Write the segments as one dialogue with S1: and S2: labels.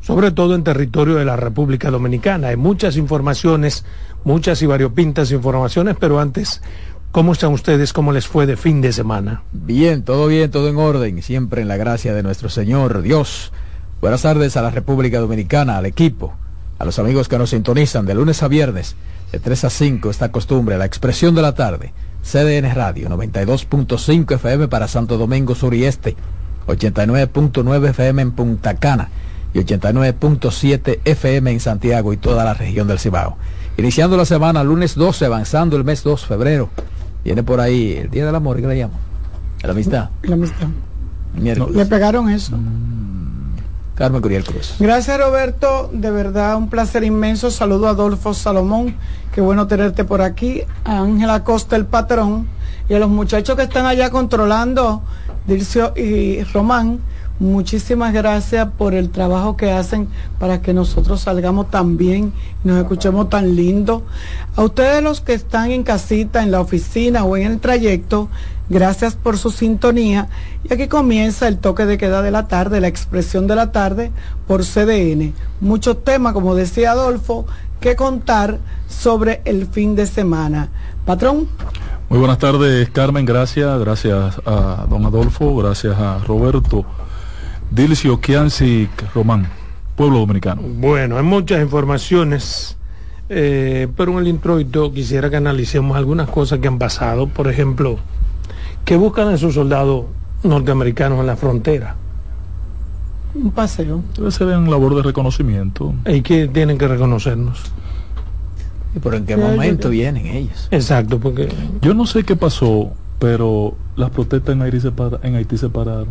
S1: sobre todo en territorio de la República Dominicana. Hay muchas informaciones, muchas y variopintas informaciones, pero antes, ¿cómo están ustedes? ¿Cómo les fue de fin de semana?
S2: Bien, todo bien, todo en orden, siempre en la gracia de nuestro Señor Dios. Buenas tardes a la República Dominicana, al equipo, a los amigos que nos sintonizan de lunes a viernes, de 3 a 5, esta costumbre, la expresión de la tarde CDN Radio 92.5 FM para Santo Domingo Sur y Este, 89.9 FM en Punta Cana y 89.7 FM en Santiago y toda la región del Cibao. Iniciando la semana, lunes 12, avanzando el mes 2, febrero. Viene por ahí el Día del Amor, ¿qué le llamo? La amistad.
S3: La amistad.
S2: Le
S3: pegaron eso.
S2: Mm. Carmen Curiel Cruz.
S3: Gracias Roberto, de verdad un placer inmenso. Saludo a Adolfo Salomón, qué bueno tenerte por aquí. A Ángela Costa, el patrón, y a los muchachos que están allá controlando, Dircio y Román. Muchísimas gracias por el trabajo que hacen para que nosotros salgamos tan bien y nos escuchemos tan lindo. A ustedes los que están en casita, en la oficina o en el trayecto, Gracias por su sintonía. Y aquí comienza el toque de queda de la tarde, la expresión de la tarde por CDN. Muchos temas, como decía Adolfo, que contar sobre el fin de semana. Patrón.
S4: Muy buenas tardes, Carmen. Gracias. Gracias a don Adolfo. Gracias a Roberto. Dilcio Kianzic Román, pueblo dominicano.
S1: Bueno, hay muchas informaciones. Eh, pero en el introito quisiera que analicemos algunas cosas que han pasado. Por ejemplo, ¿Qué buscan esos soldados norteamericanos en la frontera?
S3: Un paseo.
S4: Debe ser en labor de reconocimiento.
S1: ¿Y qué tienen que reconocernos?
S2: ¿Y por en qué momento vienen ellos?
S1: Exacto, porque...
S4: Yo no sé qué pasó, pero las protestas en Haití se, en Haití se pararon.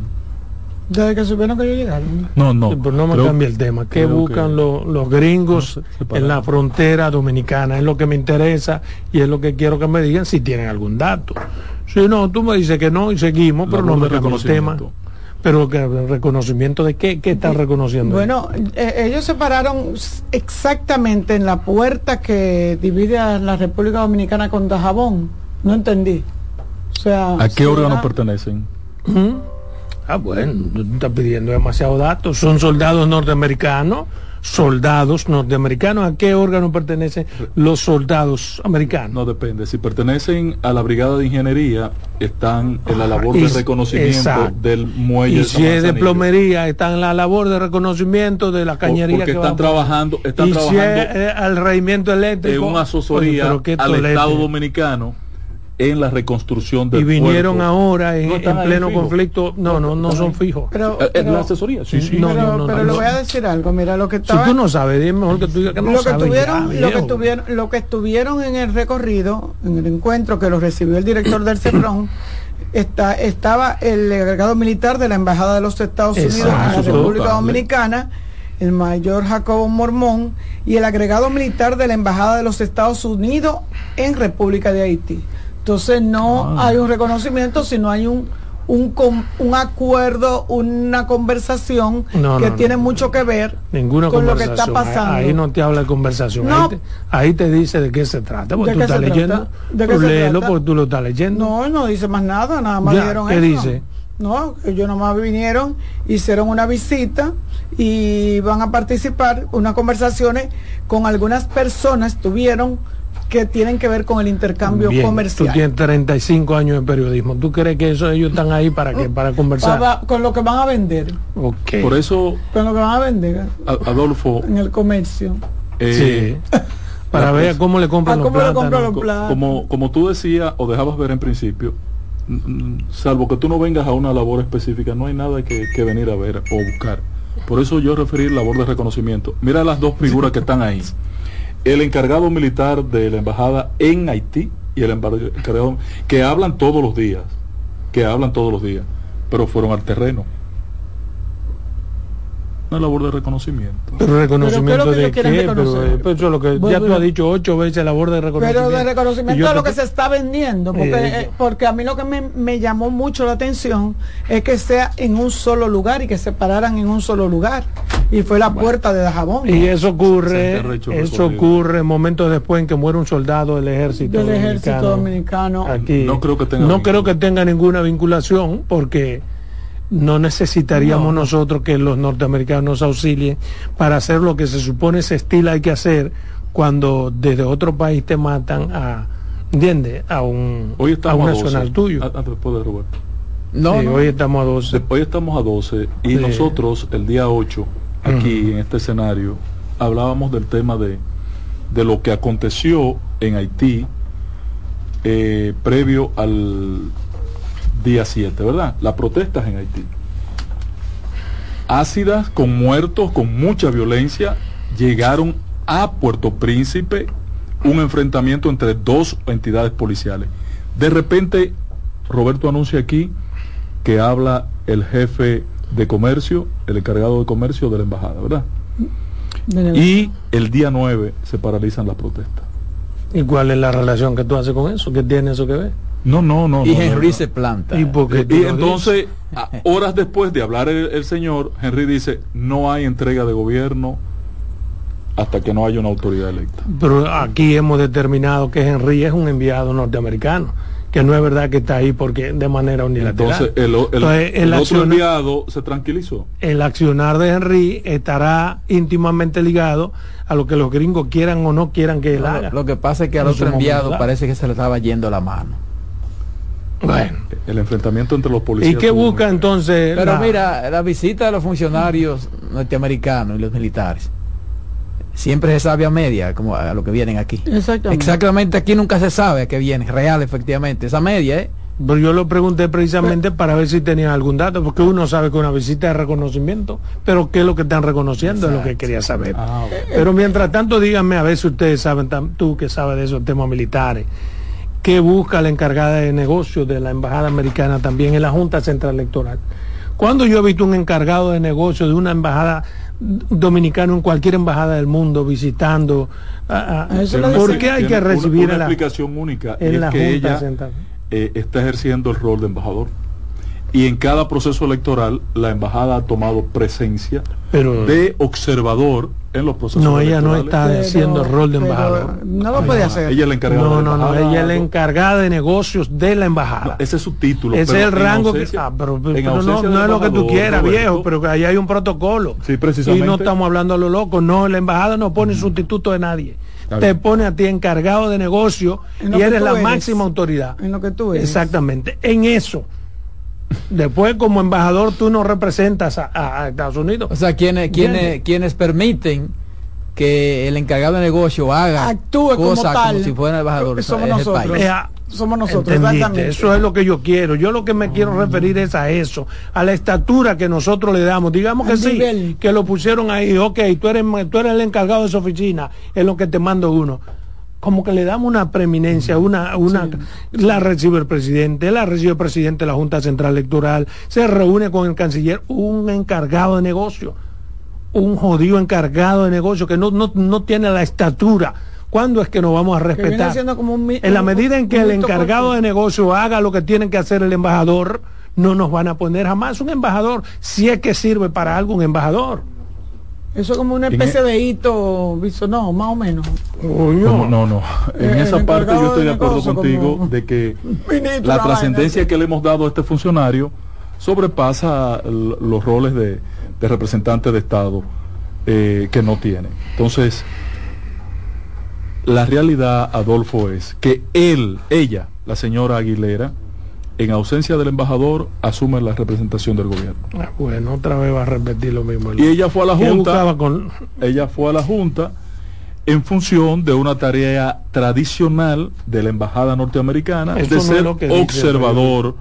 S3: Desde que supieron que ellos llegaron.
S4: No, no.
S1: pero no me cambie el tema. ¿Qué buscan los gringos en la frontera dominicana? Es lo que me interesa y es lo que quiero que me digan si tienen algún dato. Si no, tú me dices que no y seguimos, pero no me el tema. Pero que reconocimiento de qué, qué están reconociendo.
S3: Bueno, eh, ellos se pararon exactamente en la puerta que divide a la República Dominicana con Dajabón. No entendí. O sea,
S4: ¿A qué órgano pertenecen?
S1: ¿Mm? Ah, bueno, tú estás pidiendo demasiados datos. Son soldados norteamericanos soldados norteamericanos. ¿A qué órgano pertenecen los soldados americanos?
S4: No depende. Si pertenecen a la Brigada de Ingeniería, están en la labor de reconocimiento del muelle.
S1: Y si es de plomería, están en la labor de reconocimiento de la cañería.
S4: Porque están trabajando, están trabajando si es,
S1: eh, al regimiento eléctrico.
S4: En una asesoría al Estado Dominicano en la reconstrucción del
S1: Y vinieron ahora en, pleno conflicto. No, no, no son fijos.
S3: Pero, eh,
S4: en la asesoría, sí, sí.
S3: No, pero, pero le voy a decir algo, mira, lo que estaba...
S1: Si tú no sabes, dime mejor que tú digas que no
S3: lo que Tuvieron, lo, que tuvieron, lo que estuvieron en el recorrido, en el encuentro que lo recibió el director del CEPRON, está, estaba el agregado militar de la Embajada de los Estados Unidos en la República Dominicana, el mayor Jacobo Mormón, y el agregado militar de la Embajada de los Estados Unidos en República de Haití. Entonces no ah. hay un reconocimiento, sino hay un, un, un acuerdo, una conversación que tiene mucho que ver
S1: con lo que está pasando. Ahí, no te habla de conversación, ahí, te, dice de qué se trata, porque tú estás leyendo, ¿De tú léelo porque tú lo estás leyendo.
S3: No, no dice más nada, nada más dijeron
S1: ¿qué dice?
S3: No, ellos nomás vinieron, hicieron una visita y van a participar, unas conversaciones con algunas personas, tuvieron que tienen que ver con el intercambio comercial.
S1: Tú tienes 35 años en periodismo. ¿Tú crees que eso ellos están ahí para que para conversar?
S3: con lo que van a vender.
S1: Okay.
S4: Por eso
S3: con lo que van a vender.
S4: Adolfo
S3: en el comercio.
S1: Eh, sí. para ver cómo le compran, los,
S3: plátanos.
S4: Como, como tú decías o dejabas ver en principio, salvo que tú no vengas a una labor específica, no hay nada que, que venir a ver o buscar. Por eso yo referí labor de reconocimiento. Mira las dos figuras que están ahí el encargado militar de la embajada en Haití y el encargado que hablan todos los días, que hablan todos los días, pero fueron al terreno una labor de reconocimiento.
S1: Pero reconocimiento de qué, pero, eh, eso lo que ya tú has dicho ocho veces labor de reconocimiento.
S3: Pero de reconocimiento es lo que se está vendiendo, porque, eh, eh, porque a mí lo que me, llamó mucho la atención es que sea en un solo lugar y que se pararan en un solo lugar. Y fue la puerta de Dajabón.
S1: Y eso ocurre, eso ocurre momentos después en que muere un soldado del ejército,
S3: del ejército dominicano.
S1: Aquí. No creo que tenga, no creo que tenga ninguna vinculación porque no necesitaríamos nosotros que los norteamericanos nos auxilien para hacer lo que se supone ese estilo hay que hacer cuando desde otro país te matan a, ¿entiendes? A un,
S4: hoy estamos
S1: a
S4: un nacional
S1: tuyo.
S4: Después de Roberto.
S1: No, hoy estamos a 12.
S4: Hoy estamos a 12 y nosotros el día 8, aquí en este escenario, hablábamos del tema de, de lo que aconteció en Haití eh, previo al día 7, ¿verdad? Las protestas en Haití. Ácidas, con muertos, con mucha violencia, llegaron a Puerto Príncipe un enfrentamiento entre dos entidades policiales. De repente, Roberto anuncia aquí que habla el jefe de comercio, el encargado de comercio de la embajada, ¿verdad? Y el día 9 se paralizan las protestas.
S1: ¿Y cuál es la relación que tú haces con eso? ¿Qué tiene eso que ver?
S4: No, no, no.
S2: Y Henry se planta.
S4: Y, entonces, horas después de hablar el, señor, Henry dice, no hay entrega de gobierno hasta que no haya una autoridad electa.
S1: Pero aquí hemos determinado que Henry es un enviado norteamericano que no es verdad que está ahí porque de manera unilateral.
S4: Entonces el, otro enviado se tranquilizó.
S1: El accionar de Henry estará íntimamente ligado a lo que los gringos quieran o no quieran que él haga.
S2: Lo que pasa es que al otro enviado parece que se le estaba yendo la mano.
S4: Bueno. El enfrentamiento entre los policías.
S1: ¿Y qué busca entonces?
S2: Pero mira, la visita de los funcionarios norteamericanos y los militares siempre se sabe a media como a lo que vienen aquí. Exactamente. Exactamente aquí nunca se sabe a qué viene, real efectivamente, esa media, ¿eh?
S1: Pero yo lo pregunté precisamente para ver si tenían algún dato, porque uno sabe que una visita de reconocimiento, pero qué es lo que están reconociendo es lo que quería saber. Ah, pero mientras tanto, díganme a ver si ustedes saben, tú que sabes de esos temas militares, qué busca la encargada de negocios de la Embajada Americana también en la Junta Central Electoral. Cuando yo he visto un encargado de negocios de una embajada dominicano en cualquier embajada del mundo visitando. ¿Por qué hay que recibir
S4: una, explicación única? En la que ella eh, está ejerciendo el rol de embajador y en cada proceso electoral la embajada ha tomado presencia de observador en los procesos
S1: no ella no está haciendo el rol de embajador.
S3: no lo puede hacer.
S4: Ella es la encargada
S1: no no no ella es la encargada de negocios de la embajada.
S4: Ese es su título
S1: ese es el rango que ah, pero, no, es lo que tú quieras viejo pero que ahí hay un protocolo.
S4: Sí, precisamente.
S1: y no estamos hablando a lo loco no la embajada no pone sustituto de nadie. Te pone a ti encargado de negocio y eres la máxima autoridad.
S3: en lo que tú eres.
S1: Exactamente en eso Después, como embajador, tú no representas a, Estados Unidos.
S2: O sea, quienes, quienes, quienes permiten que el encargado de negocio haga
S3: actúe como, tal,
S2: como si fuera embajador
S3: somos nosotros. somos nosotros
S1: eso es lo que yo quiero. Yo lo que me quiero referir es a eso a la estatura que nosotros le damos. Digamos que sí que lo pusieron ahí ok tú eres tú eres el encargado de esa oficina es lo que te mando uno como que le damos una preeminencia, una, una, la recibe el presidente, la recibe el presidente de la Junta Central Electoral, se reúne con el canciller, un encargado de negocio, un jodido encargado de negocio que no, no, no tiene la estatura. ¿Cuándo es que nos vamos a respetar? en la medida en que el encargado de negocio haga lo que tiene que hacer el embajador, no nos van a poner jamás un embajador, si es que sirve para algo un embajador.
S3: Eso es como una especie de hito, visto, no, más o menos.
S4: no, no. En esa parte yo estoy de acuerdo contigo de que la trascendencia que le hemos dado a este funcionario sobrepasa los roles de, representante de Estado eh, que no tiene. Entonces, la realidad, Adolfo, es que él, ella, la señora Aguilera, en ausencia del embajador, asume la representación del gobierno.
S1: Ah, bueno, otra vez va a repetir lo mismo.
S4: Y ella fue a la Junta. Con... Ella fue a la Junta en función de una tarea tradicional de la embajada norteamericana de ser observador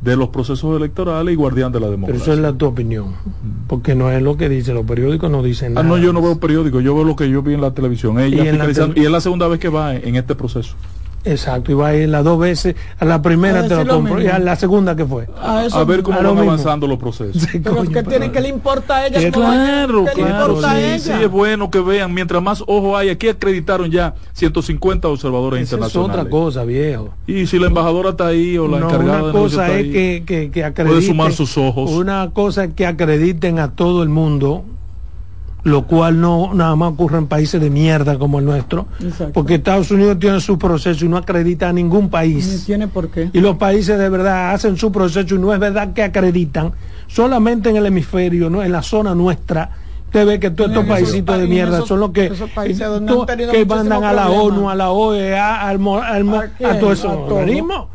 S4: de los procesos electorales y guardián de la democracia.
S1: Pero eso es la tu opinión, porque no es lo que dicen los periódicos, no dicen nada.
S4: Ah, no, yo no veo periódicos, yo veo lo que yo vi en la televisión. Ella y, y es la segunda vez que va en este proceso.
S1: Exacto, y va a ir las dos veces. A la primera te lo compro y a la segunda que fue.
S4: A, ver cómo van avanzando los procesos.
S3: pero que tiene que le importa a ella.
S4: claro, claro. Sí, es bueno que vean. Mientras más ojo hay, aquí acreditaron ya 150 observadores internacionales.
S1: Es otra cosa, viejo.
S4: Y si la embajadora está ahí o la encargada
S1: una cosa es que, que, que acrediten,
S4: puede sumar sus ojos.
S1: Una cosa es que acrediten a todo el mundo lo cual no nada más ocurre en países de mierda como el nuestro, porque Estados Unidos tiene su proceso y no acredita a ningún país.
S3: tiene por qué.
S1: Y los países de verdad hacen su proceso y no es verdad que acreditan solamente en el hemisferio, no en la zona nuestra. Usted ve que todos estos paísitos de mierda son los que, que mandan a la ONU, a la OEA, al, a todo eso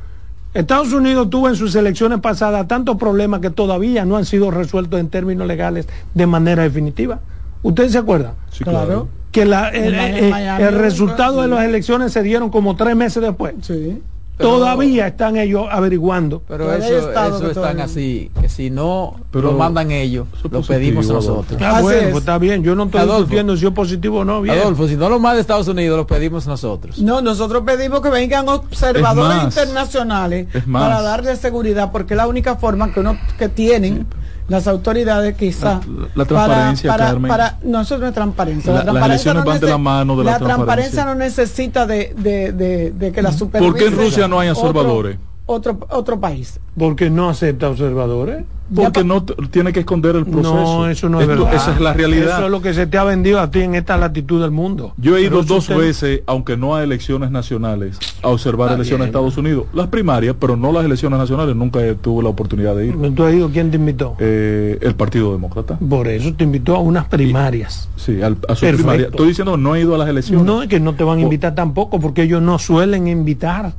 S1: Estados Unidos tuvo en sus elecciones pasadas tantos problemas que todavía no han sido resueltos en términos legales de manera definitiva. ¿Ustedes se acuerdan?
S4: Sí, claro.
S1: Que la, el, resultado de las elecciones se dieron como tres meses después. Sí. Todavía están ellos averiguando.
S2: Pero eso, eso están así, que si no lo mandan ellos, lo pedimos nosotros.
S1: Ah, bueno, pues está bien, yo no estoy discutiendo si es positivo o no. Bien.
S2: Adolfo, si no lo manda Estados Unidos, lo pedimos nosotros.
S3: No, nosotros pedimos que vengan observadores internacionales para darle seguridad, porque es la única forma que uno que tienen las autoridades quizá
S4: la, transparencia
S3: para, para, no eso no es transparencia
S4: la, transparencia no van de la mano de la,
S3: transparencia. no necesita de, de, de, de que la
S4: supervisión ¿por qué en Rusia no hay observadores?
S3: otro, otro país.
S1: Porque no acepta observadores.
S4: Porque no tiene que esconder el proceso.
S1: No, eso no es verdad.
S4: Esa es la realidad.
S1: Eso es lo que se te ha vendido a ti en esta latitud del mundo.
S4: Yo he ido dos veces, aunque no a elecciones nacionales, a observar elecciones de Estados Unidos. Las primarias, pero no las elecciones nacionales. Nunca tuve la oportunidad de ir.
S1: ¿Tú has ido? ¿Quién te invitó?
S4: Eh, el Partido Demócrata.
S1: Por eso te invitó a unas primarias.
S4: Sí, a su primaria. Estoy diciendo no he ido a las elecciones.
S1: No, es que no te van a invitar tampoco, porque ellos no suelen invitar.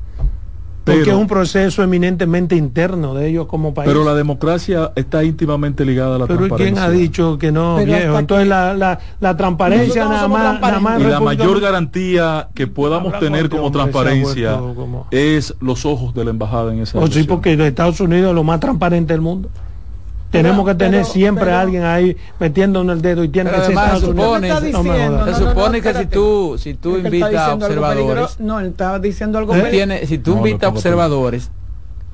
S1: Porque es un proceso eminentemente interno de ellos como país.
S4: Pero la democracia está íntimamente ligada a la transparencia.
S1: Pero ¿quién ha dicho que no, viejo? Entonces la, la, la, transparencia nada más, nada más...
S4: Y la mayor garantía que podamos tener como transparencia es los ojos de la embajada en esa
S1: o Sí, porque Estados Unidos es lo más transparente del mundo. Tenemos que tener siempre a alguien ahí metiendo en el dedo y tiene que
S2: ser se supone, se supone que si tú si tú invitas a observadores.
S3: no él estaba diciendo algo
S2: tiene, si tú invitas a observadores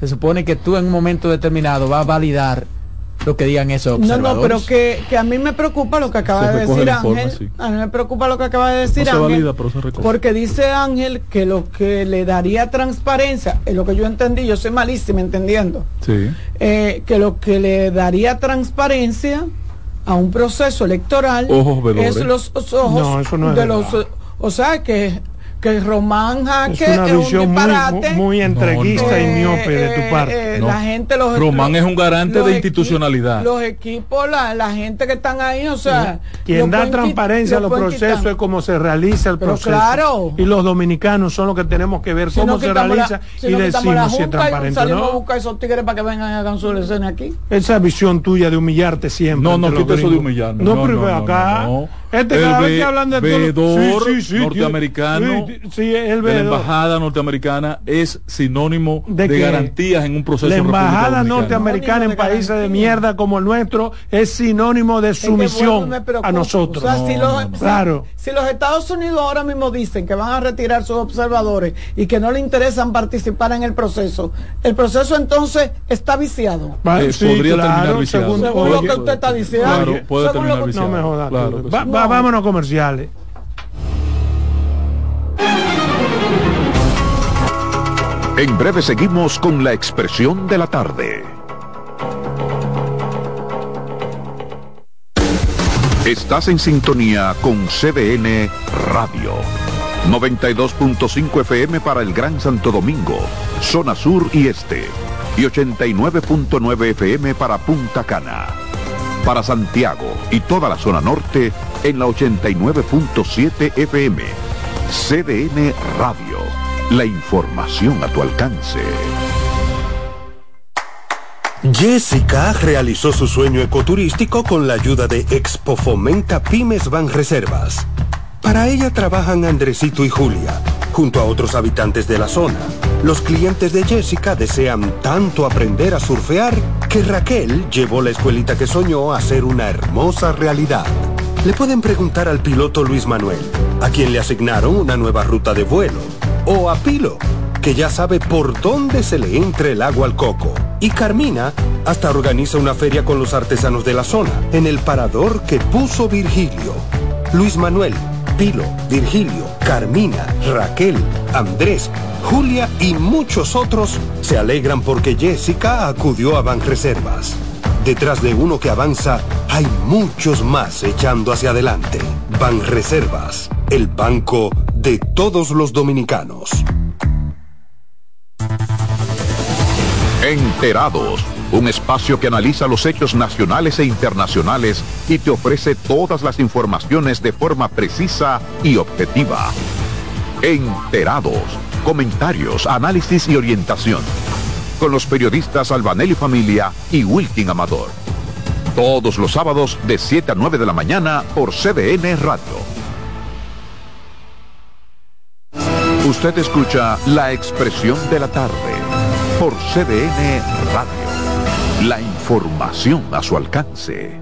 S2: se supone que tú en un momento determinado vas a validar lo que digan eso
S3: No, no, pero que, que, a mí me preocupa lo que acaba de decir Ángel. A mí me preocupa lo que acaba de decir Ángel. porque dice Ángel que lo que le daría transparencia, es lo que yo entendí, yo soy malísima entendiendo.
S4: Sí.
S3: Eh, que lo que le daría transparencia a un proceso electoral es los ojos de los o sea que que Román Jaque
S1: es una visión muy, muy, entreguista y miope de tu eh, parte.
S3: Eh, la gente, los,
S4: Román es un garante de institucionalidad.
S3: Los equipos, la, la, gente que están ahí, o sea,
S1: quien da transparencia a los procesos es cómo se realiza el proceso.
S3: Claro.
S1: Y los dominicanos son los que tenemos que ver cómo se realiza y decimos si es transparente.
S3: Salimos a buscar esos tigres para que vengan a hagan su escena aquí.
S1: Esa visión tuya de humillarte siempre.
S4: No, no quita eso de humillarme.
S1: No, pero acá.
S4: Este el cada vez que hablan de veedor sí, sí, sí, norteamericano el de la embajada norteamericana es sinónimo de, garantías en un proceso
S1: la embajada norteamericana en países de mierda como el nuestro es sinónimo de sumisión a nosotros.
S3: si los, claro. Si, los Estados Unidos ahora mismo dicen que van a retirar sus observadores y que no le interesan participar en el proceso el proceso entonces está viciado
S4: eh, podría terminar viciado.
S3: según, lo que usted está diciendo.
S4: claro, puede terminar viciado. no me jodas
S1: claro, vámonos comerciales.
S5: En breve seguimos con la expresión de la tarde. Estás en sintonía con CDN Radio. 92.5 FM para el Gran Santo Domingo, zona sur y este. Y 89.9 FM para Punta Cana para Santiago y toda la zona norte en la 89.7 FM. CDN Radio. La información a tu alcance.
S6: Jessica realizó su sueño ecoturístico con la ayuda de Expo Fomenta Pymes Van Reservas. Para ella trabajan Andresito y Julia, junto a otros habitantes de la zona. Los clientes de Jessica desean tanto aprender a surfear que Raquel llevó la escuelita que soñó a ser una hermosa realidad. Le pueden preguntar al piloto Luis Manuel, a quien le asignaron una nueva ruta de vuelo, o a Pilo, que ya sabe por dónde se le entra el agua al coco. Y Carmina hasta organiza una feria con los artesanos de la zona, en el parador que puso Virgilio. Luis Manuel, Pilo, Virgilio, Carmina, Raquel, Andrés, Julia y muchos otros se alegran porque Jessica acudió a Banreservas. Detrás de uno que avanza, hay muchos más echando hacia adelante. Ban Reservas, el banco de todos los dominicanos.
S5: Enterados, un espacio que analiza los hechos nacionales e internacionales y te ofrece todas las informaciones de forma precisa y objetiva. Enterados, comentarios, análisis y orientación con los periodistas Albanelli Familia y Wilkin Amador. Todos los sábados de 7 a 9 de la mañana por CDN Radio. Usted escucha la expresión de la tarde por CDN Radio. La información a su alcance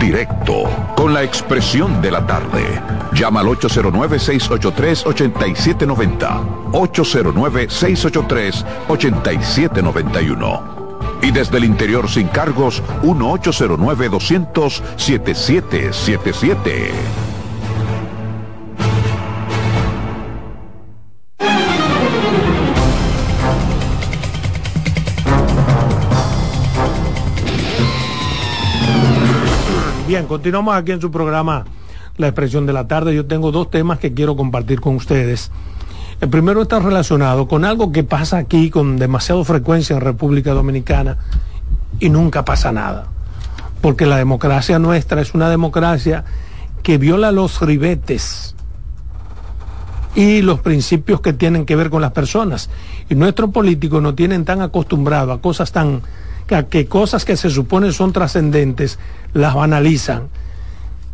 S5: Directo con la expresión de la tarde. Llama al 809-683-8790. 809-683-8791. Y desde el interior sin cargos, 1-809-200-7777.
S1: Bien, continuamos aquí en su programa La expresión de la tarde. Yo tengo dos temas que quiero compartir con ustedes. El primero está relacionado con algo que pasa aquí con demasiada frecuencia en República Dominicana y nunca pasa nada. Porque la democracia nuestra es una democracia que viola los ribetes y los principios que tienen que ver con las personas. Y nuestros políticos no tienen tan acostumbrados a cosas tan que cosas que se supone son trascendentes las banalizan,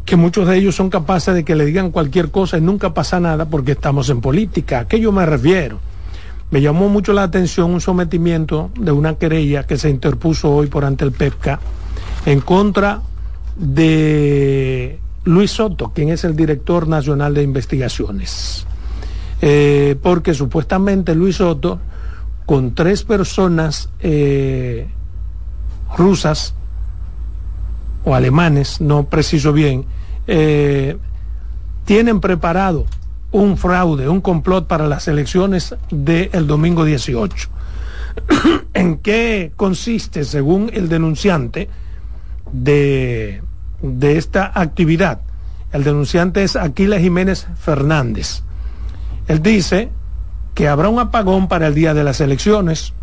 S1: que muchos de ellos son capaces de que le digan cualquier cosa y nunca pasa nada porque estamos en política. ¿A qué yo me refiero? Me llamó mucho la atención un sometimiento de una querella que se interpuso hoy por ante el PEPCA en contra de Luis Soto, quien es el director nacional de investigaciones. Eh, porque supuestamente Luis Soto, con tres personas eh, rusas o alemanes, no preciso bien, eh, tienen preparado un fraude, un complot para las elecciones del domingo 18. ¿En qué consiste, según el denunciante de, de esta actividad? El denunciante es Aquiles Jiménez Fernández. Él dice que habrá un apagón para el día de las elecciones,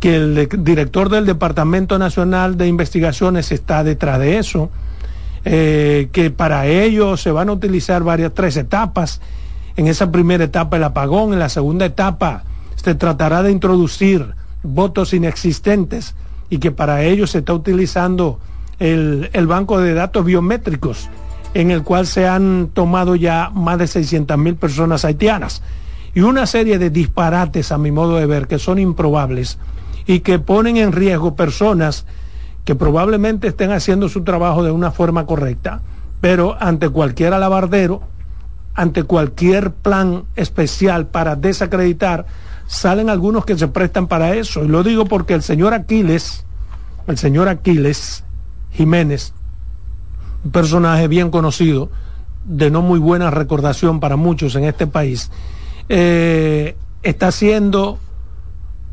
S1: que el director del Departamento Nacional de Investigaciones está detrás de eso, eh, que para ello se van a utilizar varias, tres etapas. En esa primera etapa el apagón, en la segunda etapa se tratará de introducir votos inexistentes y que para ello se está utilizando el, el banco de datos biométricos en el cual se han tomado ya más de 600 mil personas haitianas y una serie de disparates a mi modo de ver que son improbables y que ponen en riesgo personas que probablemente estén haciendo su trabajo de una forma correcta, pero ante cualquier alabardero, ante cualquier plan especial para desacreditar, salen algunos que se prestan para eso. Y lo digo porque el señor Aquiles, el señor Aquiles Jiménez, un personaje bien conocido, de no muy buena recordación para muchos en este país, eh, está siendo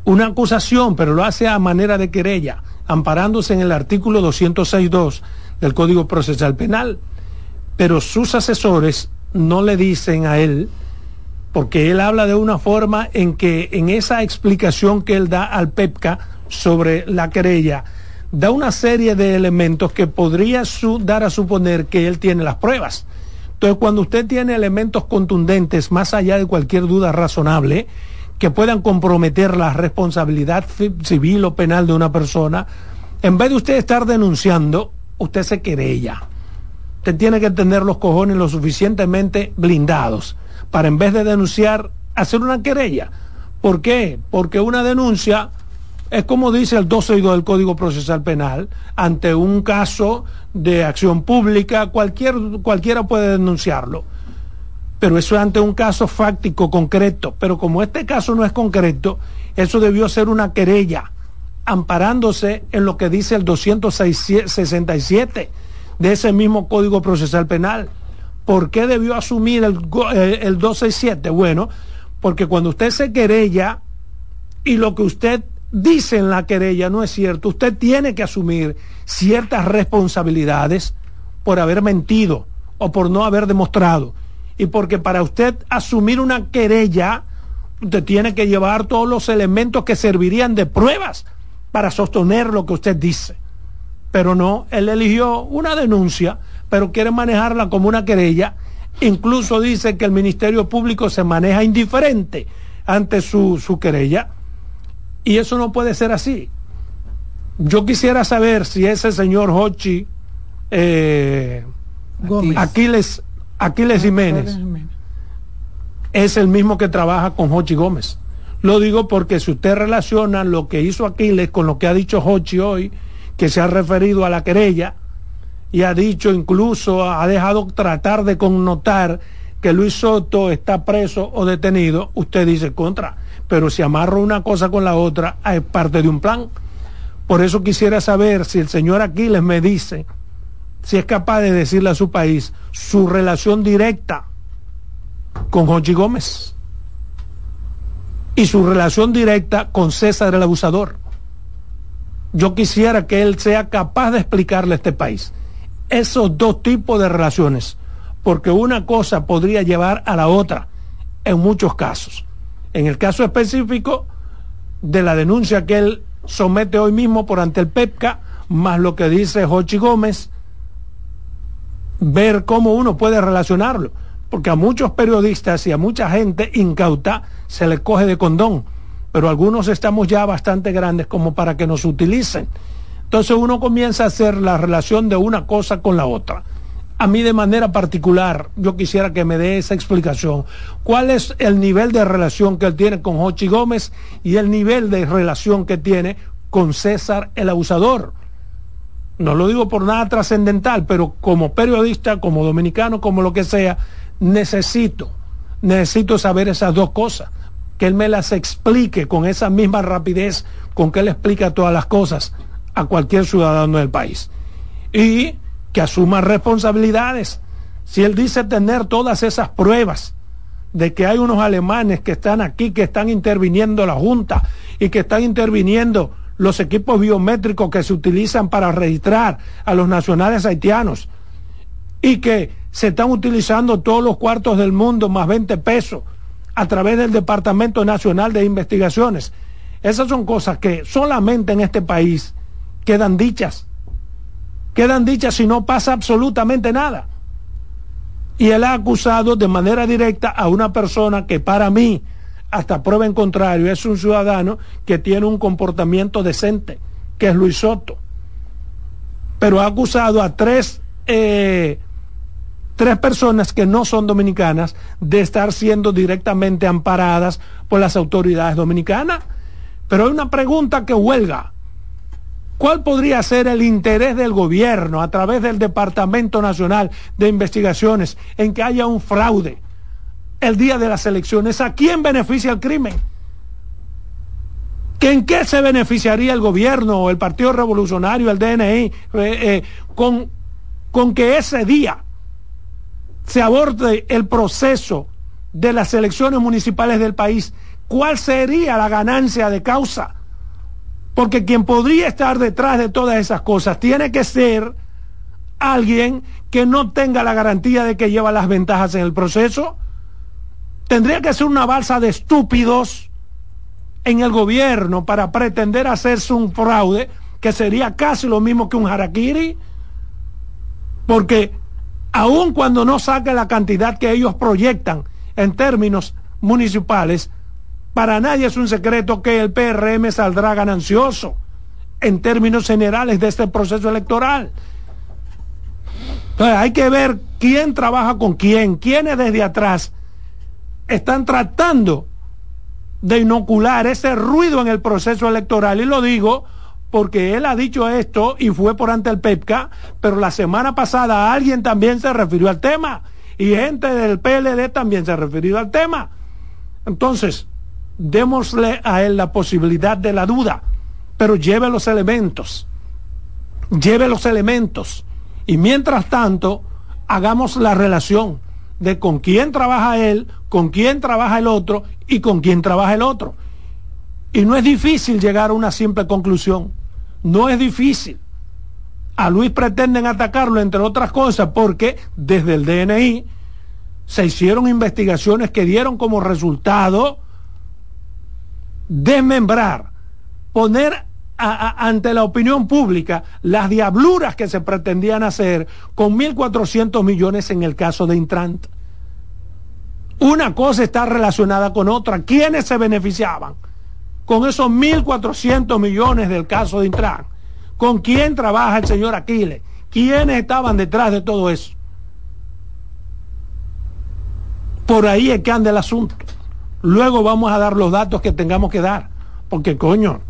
S1: una acusación, pero lo hace a manera de querella, amparándose en el artículo 206.2 del Código Procesal Penal. Pero sus asesores no le dicen a él, porque él habla de una forma en que en esa explicación que él da al PEPCA sobre la querella, da una serie de elementos que podría dar a suponer que él tiene las pruebas. Entonces, cuando usted tiene elementos contundentes, más allá de cualquier duda razonable, que puedan comprometer la responsabilidad civil o penal de una persona, en vez de usted estar denunciando, usted se querella. Usted tiene que tener los cojones lo suficientemente blindados para en vez de denunciar, hacer una querella. ¿Por qué? Porque una denuncia Es como dice el 12 del Código Procesal Penal, ante un caso de acción pública, cualquier, cualquiera puede denunciarlo. Pero eso es ante un caso fáctico, concreto. Pero como este caso no es concreto, eso debió ser una querella, amparándose en lo que dice el 267 de ese mismo Código Procesal Penal. ¿Por qué debió asumir el, eh, el 267? Bueno, porque cuando usted se querella y lo que usted dice en la querella no es cierto, usted tiene que asumir ciertas responsabilidades por haber mentido o por no haber demostrado. Y porque para usted asumir una querella, usted tiene que llevar todos los elementos que servirían de pruebas para sostener lo que usted dice. Pero no, él eligió una denuncia, pero quiere manejarla como una querella. Incluso dice que el Ministerio Público se maneja indiferente ante su, su querella y eso no puede ser así. Yo quisiera saber si ese señor Hochi eh, Aquiles, Aquiles Jiménez es el mismo que trabaja con Hochi Gómez. Lo digo porque si usted relaciona lo que hizo Aquiles con lo que ha dicho Hochi hoy, que se ha referido a la querella y ha dicho incluso, ha dejado tratar de connotar que Luis Soto está preso o detenido, usted dice contra pero si amarro una cosa con la otra, es parte de un plan. Por eso quisiera saber si el señor Aquiles me dice, si es capaz de decirle a su país su relación directa con Jochi Gómez y su relación directa con César el abusador. Yo quisiera que él sea capaz de explicarle a este país esos dos tipos de relaciones, porque una cosa podría llevar a la otra en muchos casos. En el caso específico de la denuncia que él somete hoy mismo por ante el PEPCA, más lo que dice Jochi Gómez, ver cómo uno puede relacionarlo, porque a muchos periodistas y a mucha gente incauta se le coge de condón, pero algunos estamos ya bastante grandes como para que nos utilicen. Entonces uno comienza a hacer la relación de una cosa con la otra a mí de manera particular, yo quisiera que me dé esa explicación. ¿Cuál es el nivel de relación que él tiene con Jochi Gómez y el nivel de relación que tiene con César el abusador? No lo digo por nada trascendental, pero como periodista, como dominicano, como lo que sea, necesito, necesito saber esas dos cosas. Que él me las explique con esa misma rapidez con que él explica todas las cosas a cualquier ciudadano del país. Y que asuma responsabilidades. Si él dice tener todas esas pruebas de que hay unos alemanes que están aquí, que están interviniendo la Junta y que están interviniendo los equipos biométricos que se utilizan para registrar a los nacionales haitianos y que se están utilizando todos los cuartos del mundo más 20 pesos a través del Departamento Nacional de Investigaciones. Esas son cosas que solamente en este país quedan dichas quedan dichas si no pasa absolutamente nada. Y él ha acusado de manera directa a una persona que para mí, hasta prueba en contrario, es un ciudadano que tiene un comportamiento decente, que es Luis Soto. Pero ha acusado a tres, eh, tres personas que no son dominicanas de estar siendo directamente amparadas por las autoridades dominicanas. Pero hay una pregunta que huelga. ¿Cuál podría ser el interés del gobierno a través del Departamento Nacional de Investigaciones en que haya un fraude el día de las elecciones? ¿A quién beneficia el crimen? ¿En qué se beneficiaría el gobierno el Partido Revolucionario, el DNI, eh, eh, con, con que ese día se aborde el proceso de las elecciones municipales del país? ¿Cuál sería la ganancia de causa? Porque quien podría estar detrás de todas esas cosas tiene que ser alguien que no tenga la garantía de que lleva las ventajas en el proceso. Tendría que ser una balsa de estúpidos en el gobierno para pretender hacerse un fraude que sería casi lo mismo que un harakiri. Porque aun cuando no saque la cantidad que ellos proyectan en términos municipales, para nadie es un secreto que el PRM saldrá ganancioso en términos generales de este proceso electoral. Entonces hay que ver quién trabaja con quién, quiénes desde atrás están tratando de inocular ese ruido en el proceso electoral. Y lo digo porque él ha dicho esto y fue por ante el PEPCA, pero la semana pasada alguien también se refirió al tema y gente del PLD también se ha referido al tema. Entonces, démosle a él la posibilidad de la duda, pero lleve los elementos, lleve los elementos y mientras tanto hagamos la relación de con quién trabaja él, con quién trabaja el otro y con quién trabaja el otro. Y no es difícil llegar a una simple conclusión. No es difícil. A Luis pretenden atacarlo, entre otras cosas, porque desde el DNI se hicieron investigaciones que dieron como resultado desmembrar, poner ante la opinión pública las diabluras que se pretendían hacer con 1.400 millones en el caso de Intrant. Una cosa está relacionada con otra. ¿Quiénes se beneficiaban con esos 1.400 millones del caso de Intrant? ¿Con quién trabaja el señor Aquiles? ¿Quiénes estaban detrás de todo eso? Por ahí es que anda el asunto. Luego vamos a dar los datos que tengamos que dar. Porque coño,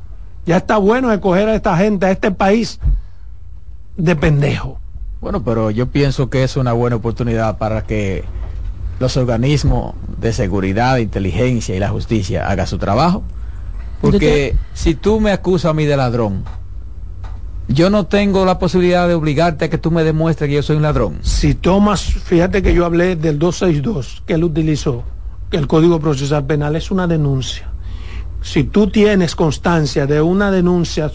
S1: ya está bueno escoger a esta gente, a este país de pendejo.
S2: Bueno, pero yo pienso que es una buena oportunidad para que los organismos de seguridad, de inteligencia y la justicia hagan su trabajo. Porque si tú me acusas a mí de ladrón, yo no tengo la posibilidad de obligarte a que tú me demuestres que yo soy un ladrón.
S1: Si tomas, fíjate que yo hablé del 262 que él utilizó, que el Código Procesal Penal es una denuncia si tú tienes constancia de una denuncia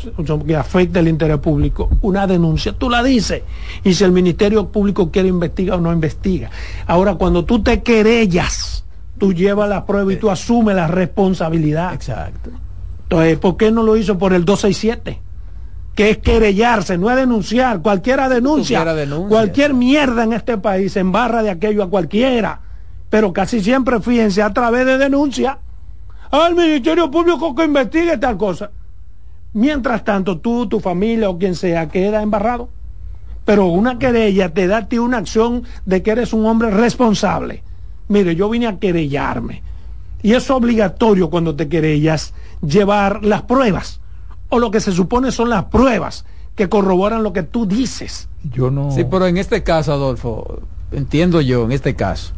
S1: que afecta el interés público, una denuncia, tú la dices. Y si el Ministerio Público quiere investigar o no investiga. Ahora, cuando tú te querellas, tú llevas la prueba y tú asumes la responsabilidad.
S2: Exacto.
S1: Entonces, ¿por qué no lo hizo por el 267? Que es querellarse, no es denunciar. Cualquiera denuncia. Cualquier mierda en este país embarra de aquello a cualquiera. Pero casi siempre, fíjense, a través de denuncia al Ministerio Público que investigue tal cosa. Mientras tanto, tú, tu familia o quien sea queda embarrado. Pero una querella te da a ti una acción de que eres un hombre responsable. Mire, yo vine a querellarme. Y es obligatorio cuando te querellas llevar las pruebas. O lo que se supone son las pruebas que corroboran lo que tú dices.
S2: Yo no. Sí, pero en este caso, Adolfo, entiendo yo, en este caso,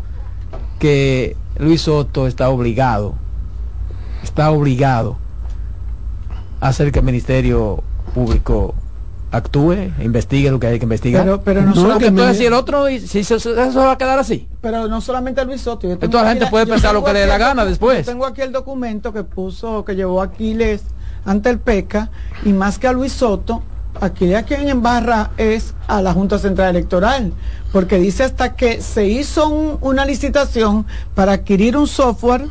S2: que Luis Soto está obligado está obligado a hacer que el Ministerio Público actúe, investigue lo que hay que investigar.
S3: Pero, pero no, solamente
S2: si el otro, si eso, va a quedar así.
S3: Pero no solamente Luis Soto.
S2: Toda la gente puede pensar lo que le dé la gana después.
S3: tengo aquí el documento que puso, que llevó Aquiles ante el PECA, y más que a Luis Soto, Aquiles a quien embarra es a la Junta Central Electoral, porque dice hasta que se hizo una licitación para adquirir un software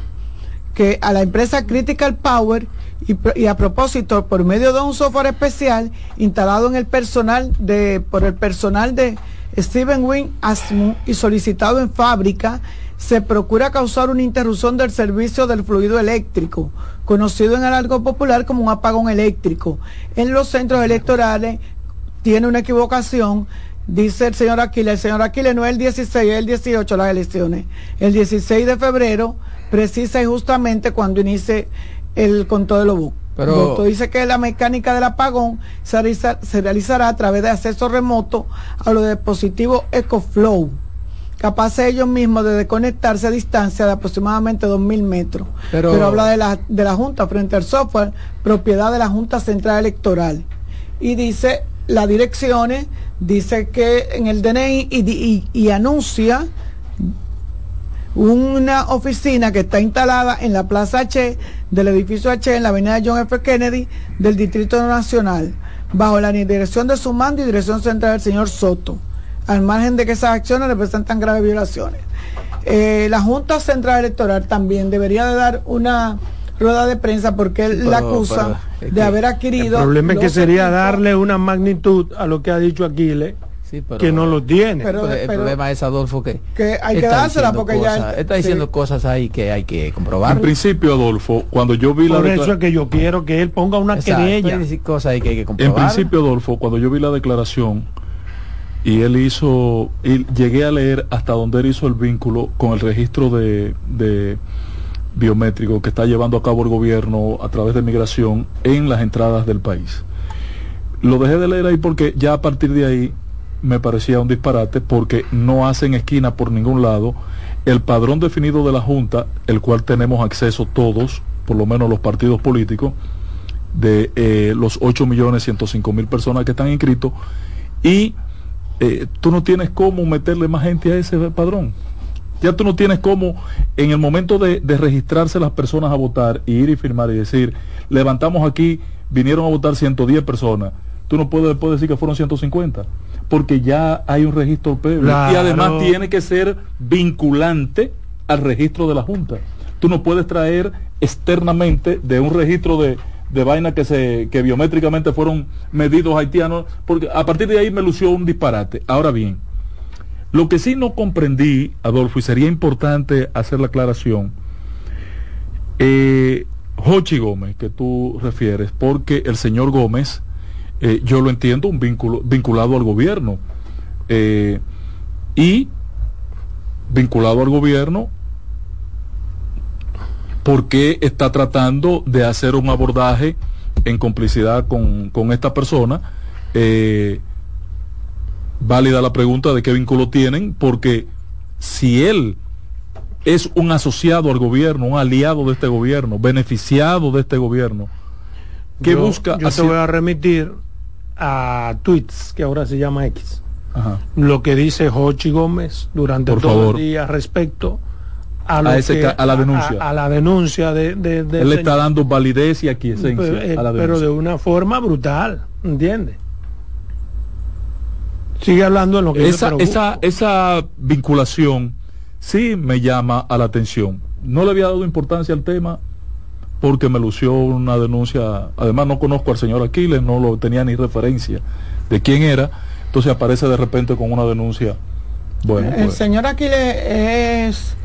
S3: que a la empresa Critical Power y, a propósito por medio de un software especial instalado en el personal de por el personal de Steven Wynn Asmu y solicitado en fábrica se procura causar una interrupción del servicio del fluido eléctrico, conocido en el algo popular como un apagón eléctrico. En los centros electorales tiene una equivocación, dice el señor Aquiles. El señor Aquiles no es el 16, es el 18 las elecciones. El 16 de febrero precisa y justamente cuando inicie el control de los buques. Pero dice que la mecánica del apagón se, realizará a través de acceso remoto a los dispositivos EcoFlow, capaces ellos mismos de desconectarse a distancia de aproximadamente 2.000 metros. Pero, habla de la, de la Junta frente al software, propiedad de la Junta Central Electoral. Y dice las direcciones, dice que en el DNI y anuncia una oficina que está instalada en la Plaza H del edificio H en la avenida John F. Kennedy del Distrito Nacional, bajo la dirección de su mando y dirección central del señor Soto, al margen de que esas acciones representan graves violaciones. Eh, la Junta Central Electoral también debería de dar una rueda de prensa porque él la acusa de haber adquirido...
S1: El problema es que sería darle una magnitud a lo que ha dicho Aquiles que no lo tiene.
S2: Pero, el problema es, Adolfo, que,
S3: hay que dársela porque ya...
S2: Está diciendo cosas ahí que hay que comprobar.
S4: En principio, Adolfo, cuando yo vi
S1: la... Por eso es que yo quiero que él ponga una querella.
S2: cosas ahí que hay que comprobar.
S4: En principio, Adolfo, cuando yo vi la declaración y él hizo... Y llegué a leer hasta donde él hizo el vínculo con el registro de, de biométrico que está llevando a cabo el gobierno a través de migración en las entradas del país. Lo dejé de leer ahí porque ya a partir de ahí me parecía un disparate porque no hacen esquina por ningún lado. El padrón definido de la Junta, el cual tenemos acceso todos, por lo menos los partidos políticos, de eh, los 8.105.000 personas que están inscritos, y eh, tú no tienes cómo meterle más gente a ese padrón. Ya tú no tienes cómo, en el momento de, de registrarse las personas a votar y ir y firmar y decir, levantamos aquí, vinieron a votar 110 personas, tú no puedes después decir que fueron 150 porque ya hay un registro previo y además tiene que ser vinculante al registro de la Junta. Tú no puedes traer externamente de un registro de, de vaina que se que biométricamente fueron medidos haitianos, porque a partir de ahí me lució un disparate. Ahora bien, lo que sí no comprendí, Adolfo, y sería importante hacer la aclaración, eh, Jochi Gómez, que tú refieres, porque el señor Gómez eh, yo lo entiendo, un vínculo vinculado al gobierno. Eh, y vinculado al gobierno, porque está tratando de hacer un abordaje en complicidad con, esta persona? Eh, válida la pregunta de qué vínculo tienen, porque si él es un asociado al gobierno, un aliado de este gobierno, beneficiado de este gobierno, ¿qué busca?
S1: Yo te voy a remitir a tweets, que ahora se llama X. Lo que dice Jochi Gómez durante todo el día respecto a, la
S4: denuncia.
S1: A, la denuncia de...
S4: Él está dando validez y aquiescencia
S1: pero, eh, a la Pero de una forma brutal, ¿entiendes? Sigue hablando en lo que
S4: esa, esa, esa vinculación sí me llama a la atención. No le había dado importancia al tema porque me lució una denuncia, además no conozco al señor Aquiles, no lo tenía ni referencia de quién era, entonces aparece de repente con una denuncia. Bueno,
S3: el pues. señor Aquiles es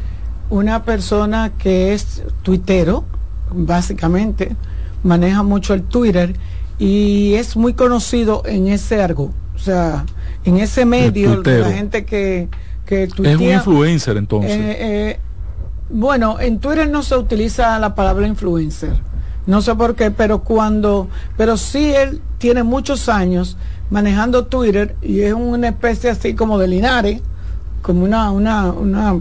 S3: una persona que es tuitero, básicamente, maneja mucho el Twitter y es muy conocido en ese argo, o sea, en ese medio, la gente que, que
S4: tuitea, Es un influencer entonces. Eh,
S3: eh, bueno, en Twitter no se utiliza la palabra influencer. No sé por qué, pero cuando, pero sí él tiene muchos años manejando Twitter y es una especie así como de Linares, como una, una, una,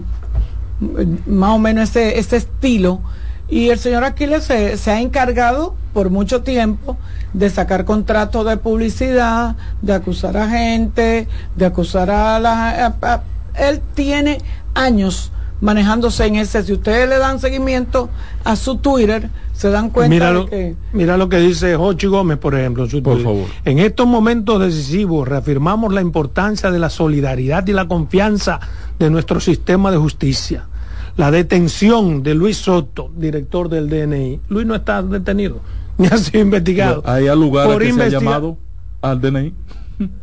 S3: más o menos ese, ese estilo. Y el señor Aquiles se, se ha encargado por mucho tiempo de sacar contratos de publicidad, de acusar a gente, de acusar a la... él tiene años manejándose en ese. Si ustedes le dan seguimiento a su Twitter, se dan cuenta
S1: mira
S3: de
S1: lo, que... Mira lo que dice Jochi Gómez, por ejemplo.
S4: por favor.
S1: En estos momentos decisivos reafirmamos la importancia de la solidaridad y la confianza de nuestro sistema de justicia. La detención de Luis Soto, director del DNI. Luis no está detenido, ni ha sido investigado.
S4: Hay lugar por que se ha llamado al DNI.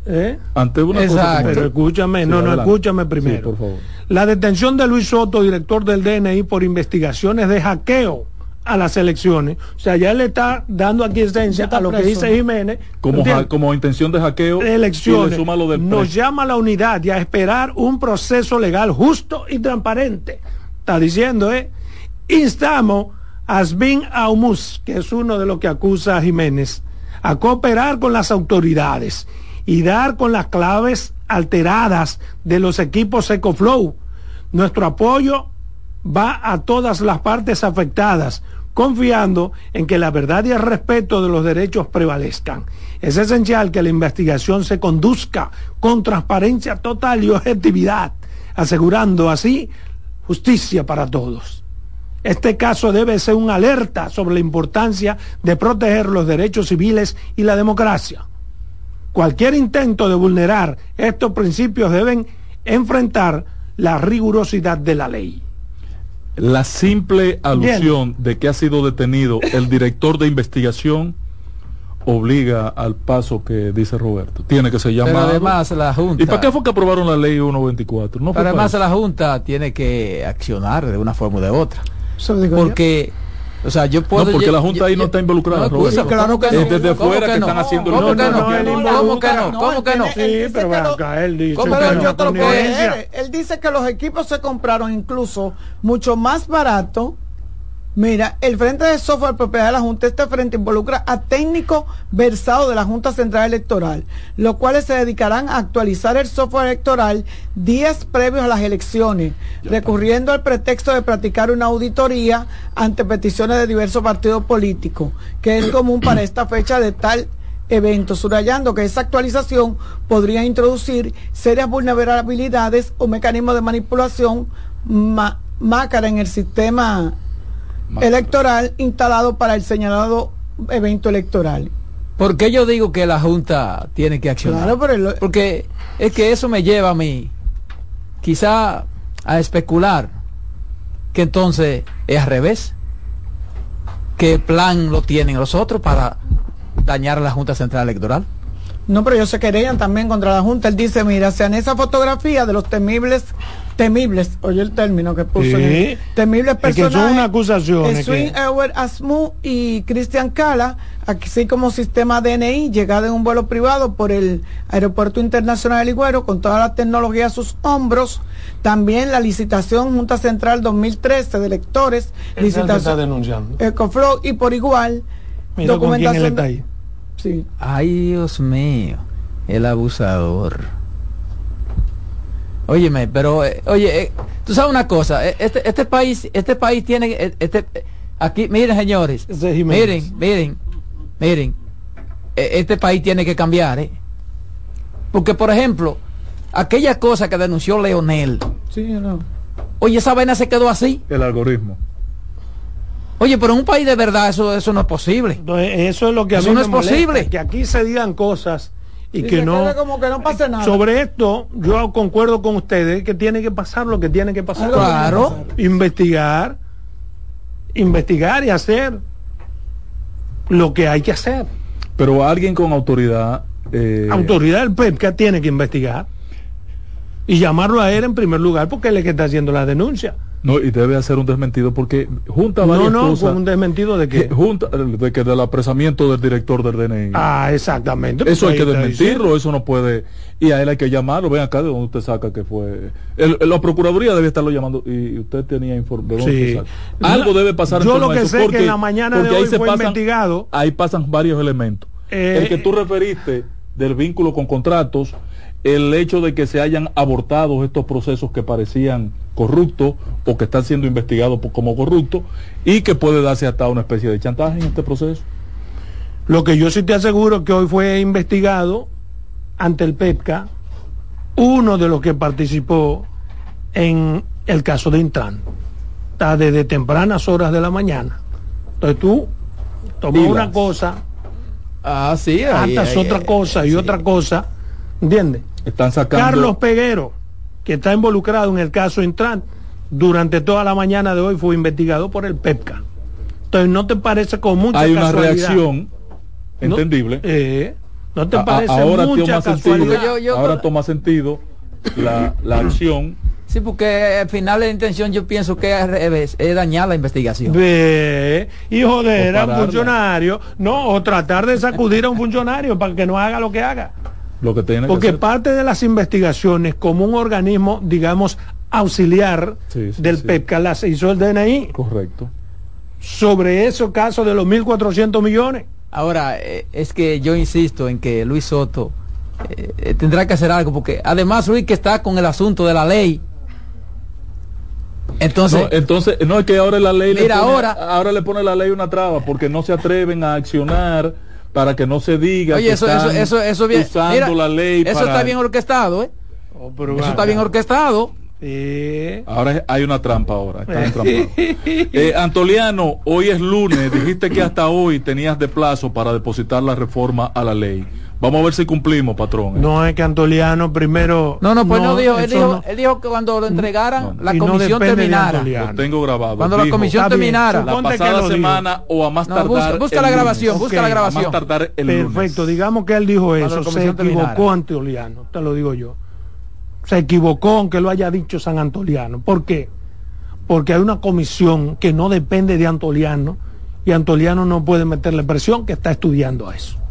S1: ¿Eh?
S4: Ante una
S1: Exacto. Pero escúchame, no, no, escúchame primero.
S4: por favor.
S1: La detención de Luis Soto, director del DNI, por investigaciones de hackeo a las elecciones. O sea, ya le está dando aquí esencia a lo que dice Jiménez.
S4: Como, como intención de hackeo.
S1: De elecciones. Nos llama a la unidad y a esperar un proceso legal justo y transparente. Está diciendo, ¿eh? Instamos a Asbin Aumus, que es uno de los que acusa a Jiménez, a cooperar con las autoridades y dar con las claves alteradas de los equipos EcoFlow. Nuestro apoyo va a todas las partes afectadas, confiando en que la verdad y el respeto de los derechos prevalezcan. Es esencial que la investigación se conduzca con transparencia total y objetividad, asegurando así justicia para todos. Este caso debe ser una alerta sobre la importancia de proteger los derechos civiles y la democracia. Cualquier intento de vulnerar estos principios deben enfrentar la rigurosidad de la ley.
S4: La simple alusión de que ha sido detenido el director de investigación obliga al paso que dice Roberto. Tiene que ser llamado.
S2: además la Junta.
S4: ¿Y para qué fue que aprobaron la ley 124?
S2: No además la Junta tiene que accionar de una forma o de otra. Porque o sea, yo puedo.
S4: No, porque la Junta ahí no está involucrada.
S2: No, claro que no.
S4: desde fuera que, están haciendo
S2: ¿Cómo que no? ¿Cómo que no? ¿Cómo que no?
S1: Sí, pero dice.
S3: Él dice que los equipos se compraron incluso mucho más barato Mira, el Frente de Software Propiedad de la Junta, este frente involucra a técnicos versados de la Junta Central Electoral, los cuales se dedicarán a actualizar el software electoral días previos a las elecciones, recurriendo al pretexto de practicar una auditoría ante peticiones de diversos partidos políticos, que es común para esta fecha de tal evento, subrayando que esa actualización podría introducir serias vulnerabilidades o mecanismos de manipulación mácara en el sistema electoral instalado para el señalado evento electoral.
S2: ¿Por qué yo digo que la Junta tiene que accionar? Porque es que eso me lleva a mí quizá a especular que entonces es al revés. ¿Qué plan lo tienen los otros para dañar a la Junta Central Electoral?
S3: No, pero ellos se querían también contra la Junta. Él dice, mira, sean esa fotografía de los temibles, temibles, oye el término que puso, temibles personajes.
S1: Es que una acusación.
S3: Swing Asmu y Cristian Cala, así como sistema DNI, llegada en un vuelo privado por el Aeropuerto Internacional de Ligüero, con toda la tecnología a sus hombros. También la licitación Junta Central 2013 de electores.
S1: licitación. Está denunciando.
S3: Ecoflow y por igual.
S1: documentación.
S2: Ay, Dios mío, el abusador. Óyeme, pero, eh, oye, eh, tú sabes una cosa, eh, este, este país, este país tiene, este, aquí, miren señores, miren, miren, miren, este país tiene que cambiar, ¿eh? Porque, por ejemplo, aquella cosa que denunció Leonel,
S3: sí, no.
S2: oye, esa vaina se quedó así.
S4: El algoritmo.
S2: Oye, pero en un país de verdad eso, eso no es posible.
S1: eso es lo que a
S2: eso no es posible.
S1: Que aquí se digan cosas y, que no
S3: como que no pase nada.
S1: Sobre esto, yo concuerdo con ustedes que tiene que pasar lo que tiene que pasar.
S2: Claro.
S1: Investigar, investigar y hacer lo que hay que hacer.
S4: Pero alguien con autoridad.
S1: Eh... Autoridad del PEPCA tiene que investigar y llamarlo a él en primer lugar porque él es el que está haciendo la denuncia.
S4: No, y debe hacer un desmentido porque junta varias
S1: no,
S4: no,
S1: un desmentido de que
S4: junta de que del apresamiento del director del DNI.
S1: Ah, exactamente.
S4: Eso hay que desmentirlo, eso no puede y a él hay que llamarlo, ven acá de donde usted saca que fue. la procuraduría debe estarlo llamando y usted tenía información.
S1: Sí.
S4: Algo debe pasar
S1: Yo lo que sé porque, que en la mañana de hoy fue investigado.
S4: Ahí pasan varios elementos. Eh, el que tú referiste del vínculo con contratos el hecho de que se hayan abortado estos procesos que parecían corruptos o que están siendo investigados como corruptos y que puede darse hasta una especie de chantaje en este proceso.
S1: Lo que yo sí te aseguro es que hoy fue investigado ante el PEPCA uno de los que participó en el caso de Intran. Está desde tempranas horas de la mañana. Entonces tú tomas una cosa,
S2: ah, sí,
S1: otra cosa y otra cosa, ¿entiendes?
S4: Están sacando...
S1: Carlos Peguero, que está involucrado en el caso Intran, durante toda la mañana de hoy fue investigado por el PEPCA. Entonces, ¿no te parece con mucha
S4: Hay una reacción entendible.
S1: Eh, ¿No te parece
S4: ahora
S1: mucha
S4: toma sentido, ahora toma sentido la, la acción
S2: Sí, porque al final la intención yo pienso que es, es dañar la investigación.
S1: Ve, y joder a un funcionario, no, o tratar de sacudir a un funcionario para que no haga lo que haga. Porque parte de las investigaciones, como un organismo, digamos, auxiliar del PEPCA, las hizo el DNI.
S4: Correcto.
S1: Sobre esos casos de los 1.400 millones.
S2: Ahora, eh, es que yo insisto en que Luis Soto eh, eh, tendrá que hacer algo, porque además Luis que está con el asunto de la ley. Entonces,
S4: no, entonces, no es que ahora la ley
S2: mira, ahora,
S4: ahora le pone la ley una traba, porque no se atreven a accionar para que no se diga
S2: Oye,
S4: que
S2: eso, eso, eso, eso bien,
S4: usando la ley.
S2: Eso está bien orquestado, ¿eh? Oh, eso está bien orquestado.
S4: Ahora hay una trampa ahora. eh, Antoliano, hoy es lunes. Dijiste que hasta hoy tenías de plazo para depositar la reforma a la ley. Vamos a ver si cumplimos, patrón.
S1: ¿eh? No es que Antoliano primero.
S2: No, no, pues no, dijo, él dijo, él dijo que cuando lo entregaran, la comisión terminara.
S4: Lo tengo grabado.
S2: Cuando la comisión terminara.
S4: La pasada semana o a más tardar.
S2: Busca, la grabación, busca la grabación.
S4: A más tardar el
S1: Perfecto, digamos que él dijo eso. Se equivocó Antoliano, te lo digo yo. Se equivocó aunque lo haya dicho San Antoliano. ¿Por qué? Porque hay una comisión que no depende de Antoliano y Antoliano no puede meterle presión que está estudiando eso.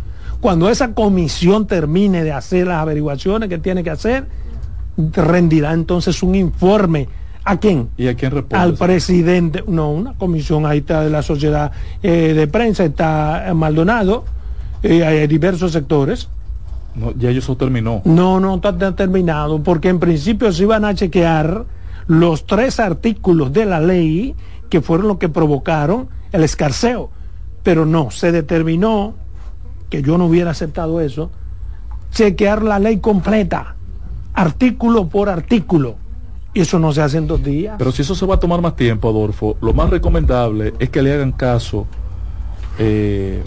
S1: Cuando esa comisión termine de hacer las averiguaciones que tiene que hacer, rendirá entonces un informe ¿A quién?
S4: ¿Y a quién responde?
S1: Al presidente. No, una comisión ahí está de la sociedad eh, de prensa, está Maldonado, eh, hay diversos sectores.
S4: No, ya eso terminó.
S1: No, no está terminado, porque en principio se iban a chequear los tres artículos de la ley que fueron los que provocaron el escarceo. Pero no, se determinó que yo no hubiera aceptado eso, chequear la ley completa, artículo por artículo. Y eso no se hace en dos días.
S4: Pero si eso se va a tomar más tiempo, Adolfo, lo más recomendable es que le hagan caso eh,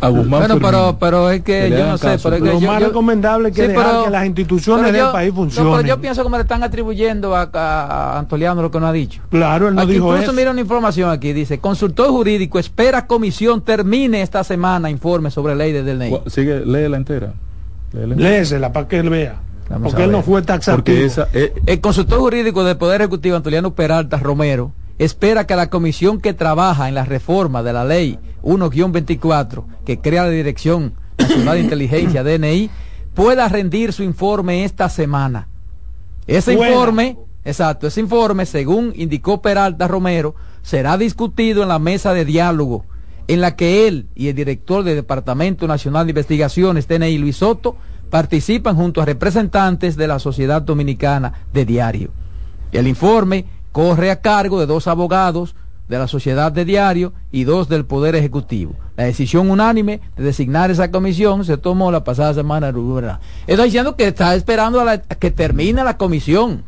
S4: a Guzmán.
S2: Bueno, pero, pero es que, yo no sé. Pero es que
S1: lo
S2: yo,
S1: más
S2: yo,
S1: recomendable es que,
S2: sí,
S1: dejar
S2: pero-
S1: que las instituciones del país
S2: no,
S1: funcionen.
S2: pero yo pienso que me le están atribuyendo a, a- Antoliano lo que no ha dicho.
S1: Claro, él no
S2: Aquí
S1: dijo
S2: incluso
S1: eso.
S2: mira una información aquí, dice, consultor jurídico espera comisión termine esta semana informe sobre ley de DNI.
S4: Gua- Sigue, léela entera. Léela entera.
S1: Léesela para que él vea.
S2: Vamos
S1: porque él no fue taxativo.
S4: Porque esa eh,
S2: El consultor jurídico del Poder Ejecutivo, Antoliano Peralta Romero, espera que la comisión que trabaja en la reforma de la ley 1-24, que crea la Dirección Nacional de Inteligencia, DNI, pueda rendir su informe esta semana. Ese
S1: Buena.
S2: informe, exacto, ese informe, según indicó Peralta Romero, será discutido en la mesa de diálogo, en la que él y el director del Departamento Nacional de Investigaciones, DNI, Luis Soto, participan junto a representantes de la Sociedad Dominicana de Diario. El informe corre a cargo de dos abogados de la Sociedad de Diario y dos del Poder Ejecutivo. La decisión unánime de designar esa comisión se tomó la pasada semana. Está diciendo que está esperando a, la- a que termine la comisión.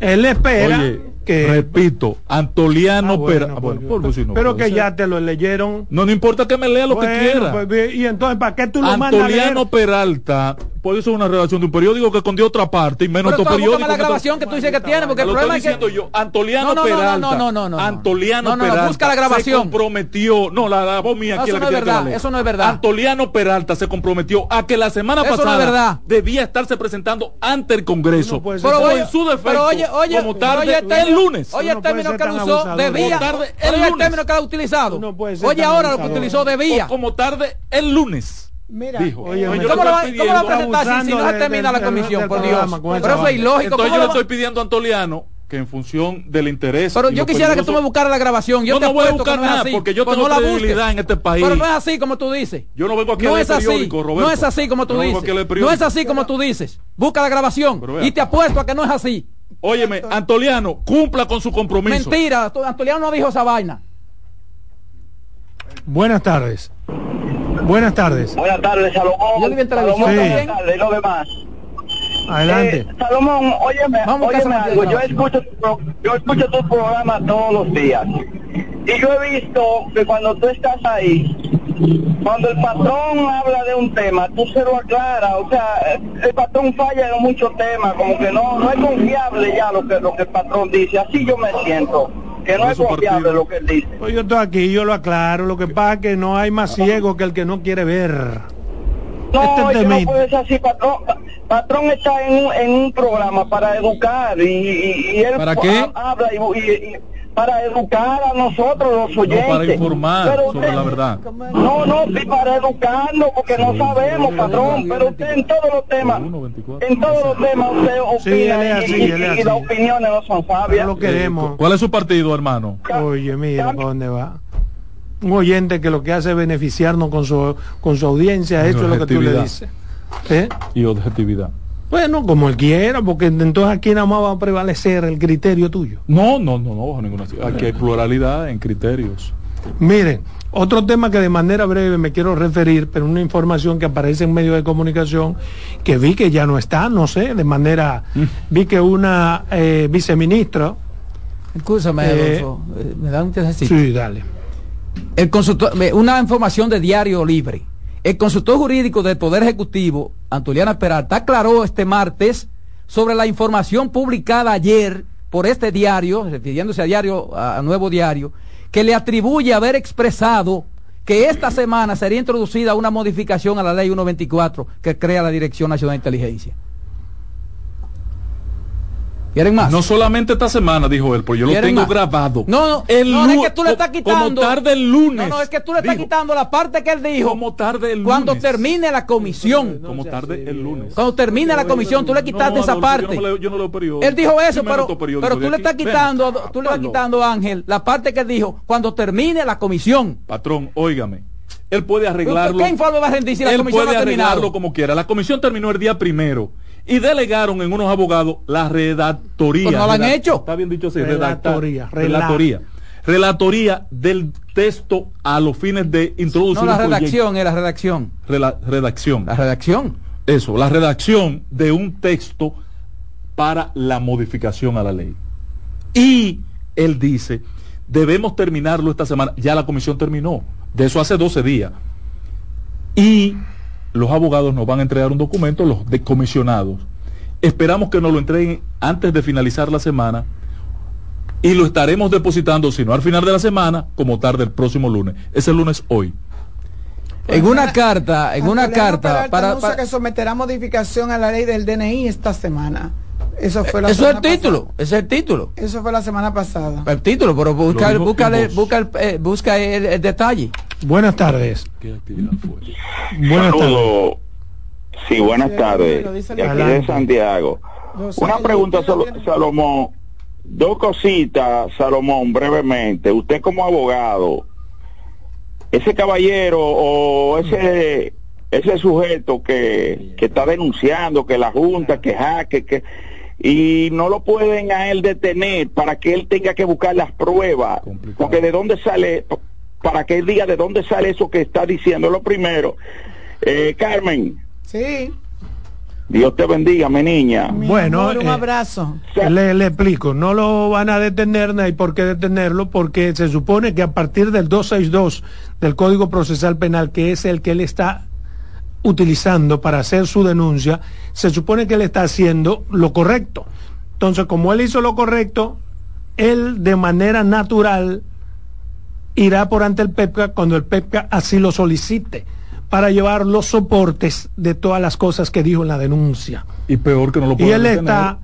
S1: Él espera
S4: Oye,
S1: que.
S4: repito, Antoliano
S1: Ah, bueno,
S4: Pera- ah,
S1: pues,
S4: bueno, por decir no
S1: pero que
S4: ser.
S1: ya te lo leyeron.
S4: No, no importa que me lea lo
S1: Bueno,
S4: que quiera.
S1: pues, y entonces, ¿para qué tú lo mandas a leer?
S4: Antoliano Peralta puede ser una redacción de un periódico que escondió otra parte y menos
S2: Pero
S4: otro
S2: tú
S4: periódico.
S2: la grabación que tú dices que tiene, porque el
S4: Lo
S2: problema
S4: estoy
S2: es que...
S4: diciendo yo, Antoliano
S2: No, no, no, no,
S4: Peralta.
S2: no, no, no, no.
S4: Antoliano
S2: No, no, no,
S4: Peralta.
S2: busca la grabación.
S4: Se comprometió. No, la, la voz mía
S2: No,
S4: aquí
S2: eso
S4: la
S2: no
S4: que
S2: es
S4: que la
S2: verdad, eso no es verdad.
S4: Antoliano Peralta se comprometió a que la semana
S2: no es
S4: pasada debía estarse presentando ante el Congreso.
S1: No ser
S2: Pero
S4: en su defecto,
S2: pero oye, oye,
S4: como tarde lunes.
S2: Oye, el
S1: no
S2: término que él usó, debía.
S4: Tarde el
S2: Oye, el
S4: lunes.
S2: término que él ha utilizado. Oye, ahora lo que utilizó debía.
S4: Como tarde el lunes.
S3: Mira,
S4: Dijo.
S1: Oye,
S2: ¿Cómo lo va,
S4: estoy
S2: cómo lo va a
S4: pidiendo-
S2: presentar si, si no se termina la comisión? Por Dios. Pero eso es ilógico.
S4: Entonces
S2: ¿cómo
S4: yo le estoy pidiendo a Antoliano que en función del interés.
S2: Pero yo quisiera que tú me buscaras la grabación. Yo
S4: No,
S2: te
S4: no voy a
S2: apuesto que
S4: buscar
S2: no es
S4: nada,
S2: así.
S4: porque yo tengo
S2: no la
S4: credibilidad en este país.
S2: Pero no es así como tú dices.
S4: Yo no vengo aquí
S2: No es así. No es así como tú dices. No es así como tú dices. Busca la grabación y te apuesto a que no es así.
S4: Óyeme, Antoliano, cumpla con su compromiso.
S2: Mentira. Antoliano no dijo esa vaina.
S1: Buenas tardes. Buenas tardes.
S7: Buenas tardes, Salomón.
S2: Yo viví en televisión
S1: Sí.
S7: buenas tardes, y lo demás.
S1: Adelante.
S7: Eh, Salomón, óyeme,
S2: Vamos a
S7: óyeme algo. Yo escucho, yo escucho tu programa todos los días. Y yo he visto que cuando tú estás ahí, cuando el patrón habla de un tema, tú se lo aclaras. O sea, el patrón falla en muchos temas, como que no, no es confiable ya lo que, lo que el patrón dice. Así yo me siento, que no es confiable
S4: partido.
S7: lo que él dice.
S1: Pues yo estoy aquí, yo lo aclaro. Lo que pasa es que no hay más ciego que el que no quiere ver.
S7: No,
S1: Este
S7: eso no puede ser así, patrón. Patrón está en un, en un programa para educar y, y- y él
S4: ¿Para qué?
S7: ha- habla y, y- y- para educar a nosotros los oyentes.
S4: para informar
S7: Pero
S4: sobre la verdad.
S7: No, no, sí, para educarnos porque no sabemos, patrón. Pero usted en todos los temas,
S4: Uno, 24.
S7: en todos los temas usted opina
S1: Sí, él es
S7: y-
S1: así,
S7: y,
S1: él es
S7: y las opiniones no son
S1: No
S7: sabias.
S1: lo queremos.
S4: ¿Cuál es su partido, hermano?
S1: Oye, mira para dónde va. Un oyente que lo que hace es beneficiarnos con su, con su audiencia, eso es lo que tú le dices. ¿Eh?
S4: Y objetividad.
S1: Bueno, como él quiera, porque entonces aquí nada más va a prevalecer el criterio tuyo.
S4: No, no, no, no, bajo ninguna. Aquí hay pluralidad en criterios.
S1: Miren, otro tema que de manera breve me quiero referir, pero una información que aparece en medios de comunicación, que vi que ya no está, no sé, de manera, vi que una eh, viceministra,
S2: Escúchame,
S1: Eh,
S2: Adolfo. eh, Me da un chancecito.
S1: sí, dale,
S2: El consultor, una información de Diario Libre. El consultor jurídico del Poder Ejecutivo, Antoliana Peralta, aclaró este martes sobre la información publicada ayer por este diario, refiriéndose a diario, a, nuevo diario, que le atribuye haber expresado que esta semana sería introducida una modificación a la ley 124 que crea la Dirección Nacional de Inteligencia. ¿Quieren más?
S4: No solamente esta semana, dijo él, pero yo lo tengo grabado.
S2: No, no,
S4: el
S2: no, es que tú le estás quitando.
S4: Como tarde el lunes.
S2: No, no, es que tú le estás quitando la parte que él dijo.
S4: Como tarde el lunes.
S2: Cuando termine la comisión.
S4: como tarde el lunes.
S2: Cuando termine la comisión, tú le quitaste esa parte.
S4: Yo no, leo, yo no leo periódico.
S2: Él dijo eso, pero, pero tú le estás quitando, tú le estás quitando, Ángel, la parte que él dijo, cuando termine la comisión.
S4: Patrón, óigame. Él puede arreglarlo.
S2: ¿Qué informe va a rendir si la
S4: él
S2: comisión
S4: puede
S2: no ha
S4: arreglarlo como quiera. La comisión terminó el día primero y delegaron en unos abogados la redactoría.
S2: Pues no lo han hecho.
S4: Está bien dicho así,
S1: redactoría.
S4: Relatoría. Relatoría del texto a los fines de introducir.
S2: No, la redacción es la redacción.
S4: redacción.
S2: La redacción.
S4: Eso, la redacción de un texto para la modificación a la ley. Y él dice, debemos terminarlo esta semana. Ya la comisión terminó. De eso hace 12 días. Y los abogados nos van a entregar un documento, los decomisionados. Esperamos que nos lo entreguen antes de finalizar la semana y lo estaremos depositando, si no al final de la semana, como tarde el próximo lunes. Es el lunes hoy.
S2: En una carta, en una carta
S3: para, para, que someterá modificación a la ley del DNI esta semana. Eso fue la
S2: Eso es el título, ese es el título.
S3: Eso fue la semana pasada.
S2: El título, pero busca, el, busca, el, eh, busca el, detalle.
S1: Buenas tardes.
S4: ¿Qué actividad fue?
S8: Buenas tardes. Sí, buenas tardes. De aquí de Santiago. Una pregunta, Salomón. Dos cositas, Salomón, brevemente. Usted como abogado, ese caballero o ese ese sujeto que, que está denunciando que la Junta, que jaque, que y no lo pueden a él detener para que él tenga que buscar las pruebas, porque de dónde sale, para que él diga de dónde sale eso que está diciendo. Lo primero, eh, Carmen.
S3: Sí.
S8: Dios te bendiga, mi niña.
S1: bueno,
S3: un eh, abrazo.
S1: Le, le, explico, no lo van a detener, no hay por qué detenerlo, porque se supone que a partir del 262 del Código Procesal Penal, que es el que él está utilizando para hacer su denuncia, se supone que él está haciendo lo correcto. Entonces, como él hizo lo correcto, él de manera natural irá por ante el PEPCA cuando el PEPCA así lo solicite para llevar los soportes de todas las cosas que dijo en la denuncia.
S4: Y peor que no lo
S1: puede Y él está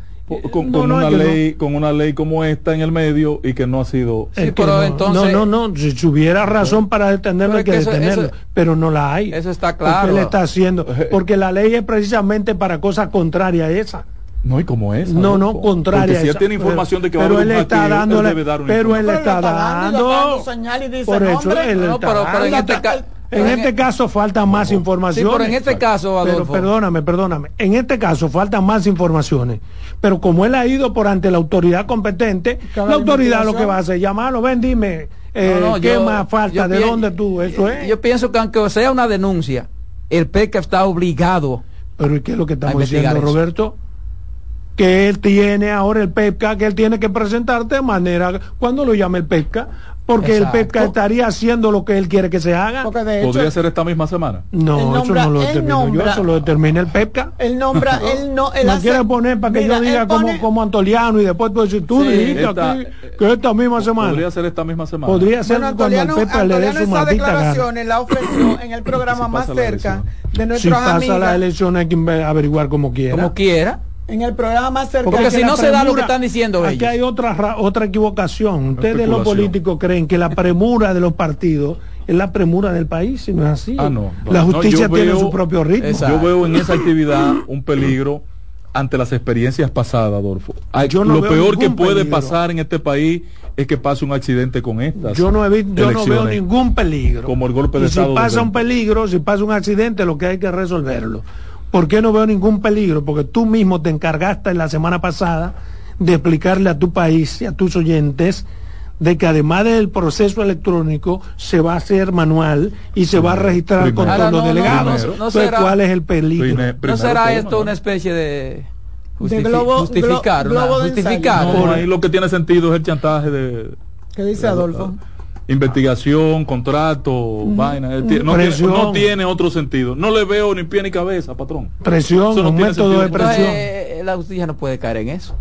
S4: con, una ley con una ley como esta en el medio y que no ha sido
S1: no, entonces, no no no si hubiera razón para detenerlo hay que, detenerlo pero no la hay.
S2: eso está claro
S1: porque él está haciendo porque la ley es precisamente para cosas contrarias a esa
S4: no, y como es.
S1: No, no, contraria.
S4: si él tiene información de que
S1: pero él está dando, pero él está dando, por eso él está en este caso en este caso falta más información.
S2: pero en este caso, Adolfo.
S1: Pero perdóname, perdóname. En este caso faltan más informaciones. Pero como él ha ido por ante la autoridad competente, la autoridad lo que va a hacer, llamarlo, ven, dime, eh, ¿qué más falta? ¿De dónde tú? Eso es.
S2: Yo pienso que aunque sea una denuncia, el PECA está obligado.
S1: Pero ¿y qué es lo que estamos diciendo, Roberto? Que él tiene ahora el PEPCA, que él tiene que presentarte de manera, cuando lo llame el PEPCA, porque el PEPCA estaría haciendo lo que él quiere que se haga.
S4: ¿Podría ser esta misma semana?
S1: No, eso no lo determino yo, eso lo determina el PEPCA.
S3: Él nombra, él no...
S1: Él quiere poner para que yo diga como, como Antoliano y después tú decir, tú dijiste aquí que esta misma semana.
S4: Podría ser esta misma semana.
S1: Podría ser
S3: bueno, cuando el PEPCA le dé su maldita declaraciones la ofreció en el programa más cerca de nuestros
S1: amigos. Si pasa la elección hay que averiguar como quiera.
S2: Como quiera
S3: en el programa más cercano.
S2: Porque si no se da lo que están diciendo
S1: Aquí hay otra, otra equivocación. Ustedes los políticos creen que la premura de los partidos es la premura del país, y no es así.
S4: Ah, no.
S1: La justicia tiene su propio ritmo.
S4: Yo veo en esa actividad un peligro ante las experiencias pasadas, Adolfo. lo peor que puede pasar en este país es que pase un accidente con estas.
S1: Yo no, he yo no veo ningún peligro.
S4: Como el golpe de
S1: Si pasa un peligro, si pasa un accidente, lo que hay que resolverlo. ¿Por qué no veo ningún peligro? Porque tú mismo te encargaste la semana pasada de explicarle a tu país y a tus oyentes de que además del proceso electrónico se va a hacer manual y se va a registrar con todos los delegados. ¿cuál es el peligro?
S2: ¿No será esto una especie de,
S3: justificar?
S4: justificar. ahí lo que tiene sentido es el chantaje de...
S3: ¿Qué dice Adolfo?
S4: Investigación, contrato, vaina. No, tiene, otro sentido. No le veo ni pie ni cabeza, patrón.
S1: Presión, un método de presión.
S2: Eh, la justicia no puede caer en eso.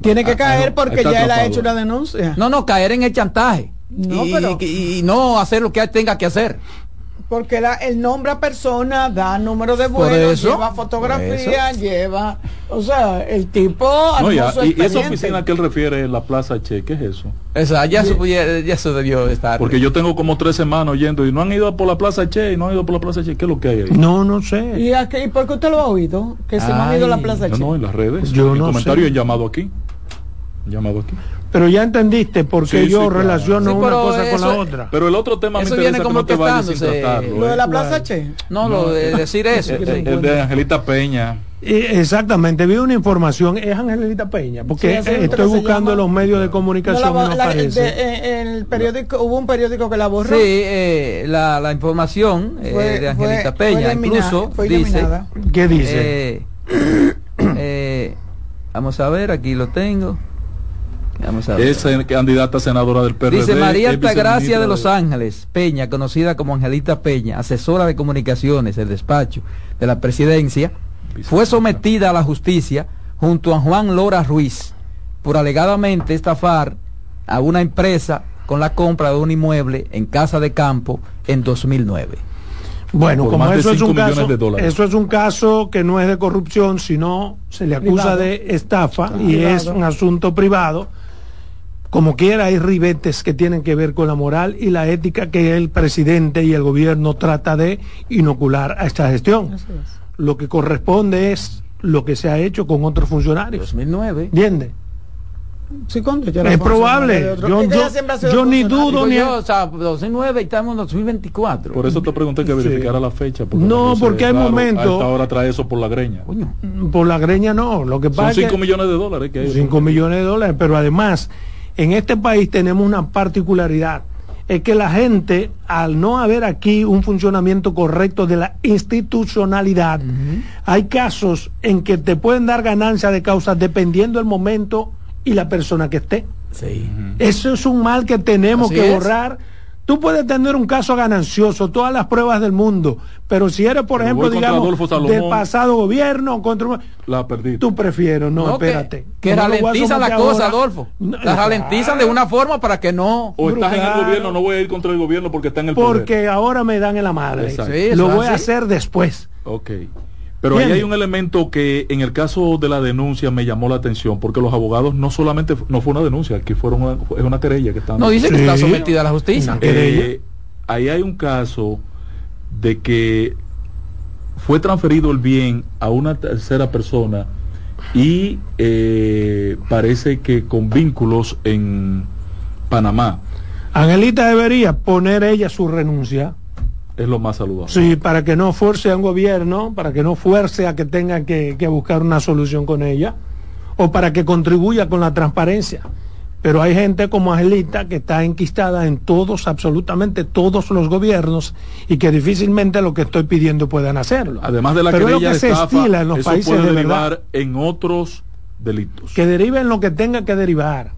S3: Tiene que ah, caer porque ya él ha hecho una denuncia.
S2: No, no, caer en el chantaje. y, no hacer lo que tenga que hacer.
S3: Porque la, el nombre a persona da número de vuelo, lleva fotografía, lleva. O sea, el tipo.
S4: No, ya, y, esa oficina que él refiere, la Plaza Che, ¿qué es eso?
S2: Esa, ya, ya, eso debió estar.
S4: Porque yo tengo como tres semanas oyendo y no han ido por la Plaza Che y no han ido por la Plaza Che. ¿Qué es lo que hay ahí?
S1: No, no sé.
S3: ¿Y, a qué, ¿y por qué usted lo ha oído? Que se no han ido a la Plaza Che.
S4: No, en las redes.
S1: Yo
S4: en
S1: no
S4: comentario he llamado aquí. Llamado aquí.
S1: Pero ya entendiste por qué yo relaciono una cosa con la otra.
S4: Pero el otro tema
S2: eso me interesa viene como que no te vayas sin
S3: tratarlo. Lo de ¿eh? la Plaza Che.
S2: No, lo de decir eso.
S4: El, el de Angelita Peña.
S1: Exactamente, vi una información, es Angelita Peña, porque estoy buscando los medios de comunicación no, la,
S3: de, el periódico, hubo un periódico que la borró.
S2: Sí, eh, la, la, información eh, de Angelita Peña, incluso dice,
S1: ¿qué dice?
S2: Eh, vamos a ver, aquí lo tengo.
S4: Es candidata senadora del PRD.
S2: Dice María Altagracia de Los Ángeles Peña, conocida como Angelita Peña, asesora de comunicaciones del despacho de la presidencia, fue sometida a la justicia junto a Juan Lora Ruiz por alegadamente estafar a una empresa con la compra de un inmueble en Casa de Campo en 2009.
S1: Bueno, como eso es, un caso, eso es un caso que no es de corrupción, sino se le acusa de estafa y es un asunto privado como quiera, hay ribetes que tienen que ver con la moral y la ética que el presidente y el gobierno trata de inocular a esta gestión. Lo que corresponde es lo que se ha hecho con otros funcionarios.
S2: 2009.
S1: ¿Entiende? es probable. Yo, yo, ni dudo ni.
S2: Yo, o sea, 2009 y estamos en 2024.
S4: Por eso te pregunté que verificara la fecha.
S1: no, porque hay momentos.
S4: Ahora trae eso por la greña.
S1: Por la greña no. Lo que pasa
S4: Son 5 millones de dólares que
S1: 5 millones de dólares, pero además en este país tenemos una particularidad, es que la gente, al no haber aquí un funcionamiento correcto de la institucionalidad, hay casos en que te pueden dar ganancia de causa dependiendo del momento y la persona que esté. Eso es un mal que tenemos que borrar Tú puedes tener un caso ganancioso, todas las pruebas del mundo, pero si eres, por ejemplo, digamos, del pasado gobierno, contra
S4: la perdí.
S1: Tú prefieres, no, espérate.
S2: Que, ralentizan la cosa, Adolfo. la ralentizan de una forma para que no.
S4: O estás en el gobierno, no voy a ir contra el gobierno porque está en el
S1: poder. Porque ahora me dan en la madre. Lo voy a hacer después.
S4: Ok. Pero ahí hay un elemento que en el caso de la denuncia me llamó la atención, porque los abogados no solamente, no fue una denuncia, aquí fueron una, es una querella que están...
S2: No, dice que está sometida a la justicia.
S4: Eh, ahí hay un caso de que fue transferido el bien a una tercera persona y eh, parece que con vínculos en Panamá.
S1: Angelita debería poner ella su renuncia
S4: es lo más saludable.
S1: Sí, para que no fuerce a un gobierno, para que no fuerce a que tenga que, buscar una solución con ella, o para que contribuya con la transparencia. Pero hay gente como Angelita que está enquistada en todos, absolutamente todos los gobiernos y que difícilmente lo que estoy pidiendo puedan hacerlo.
S4: Además de la Pero que se estila en los países puede de derivar en otros delitos.
S1: Que derive en lo que tenga que derivar,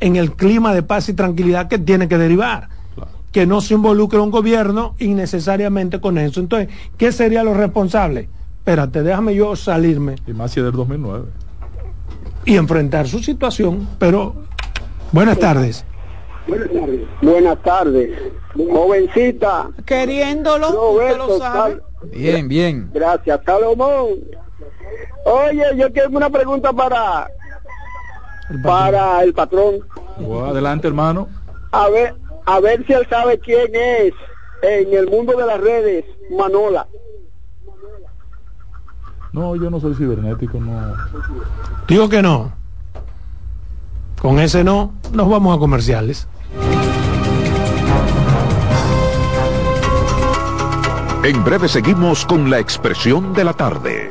S1: en el clima de paz y tranquilidad que tiene que derivar que no se involucre un gobierno innecesariamente con eso. Entonces, ¿qué sería lo responsable? Espérate, déjame yo salirme.
S4: Y más si del 2009.
S1: Y enfrentar su situación, pero buenas tardes.
S9: Buenas tardes. Buenas tardes. Jovencita.
S3: Queriéndolo,
S9: Roberto,
S2: Bien, bien.
S9: Gracias, Salomón. Oye, yo quiero una pregunta para para el patrón.
S4: adelante, hermano.
S9: A ver, a ver si él sabe quién es en el mundo de las redes, Manola.
S4: No, yo no soy cibernético, no.
S1: Digo que no. Con ese no, nos vamos a comerciales.
S5: En breve seguimos con la expresión de la tarde.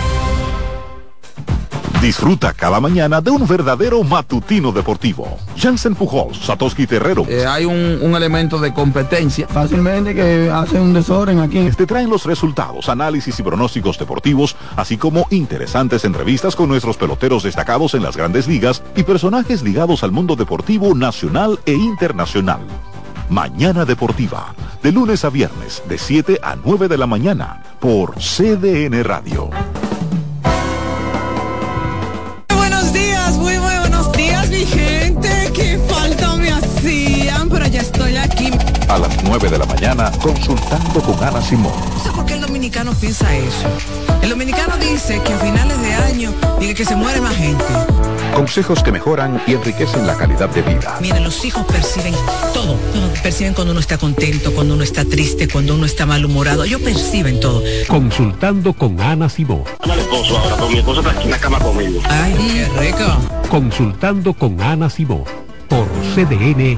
S5: Disfruta cada mañana de un verdadero matutino deportivo. Jansen Pujols, Satoshi Terrero.
S10: Eh, hay un, elemento de competencia. Fácilmente que hace un desorden aquí.
S5: Te traen los resultados, análisis y pronósticos deportivos, así como interesantes entrevistas con nuestros peloteros destacados en las grandes ligas y personajes ligados al mundo deportivo nacional e internacional. Mañana Deportiva, de lunes a viernes, de 7 a 9 de la mañana, por CDN Radio. A las 9 de la mañana, consultando con Ana Simón.
S11: No sé por qué el dominicano piensa eso. El dominicano dice que a finales de año, dice que se muere más gente.
S5: Consejos que mejoran y enriquecen la calidad de vida.
S11: Miren, los hijos perciben todo, Perciben cuando uno está contento, cuando uno está triste, cuando uno está malhumorado. Ellos perciben todo.
S5: Consultando con Ana Simó.
S9: ahora, mi esposo está aquí en la cama conmigo.
S11: Ay, qué rico.
S5: Consultando con Ana Simó. Por CDN.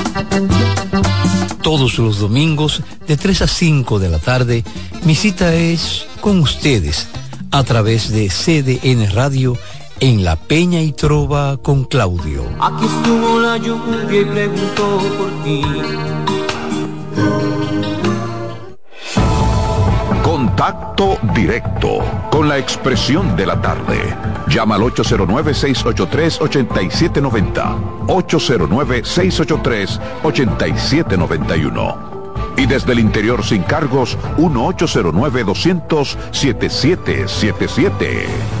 S12: Todos los domingos de 3 a 5 de la tarde, mi cita es con ustedes a través de CDN Radio en La Peña y Trova con Claudio.
S5: Contacto directo con la expresión de la tarde. Llama al 809-683-8790. 809-683-8791 y desde el interior sin cargos 1809-200-7777.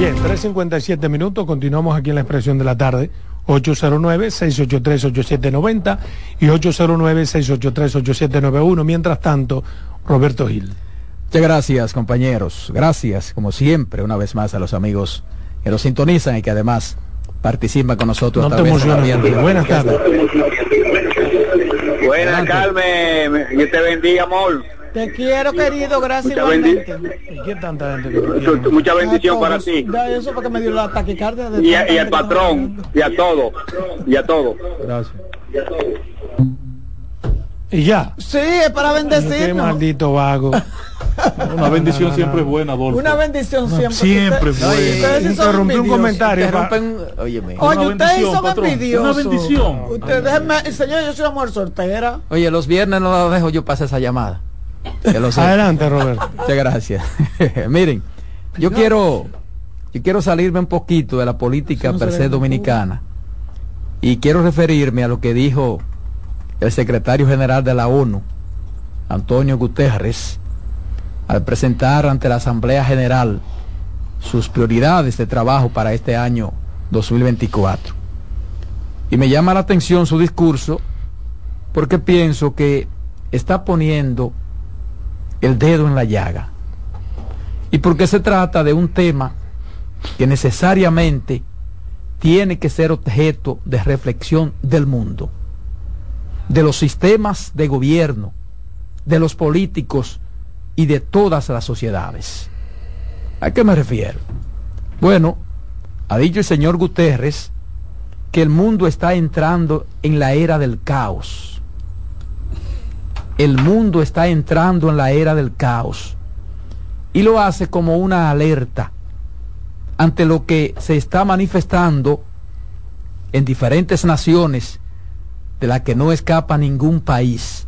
S1: Bien, 3.57 minutos, continuamos aquí en la expresión de la tarde. 809-683-8790 y 809-683-8791. Mientras tanto, Roberto Gil.
S2: Muchas gracias, compañeros. Gracias, como siempre, una vez más a los amigos que nos sintonizan y que además participan con nosotros.
S1: No te emociones. Buenas tardes.
S9: Buenas, Carmen. Que te bendiga, amor.
S3: Te quiero, querido, gracias
S9: Mucha igualmente. ¿Qué tanta gente que Mucha bendición para ti.
S3: Eso porque me dio la taquicardia. De
S9: y, y al patrón, y a todo, y a todo. Gracias.
S1: Y ya.
S3: Sí, es para bendecirnos. Qué
S1: maldito vago.
S4: Una bendición siempre es buena, Adolfo.
S3: Una bendición siempre.
S1: Siempre buena. Interrumpí un comentario.
S3: Oye, ustedes son envidiosos.
S4: Una bendición.
S3: Usted, déjenme, señor, yo soy una mujer soltera.
S2: Oye, los viernes no la dejo yo pasar esa llamada.
S1: Adelante, Roberto.
S2: Muchas gracias. Miren, yo quiero, yo quiero salirme un poquito de la política per se dominicana y quiero referirme a lo que dijo el secretario general de la ONU, Antonio Guterres, al presentar ante la Asamblea General sus prioridades de trabajo para este año 2024. Y me llama la atención su discurso porque pienso que está poniendo el dedo en la llaga. Y porque se trata de un tema que necesariamente tiene que ser objeto de reflexión del mundo, de los sistemas de gobierno, de los políticos y de todas las sociedades. ¿A qué me refiero? Bueno, ha dicho el señor Guterres que el mundo está entrando en la era del caos el mundo está entrando en la era del caos y lo hace como una alerta ante lo que se está manifestando en diferentes naciones de la que no escapa ningún país,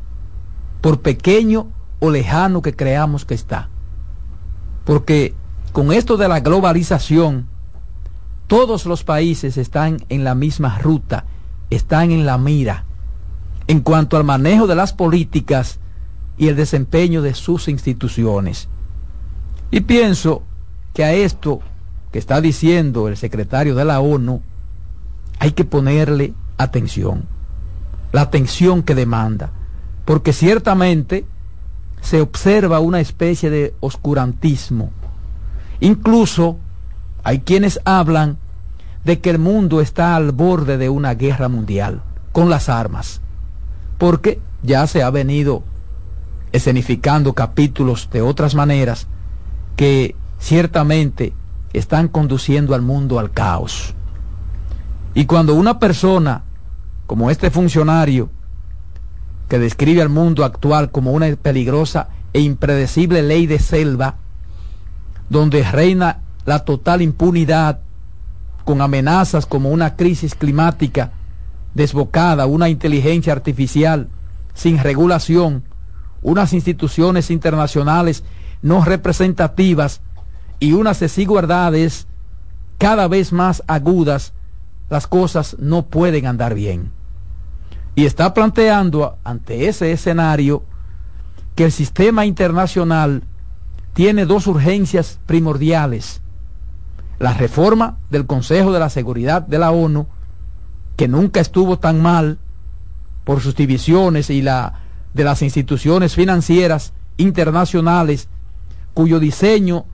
S2: por pequeño o lejano que creamos que está. Porque con esto de la globalización, todos los países están en la misma ruta, están en la mira en cuanto al manejo de las políticas y el desempeño de sus instituciones. Y pienso que a esto que está diciendo el secretario de la ONU hay que ponerle atención, la atención que demanda, porque ciertamente se observa una especie de oscurantismo. Incluso hay quienes hablan de que el mundo está al borde de una guerra mundial con las armas, porque ya se ha venido escenificando capítulos de otras maneras que ciertamente están conduciendo al mundo al caos. Y cuando una persona, como este funcionario, que describe al mundo actual como una peligrosa e impredecible ley de selva, donde reina la total impunidad, con amenazas como una crisis climática desbocada, una inteligencia artificial sin regulación, unas instituciones internacionales no representativas y unas desigualdades cada vez más agudas, las cosas no pueden andar bien. Y está planteando ante ese escenario que el sistema internacional tiene dos urgencias primordiales. La reforma del Consejo de la Seguridad de la ONU, que nunca estuvo tan mal por sus divisiones y la de las instituciones financieras internacionales cuyo diseño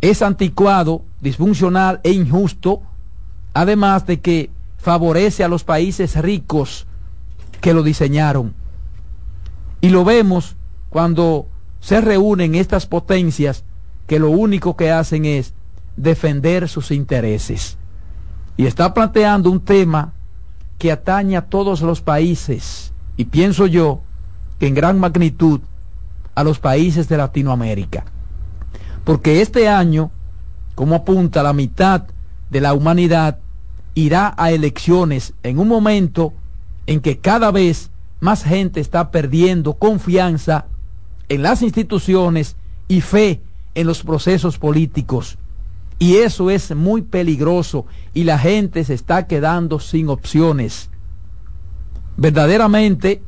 S2: es anticuado, disfuncional e injusto, además de que favorece a los países ricos que lo diseñaron. Y lo vemos cuando se reúnen estas potencias que lo único que hacen es defender sus intereses. Y está planteando un tema que atañe a todos los países, y pienso yo que en gran magnitud a los países de Latinoamérica. Porque este año, como apunta la mitad de la humanidad, irá a elecciones en un momento en que cada vez más gente está perdiendo confianza en las instituciones y fe en los procesos políticos. Y eso es muy peligroso y la gente se está quedando sin opciones. Verdaderamente,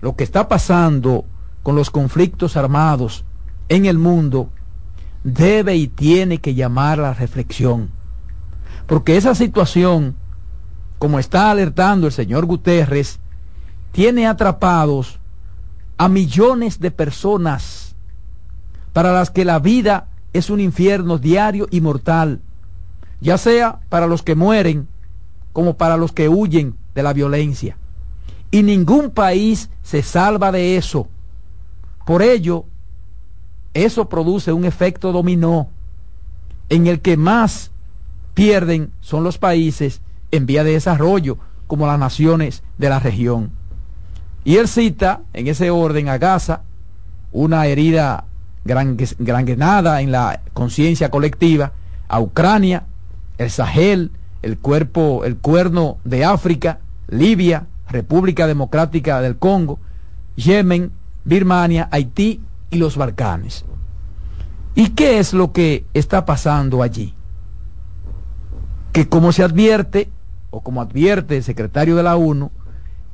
S2: lo que está pasando con los conflictos armados en el mundo debe y tiene que llamar la reflexión. Porque esa situación, como está alertando el señor Guterres, tiene atrapados a millones de personas para las que la vida es un infierno diario y mortal, ya sea para los que mueren como para los que huyen de la violencia. Y ningún país se salva de eso. Por ello, eso produce un efecto dominó en el que más pierden son los países en vía de desarrollo, como las naciones de la región. Y él cita en ese orden a Gaza, una herida gran, granada en la conciencia colectiva, a Ucrania, el Sahel, el cuerpo, el cuerno de África, Libia, República Democrática del Congo, Yemen, Birmania, Haití y los Balcanes. ¿Y qué es lo que está pasando allí? Que como se advierte, o como advierte el secretario de la ONU,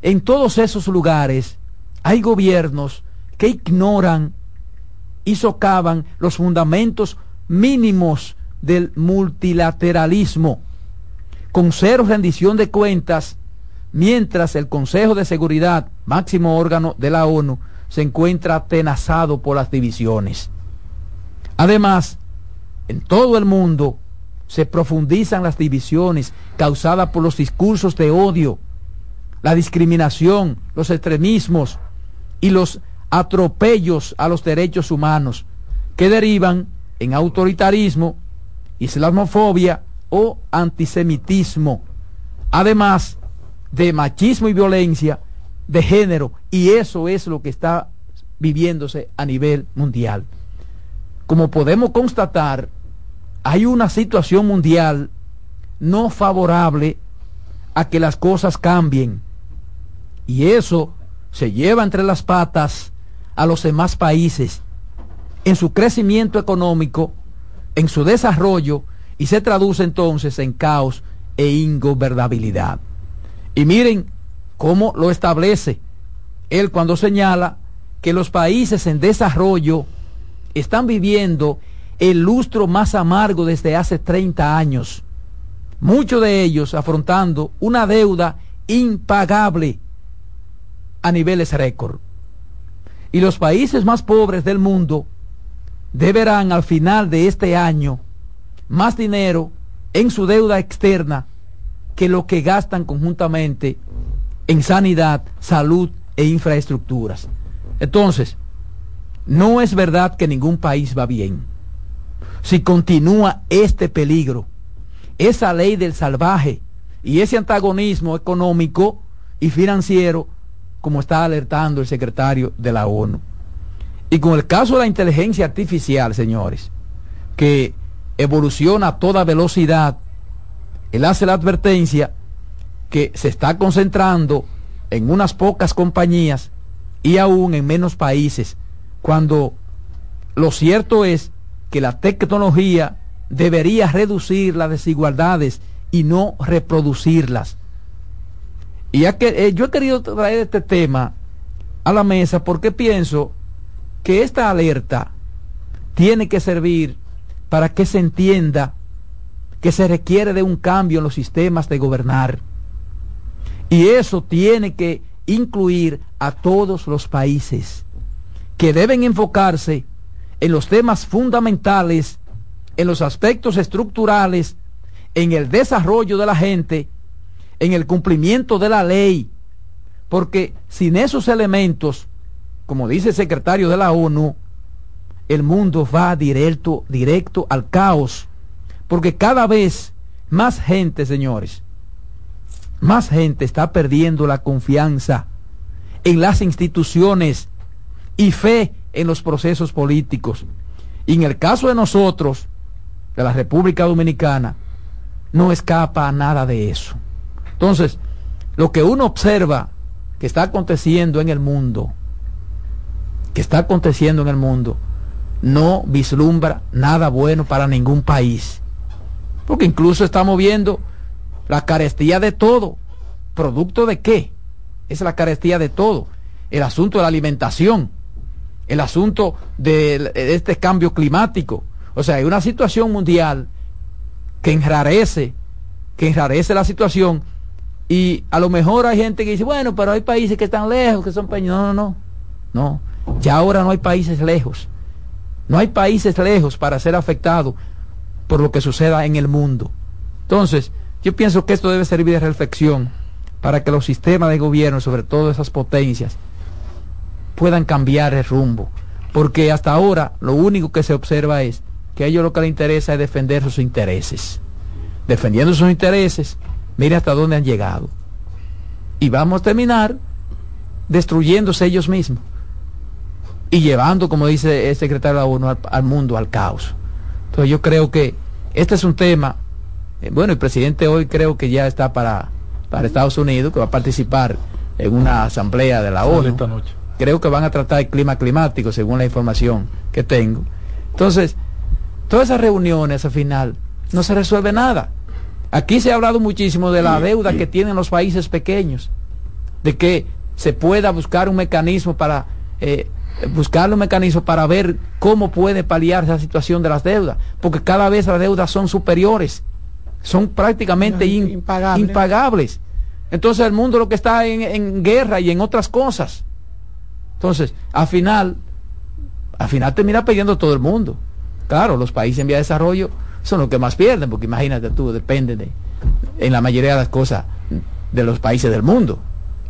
S2: en todos esos lugares hay gobiernos que ignoran y socavan los fundamentos mínimos del multilateralismo, con cero rendición de cuentas, mientras el Consejo de Seguridad, máximo órgano de la ONU, se encuentra atenazado por las divisiones. Además, en todo el mundo se profundizan las divisiones causadas por los discursos de odio, la discriminación, los extremismos y los atropellos a los derechos humanos que derivan en autoritarismo, islamofobia o antisemitismo, además de machismo y violencia de género, y eso es lo que está viviéndose a nivel mundial. Como podemos constatar, hay una situación mundial no favorable a que las cosas cambien, y eso se lleva entre las patas a los demás países en su crecimiento económico, en su desarrollo, y se traduce entonces en caos e ingobernabilidad. Y miren cómo lo establece él cuando señala que los países en desarrollo están viviendo el lustro más amargo desde hace 30 años. Muchos de ellos afrontando una deuda impagable a niveles récord. Y los países más pobres del mundo deberán al final de este año más dinero en su deuda externa que lo que gastan conjuntamente en sanidad, salud e infraestructuras. Entonces, no es verdad que ningún país va bien. Si continúa este peligro, esa ley del salvaje y ese antagonismo económico y financiero, como está alertando el secretario de la ONU. Y con el caso de la inteligencia artificial, señores, que evoluciona a toda velocidad, él hace la advertencia que se está concentrando en unas pocas compañías y aún en menos países, cuando lo cierto es que la tecnología debería reducir las desigualdades y no reproducirlas. Y ya que, eh, yo he querido traer este tema a la mesa porque pienso que esta alerta tiene que servir para que se entienda que se requiere de un cambio en los sistemas de gobernar. Y eso tiene que incluir a todos los países, que deben enfocarse en los temas fundamentales, en los aspectos estructurales, en el desarrollo de la gente, en el cumplimiento de la ley, porque sin esos elementos, como dice el secretario de la ONU, el mundo va directo, directo al caos, porque cada vez más gente, señores, más gente está perdiendo la confianza en las instituciones y fe en los procesos políticos. Y en el caso de nosotros, de la República Dominicana, no escapa a nada de eso. Entonces, lo que uno observa que está aconteciendo en el mundo, que está aconteciendo en el mundo, no vislumbra nada bueno para ningún país. Porque incluso estamos viendo la carestía de todo. ¿Producto de qué? Es la carestía de todo. El asunto de la alimentación, el asunto de, este cambio climático. O sea, hay una situación mundial que enrarece, que enrarece la situación. Y a lo mejor hay gente que dice, bueno, pero hay países que están lejos, que son países. No, no, no. No. Ya ahora no hay países lejos. No hay países lejos para ser afectados por lo que suceda en el mundo. Entonces, yo pienso que esto debe servir de reflexión para que los sistemas de gobierno, sobre todo esas potencias, puedan cambiar el rumbo. Porque hasta ahora lo único que se observa es que a ellos lo que les interesa es defender sus intereses. Defendiendo sus intereses, mire hasta dónde han llegado. Y vamos a terminar destruyéndose ellos mismos y llevando, como dice el secretario de la ONU, al, mundo al caos. Entonces yo creo que este es un tema, eh, bueno, el presidente hoy creo que ya está para, para Estados Unidos, que va a participar en una asamblea de la ONU. Esta noche. Creo que van a tratar el clima climático, según la información que tengo. Entonces, todas esas reuniones al final no se resuelve nada. Aquí se ha hablado muchísimo de la deuda que tienen los países pequeños, de que se pueda buscar un mecanismo para eh, buscar un mecanismo para ver cómo puede paliar esa situación de las deudas, porque cada vez las deudas son superiores, son prácticamente impagables. Entonces el mundo lo que está en, guerra y en otras cosas. Entonces, al final, al final termina perdiendo todo el mundo. Claro, los países en vía de desarrollo son los que más pierden, porque imagínate tú, depende de, en la mayoría de las cosas de los países del mundo.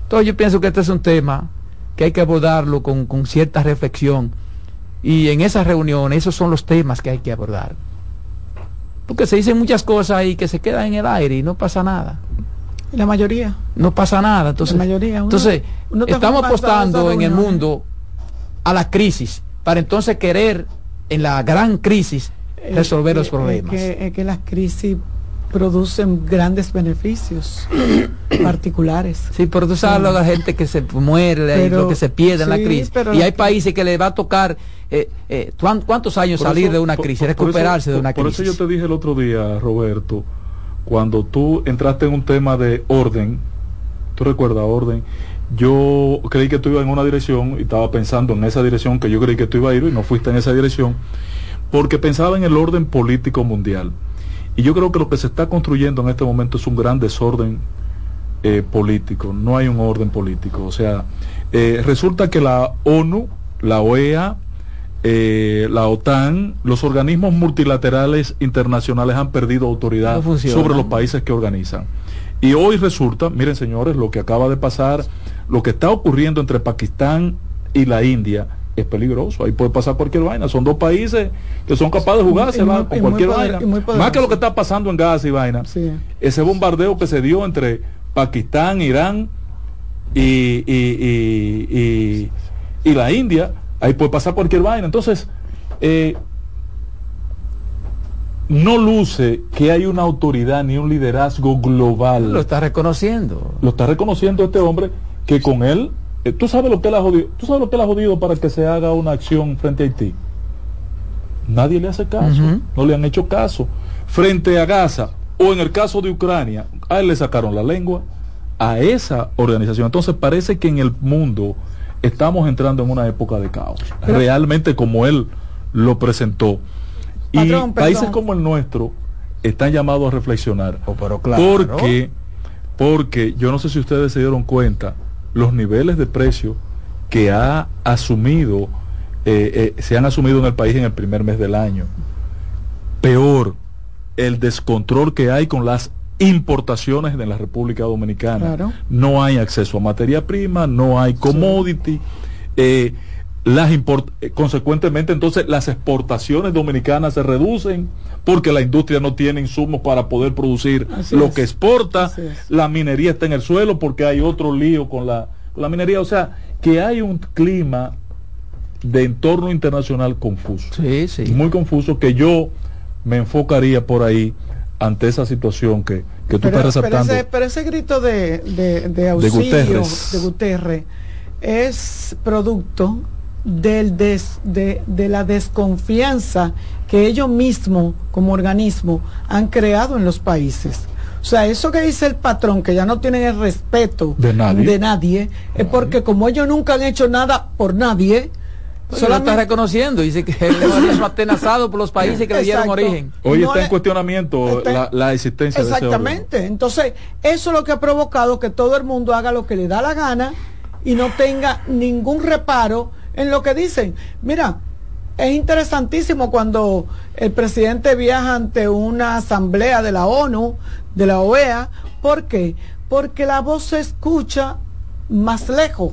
S2: Entonces yo pienso que este es un tema que hay que abordarlo con, cierta reflexión. Y en esas reuniones, esos son los temas que hay que abordar. Porque se dicen muchas cosas ahí que se quedan en el aire y no pasa nada.
S3: La mayoría.
S2: No pasa nada. Entonces, mayoría, entonces estamos apostando en el mundo a la crisis para entonces querer en la gran crisis resolver los problemas.
S3: Es que, es que las crisis producen grandes beneficios particulares.
S2: Sí, pero tú sabes la gente que se muere y lo que se pierde en la crisis. Y hay países que le va a tocar eh, eh, cuántos años salir de una crisis, recuperarse de una crisis.
S4: Por eso yo te dije el otro día, Roberto, cuando tú entraste en un tema de orden, tú recuerdas orden, yo creí que tú ibas en una dirección y estaba pensando en esa dirección que yo creí que tú ibas a ir y no fuiste en esa dirección, porque pensaba en el orden político mundial. Y yo creo que lo que se está construyendo en este momento es un gran desorden eh, político, no hay un orden político. O sea, eh, resulta que la ONU, la OEA, eh, la OTAN, los organismos multilaterales internacionales han perdido autoridad sobre los países que organizan. Y hoy resulta, miren señores, lo que acaba de pasar, lo que está ocurriendo entre Pakistán y la India es peligroso. Ahí puede pasar cualquier vaina. Son dos países que son capaces de jugarse con cualquier vaina. Más que lo que está pasando en Gaza y vaina. Ese bombardeo que se dio entre Pakistán, Irán y, y, y, la India, ahí puede pasar cualquier vaina. Entonces, eh, no luce que hay una autoridad ni un liderazgo global.
S2: Lo está reconociendo.
S4: Lo está reconociendo este hombre que con él, tú sabes lo que él ha jodido, tú sabes lo que él ha jodido para que se haga una acción frente a Haití. Nadie le hace caso, no le han hecho caso. Frente a Gaza o en el caso de Ucrania, a él le sacaron la lengua a esa organización. Entonces parece que en el mundo estamos entrando en una época de caos. Realmente como él lo presentó. Y países como el nuestro están llamados a reflexionar.
S2: Oh,
S4: porque, porque yo no sé si ustedes se dieron cuenta los niveles de precio que ha asumido, eh, eh, se han asumido en el país en el primer mes del año. Peor, el descontrol que hay con las importaciones de la República Dominicana. No hay acceso a materia prima, no hay commodity. Eh, las eh, consecuentemente entonces las exportaciones dominicanas se reducen porque la industria no tiene insumos para poder producir lo que exporta, la minería está en el suelo porque hay otro lío con la, la minería, o sea, que hay un clima de entorno internacional confuso, muy confuso que yo me enfocaría por ahí ante esa situación que, que tú estás resaltando.
S3: Pero ese, grito de, de, de auxilio de Guterres es producto del de, de, la desconfianza que ellos mismos como organismo han creado en los países. O sea, eso que dice el patrón, que ya no tienen el respeto
S4: de
S3: nadie, es porque como ellos nunca han hecho nada por nadie,
S2: Solo está reconociendo, dice que el organismo atenazado por los países que le dieron origen.
S4: Hoy está en cuestionamiento la, la, existencia
S3: Exactamente. De ese Entonces, eso es lo que ha provocado que todo el mundo haga lo que le da la gana y no tenga ningún reparo en lo que dicen. Mira, es interesantísimo cuando el presidente viaja ante una asamblea de la ONU, de la OEA. ¿Por qué? Porque la voz se escucha más lejos.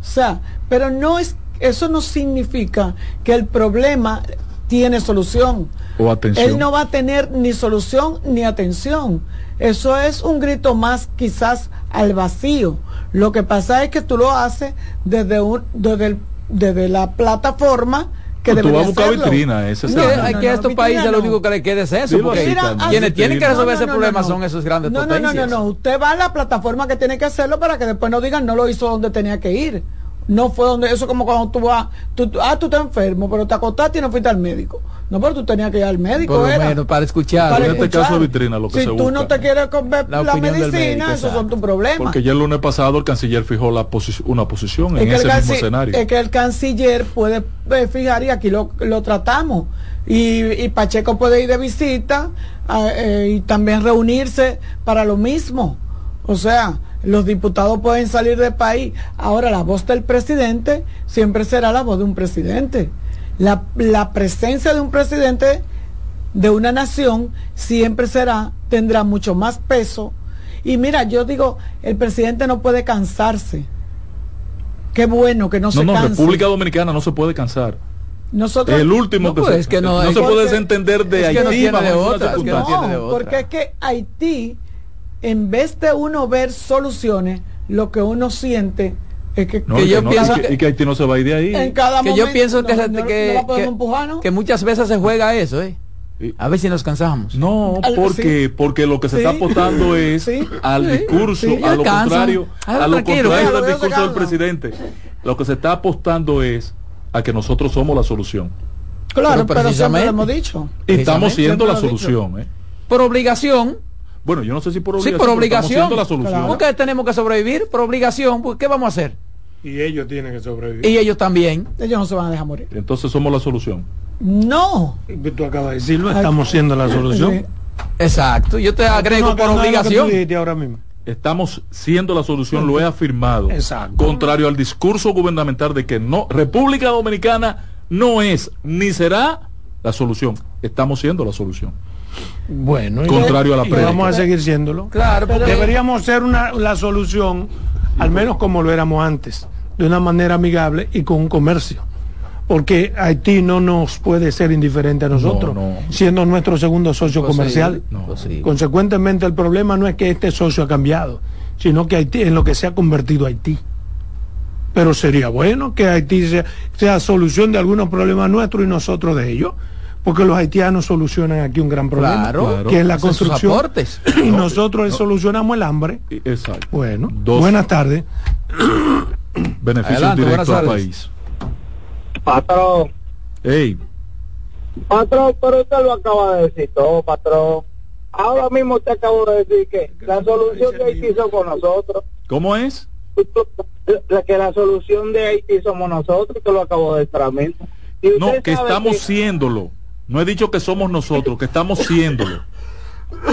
S3: O sea, pero no es, eso no significa que el problema tiene solución.
S4: O atención.
S3: Él no va a tener ni solución ni atención. Eso es un grito más quizás al vacío. Lo que pasa es que tú lo haces desde, un, desde el desde la plataforma que
S4: no, tú vas a buscar vitrina, ese
S2: no, hay que a estos países lo único que le queda es eso, porque quienes tienen que resolver ese problema son esos grandes
S3: no,
S2: potencias.
S3: No, no, no, no, usted va a la plataforma que tiene que hacerlo para que después no digan no lo hizo donde tenía que ir. No fue donde, eso como cuando tú vas, tú, ah, tú estás enfermo, pero te acostaste y no fuiste al médico. No, pero tú tenías que ir al médico.
S2: Por lo menos para escuchar.
S4: en este caso vitrina, lo que
S3: si tú no te quieres comer la, medicina, esos son tus problemas.
S4: Porque ya el lunes pasado el canciller fijó la una posición en ese mismo escenario.
S3: Es que el canciller puede eh, fijar y aquí lo, lo tratamos. Y, y, Pacheco puede ir de visita eh, y también reunirse para lo mismo. O sea, los diputados pueden salir del país. Ahora la voz del presidente siempre será la voz de un presidente. La, la presencia de un presidente de una nación siempre será, tendrá mucho más peso. Y mira, yo digo, el presidente no puede cansarse. Qué bueno que no, se canse. No,
S4: República Dominicana no se puede cansar.
S3: Nosotros,
S4: el último que,
S2: pues, que no,
S4: se puede desentender de Haití.
S3: no, porque es que Haití en vez de uno ver soluciones, lo que uno siente es que,
S4: yo pienso que, y que Haití no se va a ir de ahí.
S2: En cada que yo pienso que, que, muchas veces se juega eso, ¿eh? A ver si nos cansamos.
S4: No, porque porque lo que se está apostando es al discurso, a lo contrario, a lo contrario del discurso del presidente. Lo que se está apostando es a que nosotros somos la solución.
S3: Claro, pero, precisamente lo hemos dicho.
S4: estamos siendo la solución, ¿eh?
S2: Por obligación,
S4: Bueno, yo no sé si por
S2: obligación. Sí, por obligación. La solución. Porque tenemos que sobrevivir por obligación. Pues, ¿Qué vamos a hacer?
S1: Y ellos tienen que sobrevivir.
S2: Y ellos también.
S3: Ellos no se van a dejar morir.
S4: Entonces somos la solución.
S3: No.
S1: Tú acabas de decirlo, estamos siendo la solución.
S2: Exacto. Yo te agrego por obligación.
S1: ahora mismo.
S4: Estamos siendo la solución, lo he afirmado. Exacto. Contrario al discurso gubernamental de que no, República Dominicana no es ni será la solución. Estamos siendo la solución.
S1: Bueno,
S4: contrario a la
S1: prensa. Vamos a seguir siéndolo.
S2: Claro,
S1: deberíamos ser una, la solución, al menos como lo éramos antes, de una manera amigable y con un comercio. Porque Haití no nos puede ser indiferente a nosotros, siendo nuestro segundo socio pues comercial. Pues Consecuentemente, el problema no es que este socio ha cambiado, sino que Haití, en lo que se ha convertido Haití. Pero sería bueno que Haití sea, sea solución de algunos problemas nuestros y nosotros de ellos porque los haitianos solucionan aquí un gran problema, que es la construcción. Y nosotros solucionamos el hambre.
S4: Exacto.
S1: Bueno, buenas tardes.
S4: Beneficios directos al país.
S9: Patrón.
S4: Hey.
S9: Patrón, pero usted lo acaba de decir todo, patrón. Ahora mismo usted acabó de decir que la solución de Haití somos nosotros.
S4: ¿Cómo es?
S9: Que la solución de Haití somos nosotros, que lo acabo de decir
S4: No, que estamos siéndolo. No he dicho que somos nosotros, que estamos siéndolo.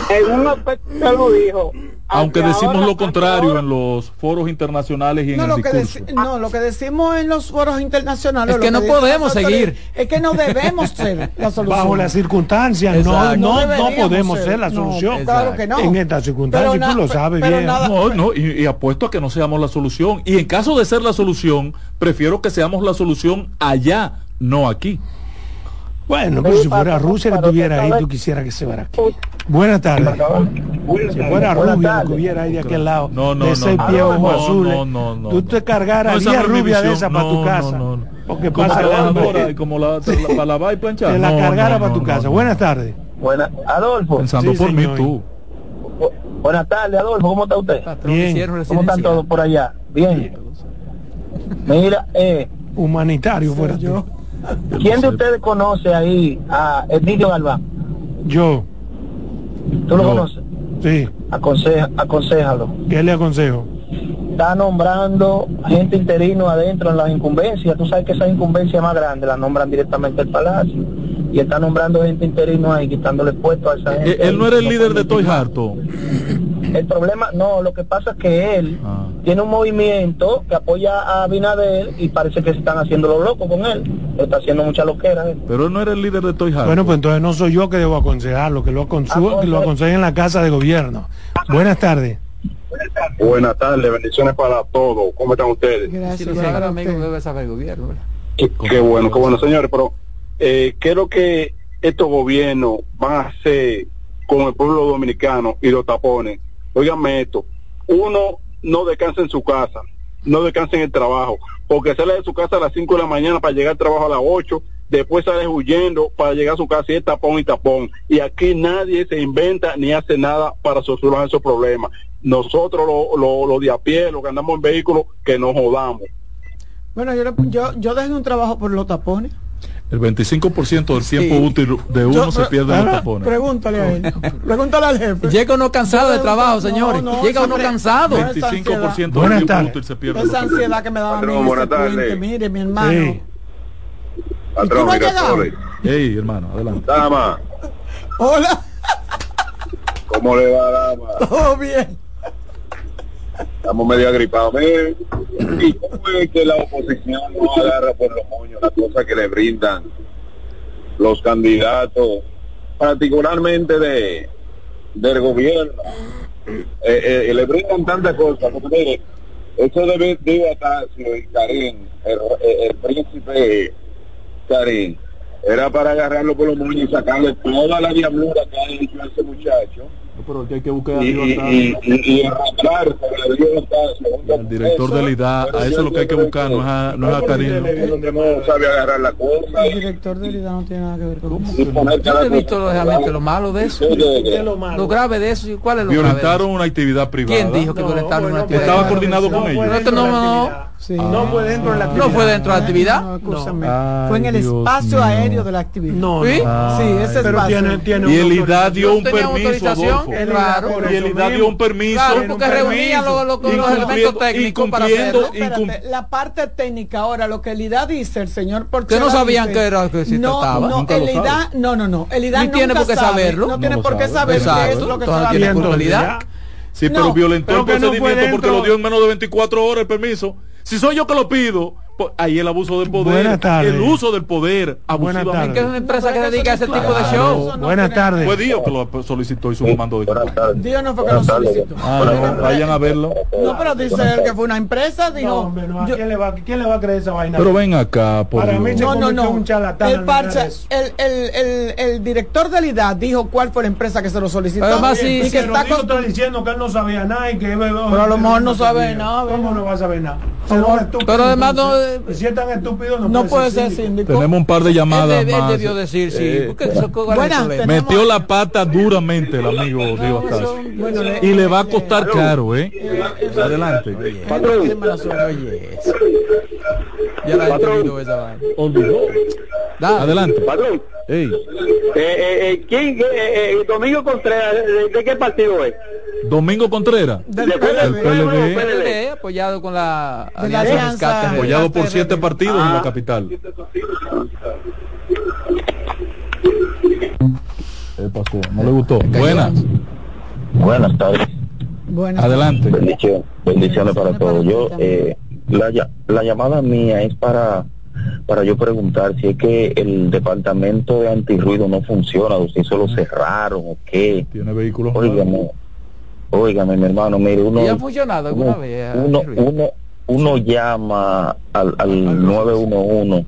S9: En un aspecto lo dijo.
S4: Aunque decimos lo contrario en los foros internacionales y en
S3: no,
S4: el
S3: lo
S4: discurso.
S3: Que no, lo que decimos en los foros internacionales
S2: es que no podemos seguir.
S3: Es que no debemos ser la solución.
S1: Bajo las circunstancias, no, no, no, podemos ser, la solución.
S3: claro que no.
S1: En estas circunstancias, tú lo sabes bien.
S4: no, no, y, y apuesto a que no seamos la solución. Y en caso de ser la solución, prefiero que seamos la solución allá, no aquí.
S1: Bueno, pero si fuera Rusia que estuviera ahí, tú quisieras que se fuera aquí. Buenas tardes. Si fuera Rubia que estuviera ahí de aquel lado,
S4: no, no,
S1: de ese pie ojo azul, tú te cargaras 10 rubias de esa para tu casa. Porque pasa
S4: la como la, para lavar y planchar.
S1: Te la cargara para tu casa. Buenas tardes.
S9: Buenas, Adolfo.
S4: Pensando por mí tú.
S9: Buenas tardes, Adolfo. ¿Cómo está usted?
S1: Bien.
S9: ¿Cómo están todos por allá? Bien. Mira, eh.
S1: Humanitario fuera yo.
S9: ¿Quién de ustedes conoce ahí a Emilio Galván?
S1: Yo.
S9: ¿Tú lo conoces?
S1: Sí.
S9: Aconseja, aconsejalo.
S1: ¿Qué le aconsejo?
S9: Está nombrando gente interino adentro en las incumbencias. Tú sabes que esa incumbencia más grande la nombran directamente el palacio. Y está nombrando gente interino ahí, quitándole puesto a esa
S4: eh,
S9: gente.
S4: Él no era el líder de Toy Harto.
S9: El problema, no, lo que pasa es que él ah. tiene un movimiento que apoya a Binader y parece que se están haciendo los locos con él. Está haciendo mucha loquera.
S4: Pero él no era el líder de Toy
S1: Bueno, pues entonces no soy yo que debo aconsejarlo, que lo, aconsejo, que lo aconseje en la casa de gobierno. Buenas tardes.
S13: Buenas tardes, bendiciones para todos. ¿Cómo están ustedes?
S2: Gracias. debe saber el gobierno.
S13: Qué, qué, bueno, qué bueno, señores. Pero, eh, ¿qué es lo que estos gobiernos van a hacer con el pueblo dominicano y los tapones? Óigame esto, uno no descansa en su casa, no descansa en el trabajo, porque sale de su casa a las 5 de la mañana para llegar al trabajo a las 8, después sale huyendo para llegar a su casa y es tapón y tapón. Y aquí nadie se inventa ni hace nada para solucionar esos problemas. Nosotros, los lo, lo de a pie, los que andamos en vehículos, que nos jodamos.
S3: Bueno, yo, yo, yo dejé un trabajo por los tapones.
S4: El 25% del tiempo útil de uno se pierde en los tapones.
S3: Pregúntale a él. Pregúntale al jefe.
S2: Llega uno cansado de trabajo, señores. Llega uno cansado.
S4: 25% del tiempo útil se pierde.
S3: Esa ansiedad que me daba a mí.
S13: Buenas tardes.
S3: Mire, mi hermano. Sí.
S13: Patrón,
S3: ¿Y tú no
S4: Hey, hermano, adelante.
S13: Dama.
S3: Hola.
S13: ¿Cómo le va, dama?
S3: Todo bien.
S13: Estamos medio agripados. ¿Y cómo es que la oposición no agarra por los moños las cosas que le brindan los candidatos, particularmente de del gobierno? Eh, eh, le brindan tantas cosas. Porque, mire, eso de Diego Atacio y Karim, el, príncipe Karim, era para agarrarlo por los moños y sacarle toda la diablura que ha hecho ese muchacho
S4: pero que hay que buscar a
S13: y, y, y,
S4: el director del IDA, a eso es lo que hay que buscar, no es a, no es a Karim.
S13: No sabe agarrar la cosa.
S3: El director del IDA no tiene nada que ver con eso.
S2: Yo no he visto realmente lo malo de eso. Lo grave de eso. ¿Cuál es lo
S4: Violentaron una actividad privada.
S2: ¿Quién dijo que violentaron una actividad
S4: Estaba coordinado con ellos.
S2: No, no,
S1: no fue dentro de la actividad.
S2: No fue dentro de la actividad.
S3: No, fue en el espacio aéreo de la actividad.
S1: No,
S3: ¿Sí? sí, ese
S4: pero
S3: espacio.
S4: Tiene, tiene y el IDA dio un permiso, Adolfo.
S2: Claro.
S4: Y el IDA dio un permiso.
S2: Claro, porque reunía los, los, los elementos técnicos para hacerlo.
S3: Espérate, la parte técnica ahora, lo que el IDA dice, el señor Porchela
S2: Que no sabían
S3: dice,
S2: que era que si
S3: no,
S2: trataba.
S3: No, el IDA, no, no, no. El IDA
S2: Ni
S3: nunca
S2: tiene por qué
S3: sabe,
S2: saberlo.
S3: No tiene
S2: No
S3: por qué
S2: sabe.
S3: saber qué es lo que está
S2: culpabilidad.
S4: Sí, pero
S3: No,
S4: violentó el
S1: no
S4: procedimiento porque lo dio en menos de 24 horas el permiso. Si soy yo que lo pido, ahí el abuso del poder, el uso del poder abusivamente.
S2: Que es una empresa que dedica a ese tipo de
S3: Claro.
S2: show.
S1: Buenas tardes.
S4: Fue Dios que lo solicitó y su mando de
S8: Buenas tardes.
S3: Dios no fue que lo solicitó.
S4: Ah, no, vayan a verlo.
S3: No, pero dice él que fue una empresa,
S1: No,
S3: dijo.
S1: hombre, no, ¿a
S3: yo-
S1: ¿quién, le va, ¿quién le va a creer esa vaina?
S4: Pero ven acá, por
S1: Para mí
S3: No, no, no.
S1: en un charlatán
S3: El, parche, el, el, el, el director de la IDA dijo cuál fue la empresa que se lo solicitó.
S2: Además, sí,
S3: y que
S1: Pero
S3: está
S1: Diego
S3: con-
S1: está diciendo que él no sabía nada y que pero
S3: a lo mejor no sabe nada,
S1: ¿Cómo no va a saber nada?
S2: Pero además no-
S1: si es tan estúpido no,
S3: no puede ser
S1: síndico.
S3: síndico.
S4: Tenemos un par de llamadas
S2: Él, deb- él
S4: más.
S2: debió decir sí.
S4: Eh,
S2: porque eso, ¿cuál es el
S3: Buenas,
S2: problema?
S3: tenemos-
S4: Metió la pata duramente el amigo Diego.
S3: Bueno,
S4: Y le va a costar caro, ¿eh? Adelante.
S2: Patrón. Oye, eso. Ya la he entendido esa vaina.
S4: Olvidó.
S2: Dale.
S4: Adelante.
S7: Patrón, eh, eh, eh, ¿quién, eh, eh, Domingo Contreras, ¿de, de qué partido es?
S4: Domingo Contreras.
S3: Del
S7: Del
S3: PLD.
S4: PLD.
S2: PLD, apoyado con la
S3: De la
S2: Alianza
S3: Alianza.
S2: Rescate.
S4: Apoyado por siete partidos en la
S7: Ah.
S4: capital. ¿Qué pasó? ¿No le gustó? Buenas.
S8: Buenas tardes.
S3: Bueno,
S4: Adelante.
S8: Bendición- bendiciones para todos. Yo, eh, la, la llamada mía es para para yo preguntar si es que el departamento de antirruido no funciona, o si eso lo cerraron o qué.
S4: Tiene vehículos.
S8: Óigame, óigame, mi hermano, mire, uno,
S2: ¿Y ha funcionado alguna
S8: uno,
S2: vez?
S8: uno, uno, uno llama al, al 911.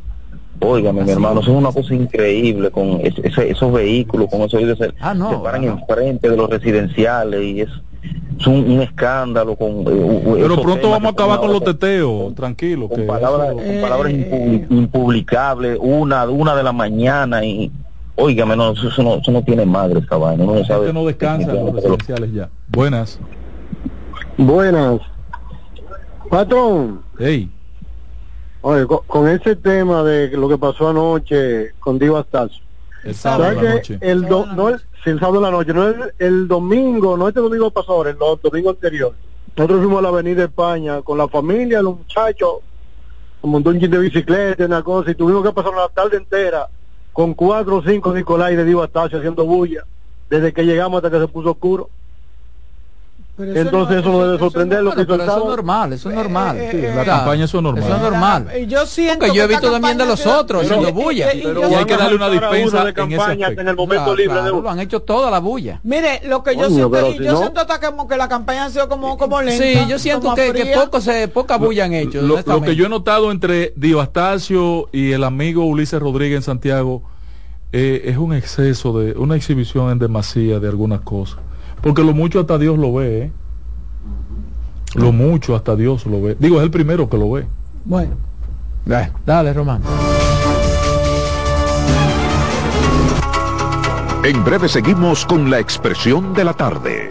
S8: Óigame, mi hermano, eso es una cosa increíble con es- ese- esos vehículos, con esos se,
S2: Ah, no,
S8: se paran
S2: ah, no.
S8: enfrente de los residenciales y es, es un, un escándalo con... eh,
S4: Pero pronto vamos a acabar con los teteos. Tranquilo.
S8: con
S4: Que
S8: palabras,
S4: eso-
S8: con palabras
S3: Eh,
S8: impu- impublicables, una, una de la mañana y... Óigame, no, eso, eso no, eso no tiene madre esa vaina, no sabe...
S4: no descansa en los residenciales ya. Buenas.
S14: Buenas. Patrón,
S4: Ey,
S14: oye, con, con ese tema de lo que pasó anoche con Diva Astacio.
S4: el sábado
S14: ¿Sabes
S4: de la noche.
S14: el, do- no el, el sábado de la noche, no el, el domingo, no este domingo pasado, el do- domingo anterior. Nosotros fuimos a la Avenida España con la familia, los muchachos, un montón de bicicleta, una cosa, y tuvimos que pasar la tarde entera con cuatro o cinco Nicolai de Diva haciendo bulla, desde que llegamos hasta que se puso oscuro.
S3: Pero eso
S14: Entonces eso no debe sorprender lo que
S2: Bueno, pero eso es normal, eso es normal.
S3: eh,
S2: Sí,
S3: eh,
S4: La
S2: sea,
S4: campaña eso es normal.
S2: Eso es normal.
S3: Y yo siento
S2: Porque yo he
S3: que
S2: visto también de los otros
S3: Pero-
S2: haciendo
S3: y-
S2: bulla.
S3: y- y
S4: Pero
S3: yo-
S4: y hay que darle una dispensa
S14: de
S4: en ese
S14: campaña
S4: aspecto.
S14: en el momento
S2: Claro,
S14: libre de
S2: claro,
S14: uno.
S2: lo han hecho toda la bulla.
S3: Mire, lo que yo
S14: Coño,
S3: siento,
S14: pero
S3: y
S14: si
S3: yo
S14: no-
S3: siento hasta como que la campaña ha sido como, como lenta.
S2: Sí, yo siento que, que poco se, poca bulla han hecho.
S4: Lo, lo que yo he notado entre Dio Astacio y el amigo Ulises Rodríguez en Santiago eh, es un exceso de una exhibición en demasía de algunas cosas porque lo mucho hasta Dios lo ve ¿eh? lo mucho hasta Dios lo ve digo es el primero que lo ve
S3: Bueno.
S2: Dale, dale, Román.
S5: En breve seguimos con la expresión de la tarde.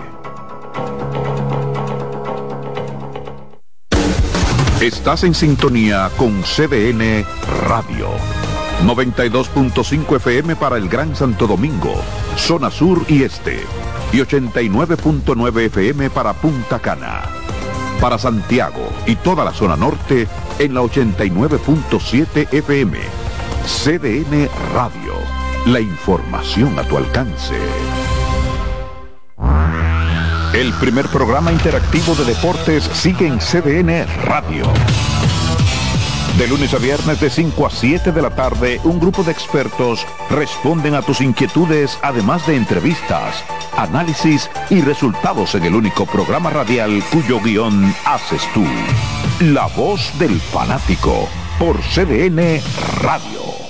S5: Estás en sintonía con CDN Radio. 92.5 FM para el Gran Santo Domingo, zona sur y este. Y 89.9 FM para Punta Cana. Para Santiago y toda la zona norte en la 89.7 FM. CDN Radio. La información a tu alcance. El primer programa interactivo de deportes sigue en CDN Radio. De lunes a viernes de 5 a 7 de la tarde, un grupo de expertos responden a tus inquietudes, además de entrevistas, análisis y resultados en el único programa radial cuyo guion haces tú. La voz del fanático por CDN Radio.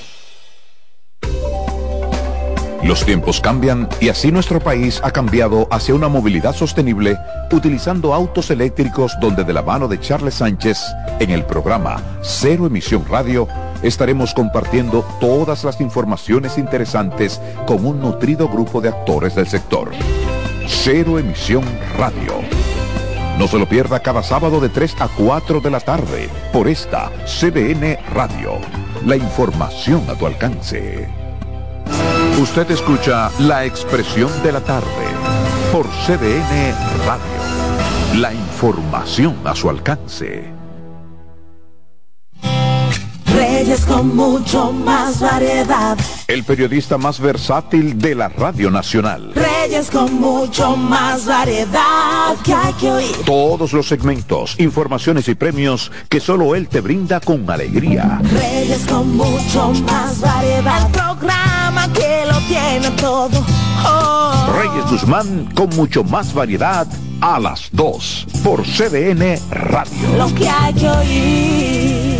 S5: Los tiempos cambian y así nuestro país ha cambiado hacia una movilidad sostenible utilizando autos eléctricos donde de la mano de Charles Sánchez en el programa Cero Emisión Radio estaremos compartiendo todas las informaciones interesantes con un nutrido grupo de actores del sector. Cero Emisión Radio. No se lo pierda cada sábado de 3 a 4 de la tarde por esta CDN Radio. La información a tu alcance. Usted escucha la expresión de la tarde por CDN Radio. La información a su alcance.
S15: Reyes con mucho más variedad.
S5: El periodista más versátil de la Radio Nacional.
S15: Reyes con mucho más variedad que hay que oír.
S5: Todos los segmentos, informaciones y premios que solo él te brinda con alegría.
S15: Reyes con mucho más variedad. El programa que tiene todo. Oh.
S5: Reyes Guzmán con mucho más variedad a las 2 por CDN Radio.
S15: Lo que hay que oír.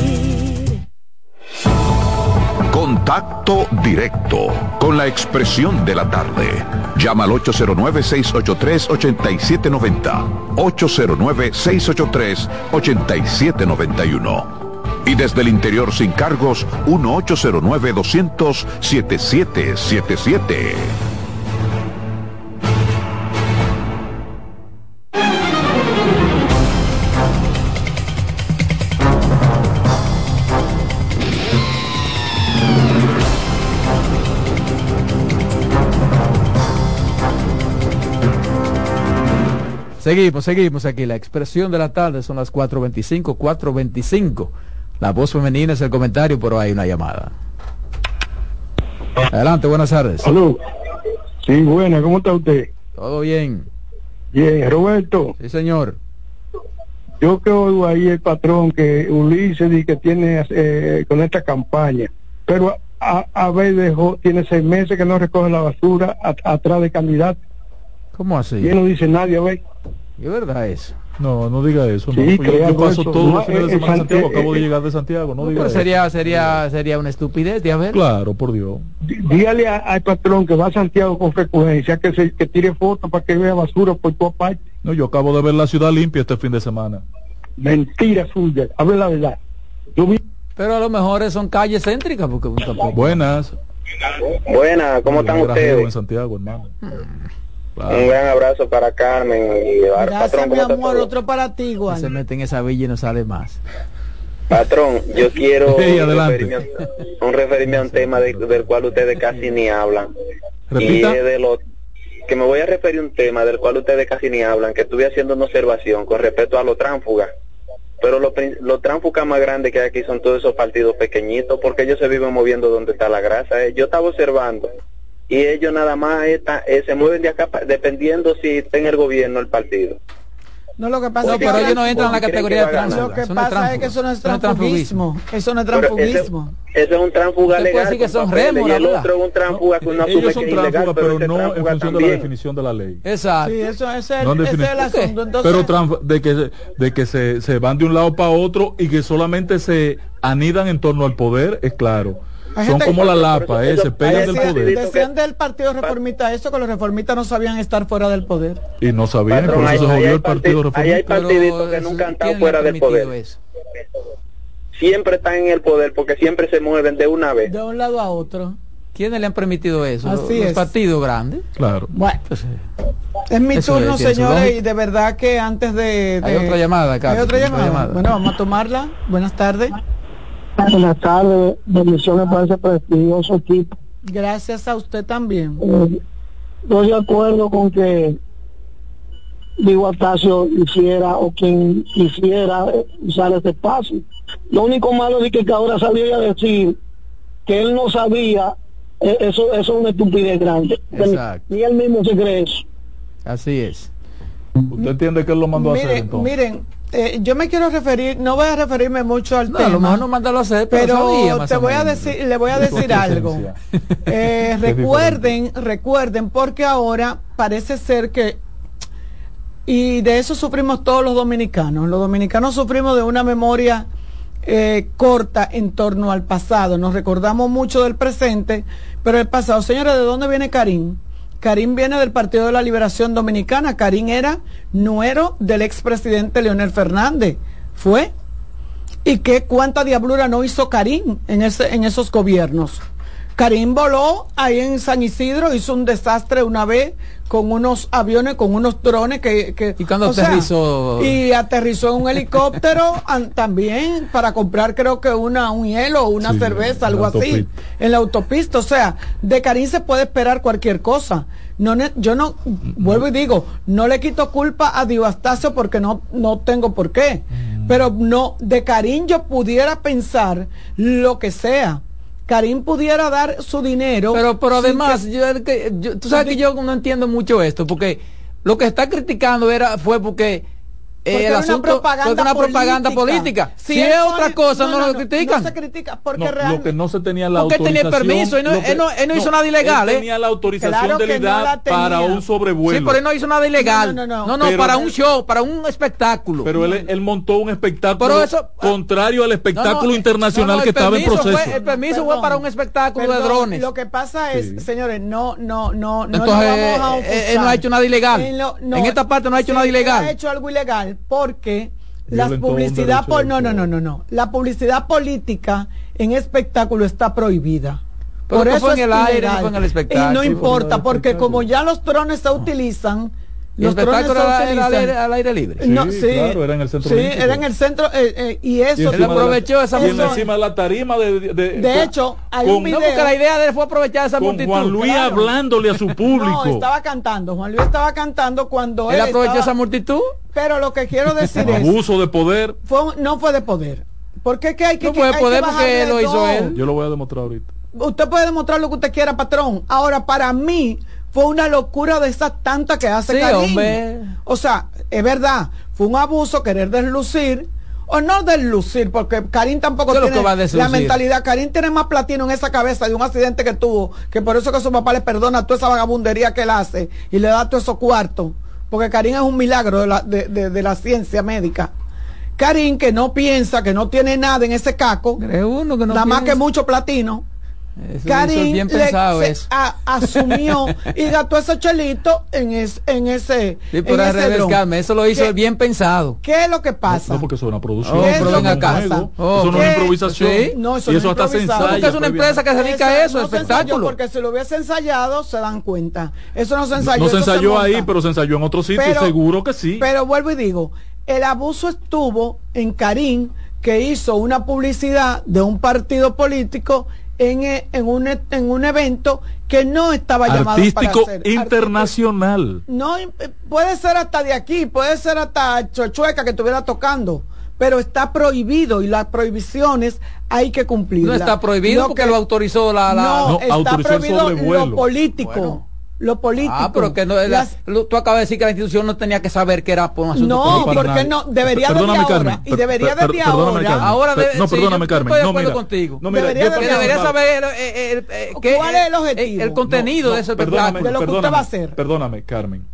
S5: Contacto directo con la expresión de la tarde. Llama al 809-683-8790. 809-683-8791. Y desde el interior sin cargos, 1-809-200-7777.
S2: Seguimos, seguimos aquí. La expresión de la tarde son las 4.25, 4.25. La voz femenina es el comentario, pero hay una llamada. Adelante, buenas tardes.
S14: Salud. Sí, buena, ¿cómo está usted?
S2: Todo bien.
S14: Bien, Roberto.
S2: Sí, señor.
S14: Yo creo ahí el patrón que Ulises dice que tiene eh, con esta campaña, pero a, a ver dejó, tiene seis meses que no recoge la basura atrás de candidato.
S2: ¿Cómo así?
S14: Y no dice nadie, a ver.
S2: ¿Es verdad eso?
S4: No, no diga eso.
S14: Sí,
S4: no. Yo, yo, paso
S14: eso.
S4: todos
S14: No,
S4: los fines de
S14: eh,
S4: semana en Santiago. Acabo de
S14: eh,
S4: llegar de Santiago. No diga
S2: Pero
S4: eso.
S2: sería, sería, sería una estupidez de haber.
S4: Claro, por Dios.
S14: Dí- Dígale a- al patrón que va a Santiago con frecuencia que se que tire fotos para que vea basura por tu parte.
S4: No, yo acabo de ver la ciudad limpia este fin de semana.
S14: Mentira suya, hable la verdad. Yo vi
S2: Pero a lo mejor son calles céntricas, porque tampoco.
S4: Buenas.
S16: Buenas, ¿cómo están ustedes?
S4: en Santiago, hermano.
S16: Un gran abrazo para Carmen y
S3: Gracias,
S16: patrón.
S3: mi
S16: ¿cómo está
S3: amor. Otro para ti,
S2: Se mete en esa villa y no sale más.
S16: Patrón, yo quiero
S4: Sí,
S16: referirme a- un referirme a un tema de- del cual ustedes casi ni hablan. Y
S4: Repita.
S16: es de lo que me voy a referir a un tema del cual ustedes casi ni hablan, que estuve haciendo una observación con respecto a los tránsfugas. Pero los, los tránsfugas más grandes que hay aquí son todos esos partidos pequeñitos, porque ellos se viven moviendo donde está la grasa. eh. Yo estaba observando y ellos nada más está- eh, se mueven de acá pa- dependiendo si está en el gobierno el partido.
S3: No, lo que pasa
S2: No,
S3: es que
S2: pero ellos no entran en la
S16: ¿Creen que
S2: categoría de
S16: va a ganar?
S2: tránsfuga.
S3: Lo que
S2: Eso no
S3: pasa es que eso no es
S2: Eso no
S3: transfugismo. Eso no es
S16: ese,
S3: transfugismo.
S16: ese es un
S2: puede
S16: legal
S2: decir que son
S16: papeles,
S2: rémoras,
S16: y el
S2: ¿verdad?
S16: otro es un tránsfuga que uno asume que es ilegal,
S4: pero no en función de la definición de la ley.
S2: Exacto.
S3: Sí, eso,
S4: No
S3: ese es el asunto. Entonces,
S4: Pero trans- de que, de que se, se van de un lado para otro y que solamente se anidan en torno al poder, es claro.
S3: Hay
S4: Son
S3: gente-
S4: como la lapa, eh, se pegan del poder.
S16: decía-
S3: decían del partido reformista eso, que los reformistas no sabían estar fuera del poder.
S4: Y no sabían,
S16: Patrón,
S4: por
S16: ahí-
S4: eso se
S16: ahí
S4: jodió
S16: hay
S4: el partido
S16: parti- ahí hay
S4: reformista.
S16: partiditos que nunca han estado fuera del poder.
S2: Eso?
S16: Siempre están en el poder porque siempre se mueven de una vez.
S3: De un lado a otro.
S2: ¿Quiénes le han permitido eso?
S3: Así
S2: los
S3: es.
S2: partidos grandes.
S4: Claro.
S3: Bueno,
S2: Pues, eh,
S3: es mi turno, señores, y de verdad que antes de...
S2: Hay otra llamada,
S3: ¿Hay
S2: Carlos,
S3: otra llamada. Bueno, vamos a tomarla. Buenas tardes.
S9: Buenas tardes, bendiciones para ese prestigioso equipo.
S3: Gracias a usted también.
S9: Eh, estoy de acuerdo con que Diego Atacio hiciera o quien quisiera eh, usar este espacio. Lo único malo es que ahora salió a decir que él no sabía, eh, eso, eso es una estupidez grande.
S2: Exacto.
S9: Ni él mismo se cree eso.
S2: Así es.
S4: ¿Usted entiende que él lo mandó a hacer entonces?
S3: miren, eh, yo me quiero referir, no voy a referirme mucho al
S2: No,
S3: tema.
S2: a lo mejor no mandarlo a hacer, pero,
S3: pero
S2: sabía más
S3: te voy a decir, le voy a decir algo. Eh, recuerden, recuerden, porque ahora parece ser que y de eso sufrimos todos los dominicanos. Los dominicanos sufrimos de una memoria eh, corta en torno al pasado. Nos recordamos mucho del presente, pero el pasado. Señores, ¿de dónde viene Karim? Karim viene del Partido de la Liberación Dominicana. Karim era nuero del expresidente Leonel Fernández. Fue. ¿Y qué cuánta diablura no hizo Karim en, ese, en esos gobiernos? Karim voló ahí en San Isidro, hizo un desastre una vez con unos aviones, con unos drones que...
S2: ¿Y cuando aterrizó?
S3: y aterrizó en un helicóptero también para comprar creo que una un hielo o una cerveza, algo así, en la autopista. O sea, de Karim se puede esperar cualquier cosa. No, yo no, vuelvo y digo, no le quito culpa a Divastacio porque no, no tengo por qué. Mm. Pero no, de Karim yo pudiera pensar lo que sea Karim pudiera dar su dinero.
S2: Pero, pero además, tú sabes que yo no entiendo mucho esto, porque lo que está criticando era fue porque
S3: eh, el asunto una propaganda,
S2: una propaganda política. Si, es otra cosa, no, lo critican.
S3: No se critica porque
S4: Lo que no se tenía la porque
S2: autorización. tenía permiso, él no, él no, él no hizo nada ilegal.
S4: Él tenía la autorización de la para un sobrevuelo.
S2: Sí, pero él no hizo nada ilegal. No, no, no. para un show, para un espectáculo.
S4: Pero él, él montó un espectáculo contrario al espectáculo internacional que estaba en proceso.
S2: el permiso fue para un espectáculo de drones.
S3: Lo que pasa es, señores, no, no, no,
S2: no. Entonces, él no ha hecho nada ilegal. En esta parte no ha hecho nada ilegal.
S3: Ha hecho algo ilegal porque la publicidad por no no no no no. La publicidad política en espectáculo está prohibida.
S2: Por eso en el aire en el espectáculo
S3: y no importa porque como ya los drones se utilizan
S2: los espectáculo era, al, aire, libre.
S3: no, sí, claro,
S4: era en el centro.
S3: Sí, era en el centro eh, eh, y eso.
S2: Y aprovechó esa
S4: y encima de la tarima de.
S3: De, de hecho, hay un video. No, porque
S2: la idea de él fue aprovechar esa
S4: con Juan Luis hablándole a su público. No,
S3: estaba cantando. Juan Luis estaba cantando cuando
S2: él. ¿Él aprovechó esa multitud?
S3: Pero lo que quiero decir
S4: es. Abuso de poder.
S3: Fue, no fue de poder. Porque es que hay que.
S2: No fue de poder porque él lo hizo él.
S4: Yo lo voy a demostrar ahorita.
S3: Usted puede demostrar lo que usted quiera, patrón. Ahora, para mí fue una locura de esas tantas que hace sí, O sea, es verdad, fue un abuso querer deslucir o no deslucir, porque Karim tampoco tiene la mentalidad. Karim tiene más platino en esa cabeza de un accidente que tuvo, que por eso que su papá le perdona toda esa vagabundería que él hace y le da todo esos cuartos. Porque Karim es un milagro de la, de, la ciencia médica. Karim que no piensa, que no tiene nada en ese caco,
S2: uno que no
S3: nada más que mucho platino Karim bien pensado asumió y gastó ese chelito en, en ese.
S2: Sí, en ese eso lo hizo bien pensado.
S3: ¿Qué es lo que pasa?
S4: No, porque eso es una producción.
S3: ¿Qué es lo que
S4: pasa? eso no es improvisación.
S3: No, eso
S4: y eso hasta se ensaya.
S2: Porque es una empresa que se dedica a eso, no espectáculo.
S3: Porque si lo hubiese ensayado, se dan cuenta. Eso no se ensayó.
S4: No, se ensayó ahí, pero se ensayó en otro sitio, seguro que sí.
S3: Pero vuelvo y digo, el abuso estuvo en Karim, que hizo una publicidad de un partido político en, e, en, un, en un evento que no estaba llamado
S4: artístico para ser internacional.
S3: No, eh, puede ser hasta de aquí, puede ser hasta Chochueca que estuviera tocando, pero está prohibido y las prohibiciones hay que cumplir.
S2: No está prohibido porque lo autorizó la,
S3: No, está prohibido lo político lo político.
S2: Ah, pero que no, tú acabas de decir que la institución no tenía que saber que era
S3: por un asunto No, porque no, debería de ahora. Carmen, y debería de ahora.
S2: ahora
S4: no, perdóname, Carmen.
S2: Estoy de
S4: acuerdo
S2: contigo.
S4: No, mira,
S3: debería,
S2: debería saber eh, eh,
S3: cuál es el objetivo.
S2: El, contenido de ese espectáculo.
S3: De lo que usted va a hacer.
S4: Perdóname, Carmen.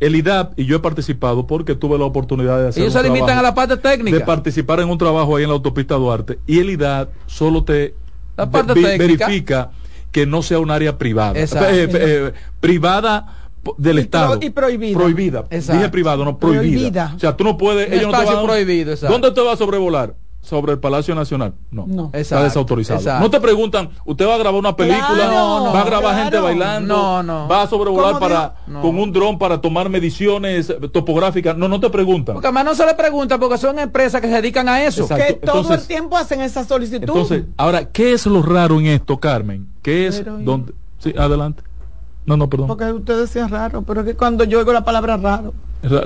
S4: El IDAP, y yo he participado porque tuve la oportunidad de hacer.
S2: Ellos se limitan a la parte técnica.
S4: De participar en un trabajo ahí en la autopista Duarte. Y el IDAP solo te
S2: la parte técnica.
S4: verifica que no sea un área privada. Eh, eh, privada del Estado.
S3: y prohibida.
S4: Prohibida. Dije privado, no prohibida. O sea, tú no puedes. ellos no te van,
S2: prohibido,
S4: ¿Dónde te va a sobrevolar? Sobre el Palacio Nacional. No, no. está desautorizado. No te preguntan, usted va a grabar una película, va a grabar gente bailando, no, va a sobrevolar para con un dron para tomar mediciones topográficas. No, no te preguntan.
S2: Porque además no se le pregunta porque son empresas que se dedican a eso.
S3: Que todo el tiempo hacen esa solicitud.
S4: Entonces, ahora, ¿qué es lo raro en esto, Carmen? ¿Qué es donde Sí, adelante. No, no, perdón.
S3: Porque usted decía raro, pero es que cuando yo oigo la palabra raro.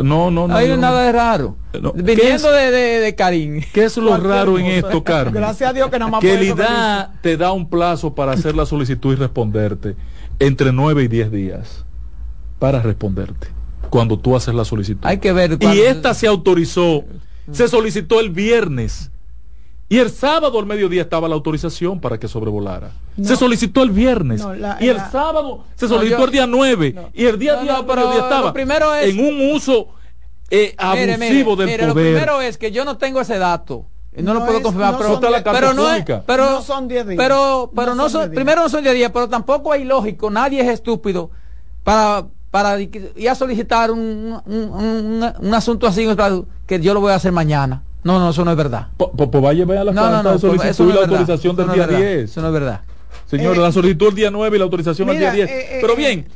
S4: No, no, no.
S2: hay nada de raro. Eh, Viniendo de, de, de, Karim.
S4: ¿Qué es lo raro en esto, Carmen?
S3: Gracias a Dios que nada más
S4: Que el IDA te da un plazo para hacer la solicitud y responderte entre 9 y 10 días para responderte cuando tú haces la solicitud.
S2: Hay que ver.
S4: Y esta se autorizó, se solicitó el viernes y el sábado al mediodía estaba la autorización para que sobrevolara. se solicitó el viernes. y el sábado se solicitó el día 9. Y el día, día mediodía estaba
S2: primero
S4: en un uso eh, abusivo del poder. Lo
S2: primero es que yo no tengo ese dato. No, lo puedo confirmar, pero,
S3: pero,
S2: no pero,
S3: son 10 días.
S2: Pero, pero no, son, primero no son 10 días, pero tampoco hay lógico, nadie es estúpido para, para ir a solicitar un, un, un asunto así que yo lo voy a hacer mañana. No, no, eso no es verdad.
S4: Pues va a llevar a la no, no, no, solicitud y la autorización del día 10.
S2: Eso no es verdad.
S4: Señor, la solicitud el día 9 y la autorización el día 10. Pero bien,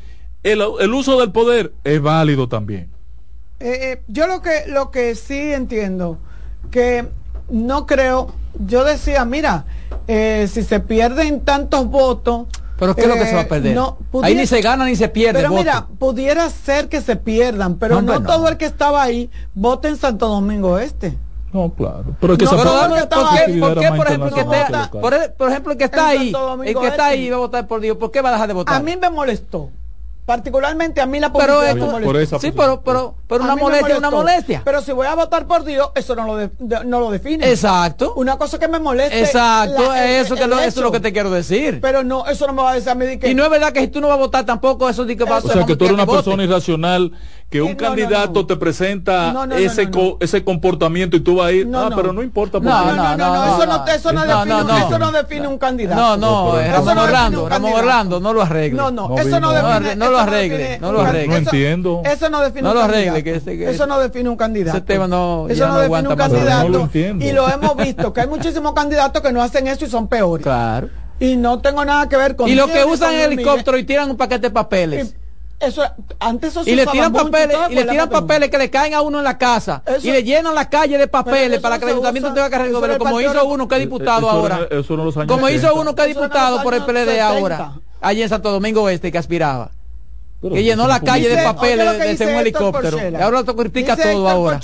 S4: el, el, uso del poder es válido también.
S3: yo lo que, lo que sí entiendo, que no creo, yo decía, mira, si se pierden tantos votos,
S2: pero ¿qué es lo que se va a perder? ahí ni se gana ni se pierde.
S3: Pero mira, pudiera ser que se pierdan, pero no, todo el que estaba ahí vote en Santo Domingo Este.
S4: No, claro. Pero que
S2: no, pero ¿por, qué, ¿por qué, por ejemplo, que está, por, por, ejemplo, el que está ahí, el que está ahí va a votar por Dios, ¿por qué va a dejar de votar?
S3: A mí me molestó. Particularmente a mí la
S2: pero es, sí pero pero pero una molestia una molestia.
S3: Pero si voy a votar por Dios eso no lo de, no lo define.
S2: Exacto.
S3: Una cosa que me moleste
S2: exacto eso que lo, eso es lo que te quiero decir.
S3: Pero no eso no me va a decir a mí
S2: que y no es verdad que si tú no vas a votar tampoco eso dice que va
S4: o sea que tú eres una persona irracional que un candidato te presenta ese ese comportamiento y tú vas a ir ah pero no importa
S3: no no no eso no eso no define eso no define un candidato.
S2: No no Ramón Orlando Ramón Orlando no lo arregle.
S3: No no eso no define
S2: no lo arregle no lo arregle.
S4: No entiendo.
S3: Eso no define
S2: no lo arregle que
S3: eso no define un candidato.
S2: ese tema no
S3: eso no define un candidato. y lo hemos visto que hay muchísimos candidatos que no hacen eso y son peores.
S2: Claro.
S3: Y no tengo nada que ver con
S2: y los que usan helicóptero y tiran un paquete de papeles
S3: eso antes eso
S2: y le tiran papeles y le tiran papeles que le caen a uno en la casa y le llenan la calle de papeles para que el ayuntamiento tenga que resolver como hizo uno que es diputado ahora. como hizo uno que es diputado por el PLD ahora allí en Santo Domingo Este que aspiraba. Que llenó la calle de papeles de un helicóptero. Y ahora lo critica todo ahora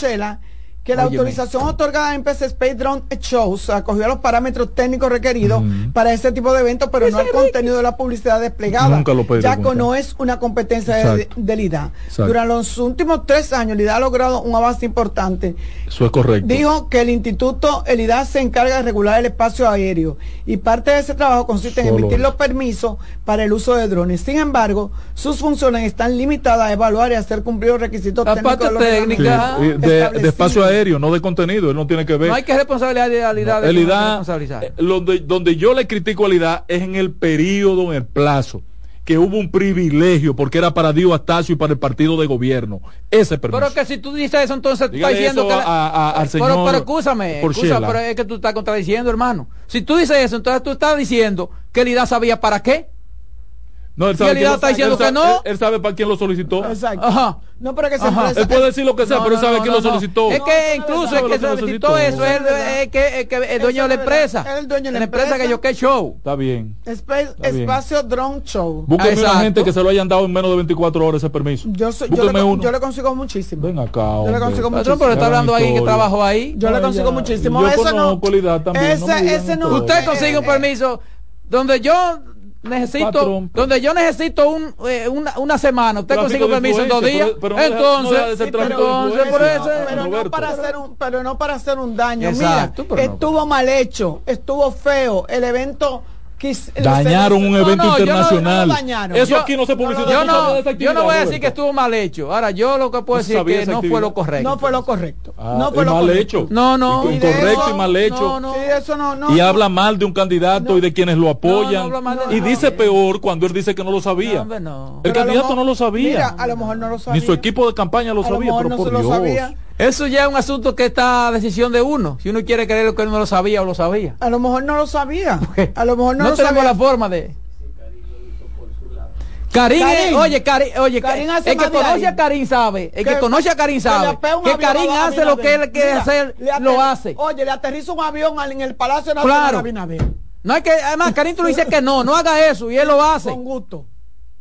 S3: que la autorización otorgada en PC Space Drone Shows acogió a los parámetros técnicos requeridos para ese tipo de eventos, pero no al contenido de la publicidad desplegada, ya que no es una competencia de, del IDA. Durante los últimos tres años, el IDA ha logrado un avance importante.
S4: Eso es correcto.
S3: Dijo que el instituto, el IDA se encarga de regular el espacio aéreo y parte de ese trabajo consiste en emitir los permisos para el uso de drones. Sin embargo, sus funciones están limitadas a evaluar y hacer cumplir los requisitos
S2: técnicos
S4: de, de espacio aéreo no de contenido, él no tiene que ver.
S2: No hay que responsabilidad
S4: de eh, donde, donde yo le critico a la es en el periodo, en el plazo que hubo un privilegio porque era para Dios Astacio y para el partido de gobierno. Ese permiso.
S2: Pero que si tú dices eso, entonces tú estás diciendo que.
S4: al señor
S2: pero, pero escúchame, pero es que tú estás contradiciendo, hermano. Si tú dices eso, entonces tú estás diciendo que el IDA sabía para qué.
S4: No, él sabe,
S2: él está diciendo que no.
S4: Él, sabe para quién lo solicitó.
S3: Exacto. Ajá. No, pero que
S4: Él puede decir lo que sea, pero él sabe quién lo solicitó.
S2: Es que incluso el que solicitó eso es el, que, el dueño de la empresa.
S3: el dueño
S2: de la empresa. que yo que show.
S4: Está bien.
S3: Espacio Drone Show.
S4: Búsqueme una gente que se lo hayan dado en menos de 24 horas ese permiso.
S3: Yo, soy, yo, le, uno. yo le consigo muchísimo.
S4: Ven acá.
S3: Yo le consigo muchísimo.
S2: Pero está hablando ahí que trabajó ahí.
S3: Yo le consigo muchísimo. Eso no.
S4: Ese
S3: no.
S2: Usted consigue un permiso donde yo necesito donde yo necesito un, eh, una, una, semana usted consigue permiso en dos días entonces entonces
S3: por eso pero no para hacer un pero no para hacer un daño. Mira estuvo mal hecho estuvo feo el evento
S4: dañaron un evento internacional. Eso aquí no se publicitó.
S2: Yo no, yo no voy a decir que estuvo mal hecho. Ahora, yo lo que puedo decir es que no fue lo correcto.
S3: No fue lo correcto.
S4: Ah,
S3: no fue
S4: lo mal hecho.
S2: No, no.
S4: Incorrecto y mal hecho. y habla mal de un candidato y de quienes lo apoyan. y dice peor cuando él dice que no lo sabía. El candidato no lo sabía.
S3: Mira, a lo mejor no lo sabía.
S4: Ni su equipo de campaña lo sabía, pero por Dios.
S2: Eso ya es un asunto que está a decisión de uno. Si uno quiere creer que él no lo sabía o lo sabía.
S3: A lo mejor no lo sabía. A lo mejor no, no
S2: lo tenemos la forma de. Karim, oye, Karim, oye, el que conoce a Karim sabe, el que conoce a Karim sabe que Karim hace lo que él quiere hacer, lo hace.
S3: Oye, le aterriza un avión en el Palacio Nacional
S2: claro. No hay que, además, Karim tú dice que no, no haga eso y él lo hace.
S3: Con gusto.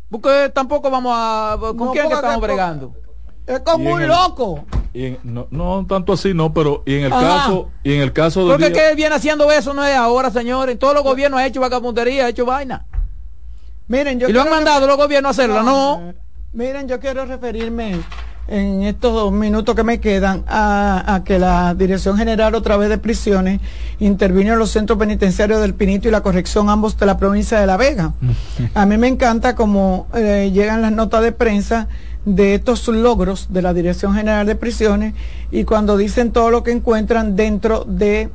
S2: Porque tampoco vamos a, ¿con quién que estamos bregando?
S3: Es como un loco.
S4: No, no, tanto así, no, pero y en el caso y en el caso de
S2: Porque que él viene haciendo eso no es ahora, señores. En todos los gobiernos ha hecho vagabundería, ha hecho vaina.
S3: Miren, yo
S2: y lo han mandado los gobiernos a hacerlo, no.
S3: Miren, yo quiero referirme en estos dos minutos que me quedan a, a, que la Dirección General otra vez de prisiones intervino en los centros penitenciarios del Pinito y la corrección ambos de la provincia de La Vega. A mí me encanta como eh, llegan las notas de prensa de estos logros de la Dirección General de Prisiones y cuando dicen todo lo que encuentran dentro de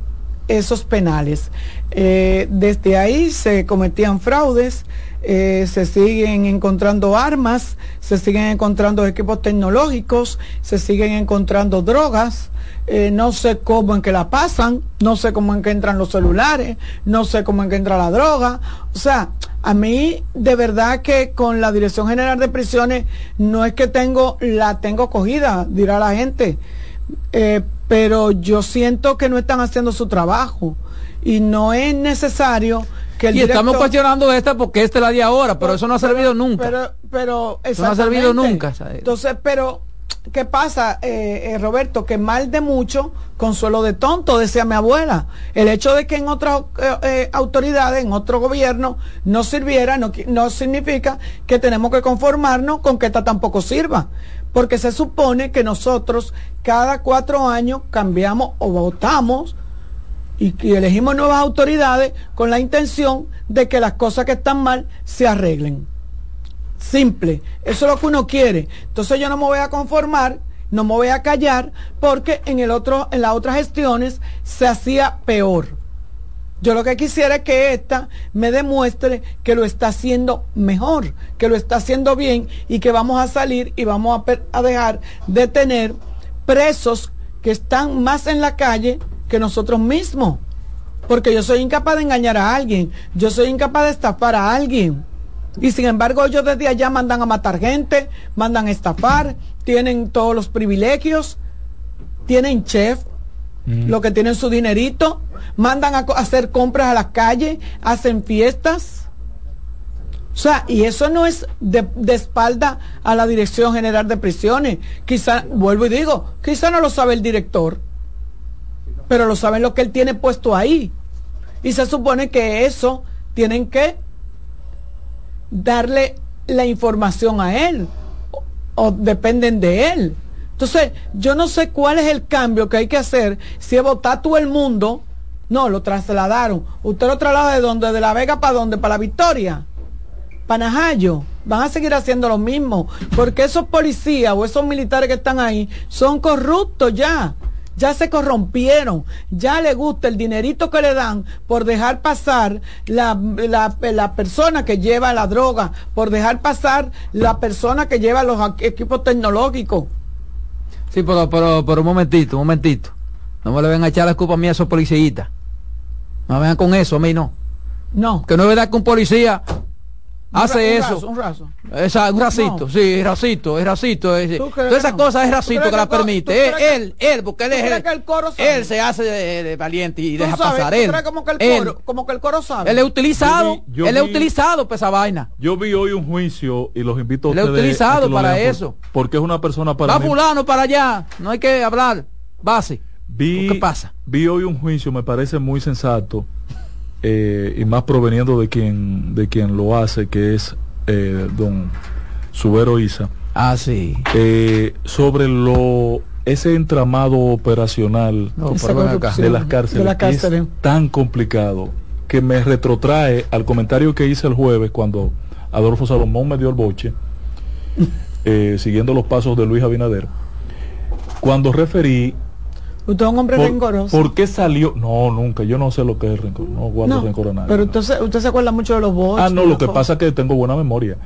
S3: esos penales. Eh, desde ahí se cometían fraudes, eh, se siguen encontrando armas, se siguen encontrando equipos tecnológicos, se siguen encontrando drogas. Eh, no sé cómo en que la pasan, no sé cómo en que entran los celulares, no sé cómo en que entra la droga. O sea, a mí de verdad que con la Dirección General de Prisiones no es que tengo, la tengo cogida, dirá la gente, eh, pero yo siento que no están haciendo su trabajo y no es necesario que el
S2: y estamos cuestionando esta porque esta es la de ahora, pero, eso no ha servido nunca.
S3: Pero, pero
S2: eso no ha servido nunca.
S3: Entonces, pero ¿Qué pasa, eh, eh, Roberto? Que mal de mucho, consuelo de tonto, decía mi abuela. El hecho de que en otras eh, autoridades, en otro gobierno, no sirviera, no, no significa que tenemos que conformarnos con que esta tampoco sirva. Porque se supone que nosotros cada cuatro años cambiamos o votamos y, elegimos nuevas autoridades con la intención de que las cosas que están mal se arreglen. Simple. Eso es lo que uno quiere. Entonces yo no me voy a conformar, no me voy a callar, porque en el otro, en las otras gestiones se hacía peor. Yo lo que quisiera es que esta me demuestre que lo está haciendo mejor, que lo está haciendo bien y que vamos a salir y vamos a, dejar de tener presos que están más en la calle que nosotros mismos. Porque yo soy incapaz de engañar a alguien, yo soy incapaz de estafar a alguien. Y sin embargo ellos desde allá mandan a matar gente, mandan a estafar, tienen todos los privilegios, tienen chef, mm. lo que tienen su dinerito, mandan a hacer compras a las calles, hacen fiestas. O sea, y eso no es de, espalda a la Dirección General de Prisiones. Quizá, vuelvo y digo, quizá no lo sabe el director, pero lo saben lo que él tiene puesto ahí. Y se supone que eso tienen que darle la información a él o, dependen de él. Entonces, yo no sé cuál es el cambio que hay que hacer si es votar todo el mundo. No, lo trasladaron. Usted lo traslada de donde, de La Vega para donde, para la Victoria. Panajayo. Van a seguir haciendo lo mismo. Porque esos policías o esos militares que están ahí son corruptos ya ya se corrompieron, ya le gusta el dinerito que le dan por dejar pasar la, la, persona que lleva la droga, por dejar pasar la persona que lleva los equipos tecnológicos.
S2: Sí, pero, pero, pero un momentito, un momentito. No me le ven a echar la culpa a mí a esos policías. No me vengan con eso, a mí no.
S3: No.
S2: Que no es verdad que un policía hace eso.
S3: un raso.
S2: un racito, sí, es racito, es racito. Es, todas esas cosas es racito que, la permite. Él, él, porque él es. él se hace de, valiente y deja pasar. Él,
S3: como que el coro, como que el coro sabe.
S2: Él es utilizado, él es utilizado para esa vaina.
S4: Yo vi hoy un juicio y los invito a
S2: ustedes. Él es utilizado para eso.
S4: Porque es una persona para.
S2: Va fulano para allá, no hay que hablar. Base. ¿Qué pasa?
S4: Vi hoy un juicio, me parece muy sensato eh, y más proveniendo de quien, de quien lo hace, que es eh, don Subero Isa.
S2: Ah, sí.
S4: Eh, sobre lo ese entramado operacional de las cárceles es tan complicado que me retrotrae al comentario que hice el jueves cuando Adolfo Salomón me dio el boche, siguiendo los pasos de Luis Abinader, cuando referí
S3: Usted es un hombre rencoroso.
S4: ¿Por qué salió? No, nunca. Yo no sé lo que es el rencor. No guardo rencor a nadie.
S3: Pero entonces, usted se acuerda mucho de los boches.
S4: Ah, no, lo que pasa es que tengo buena memoria.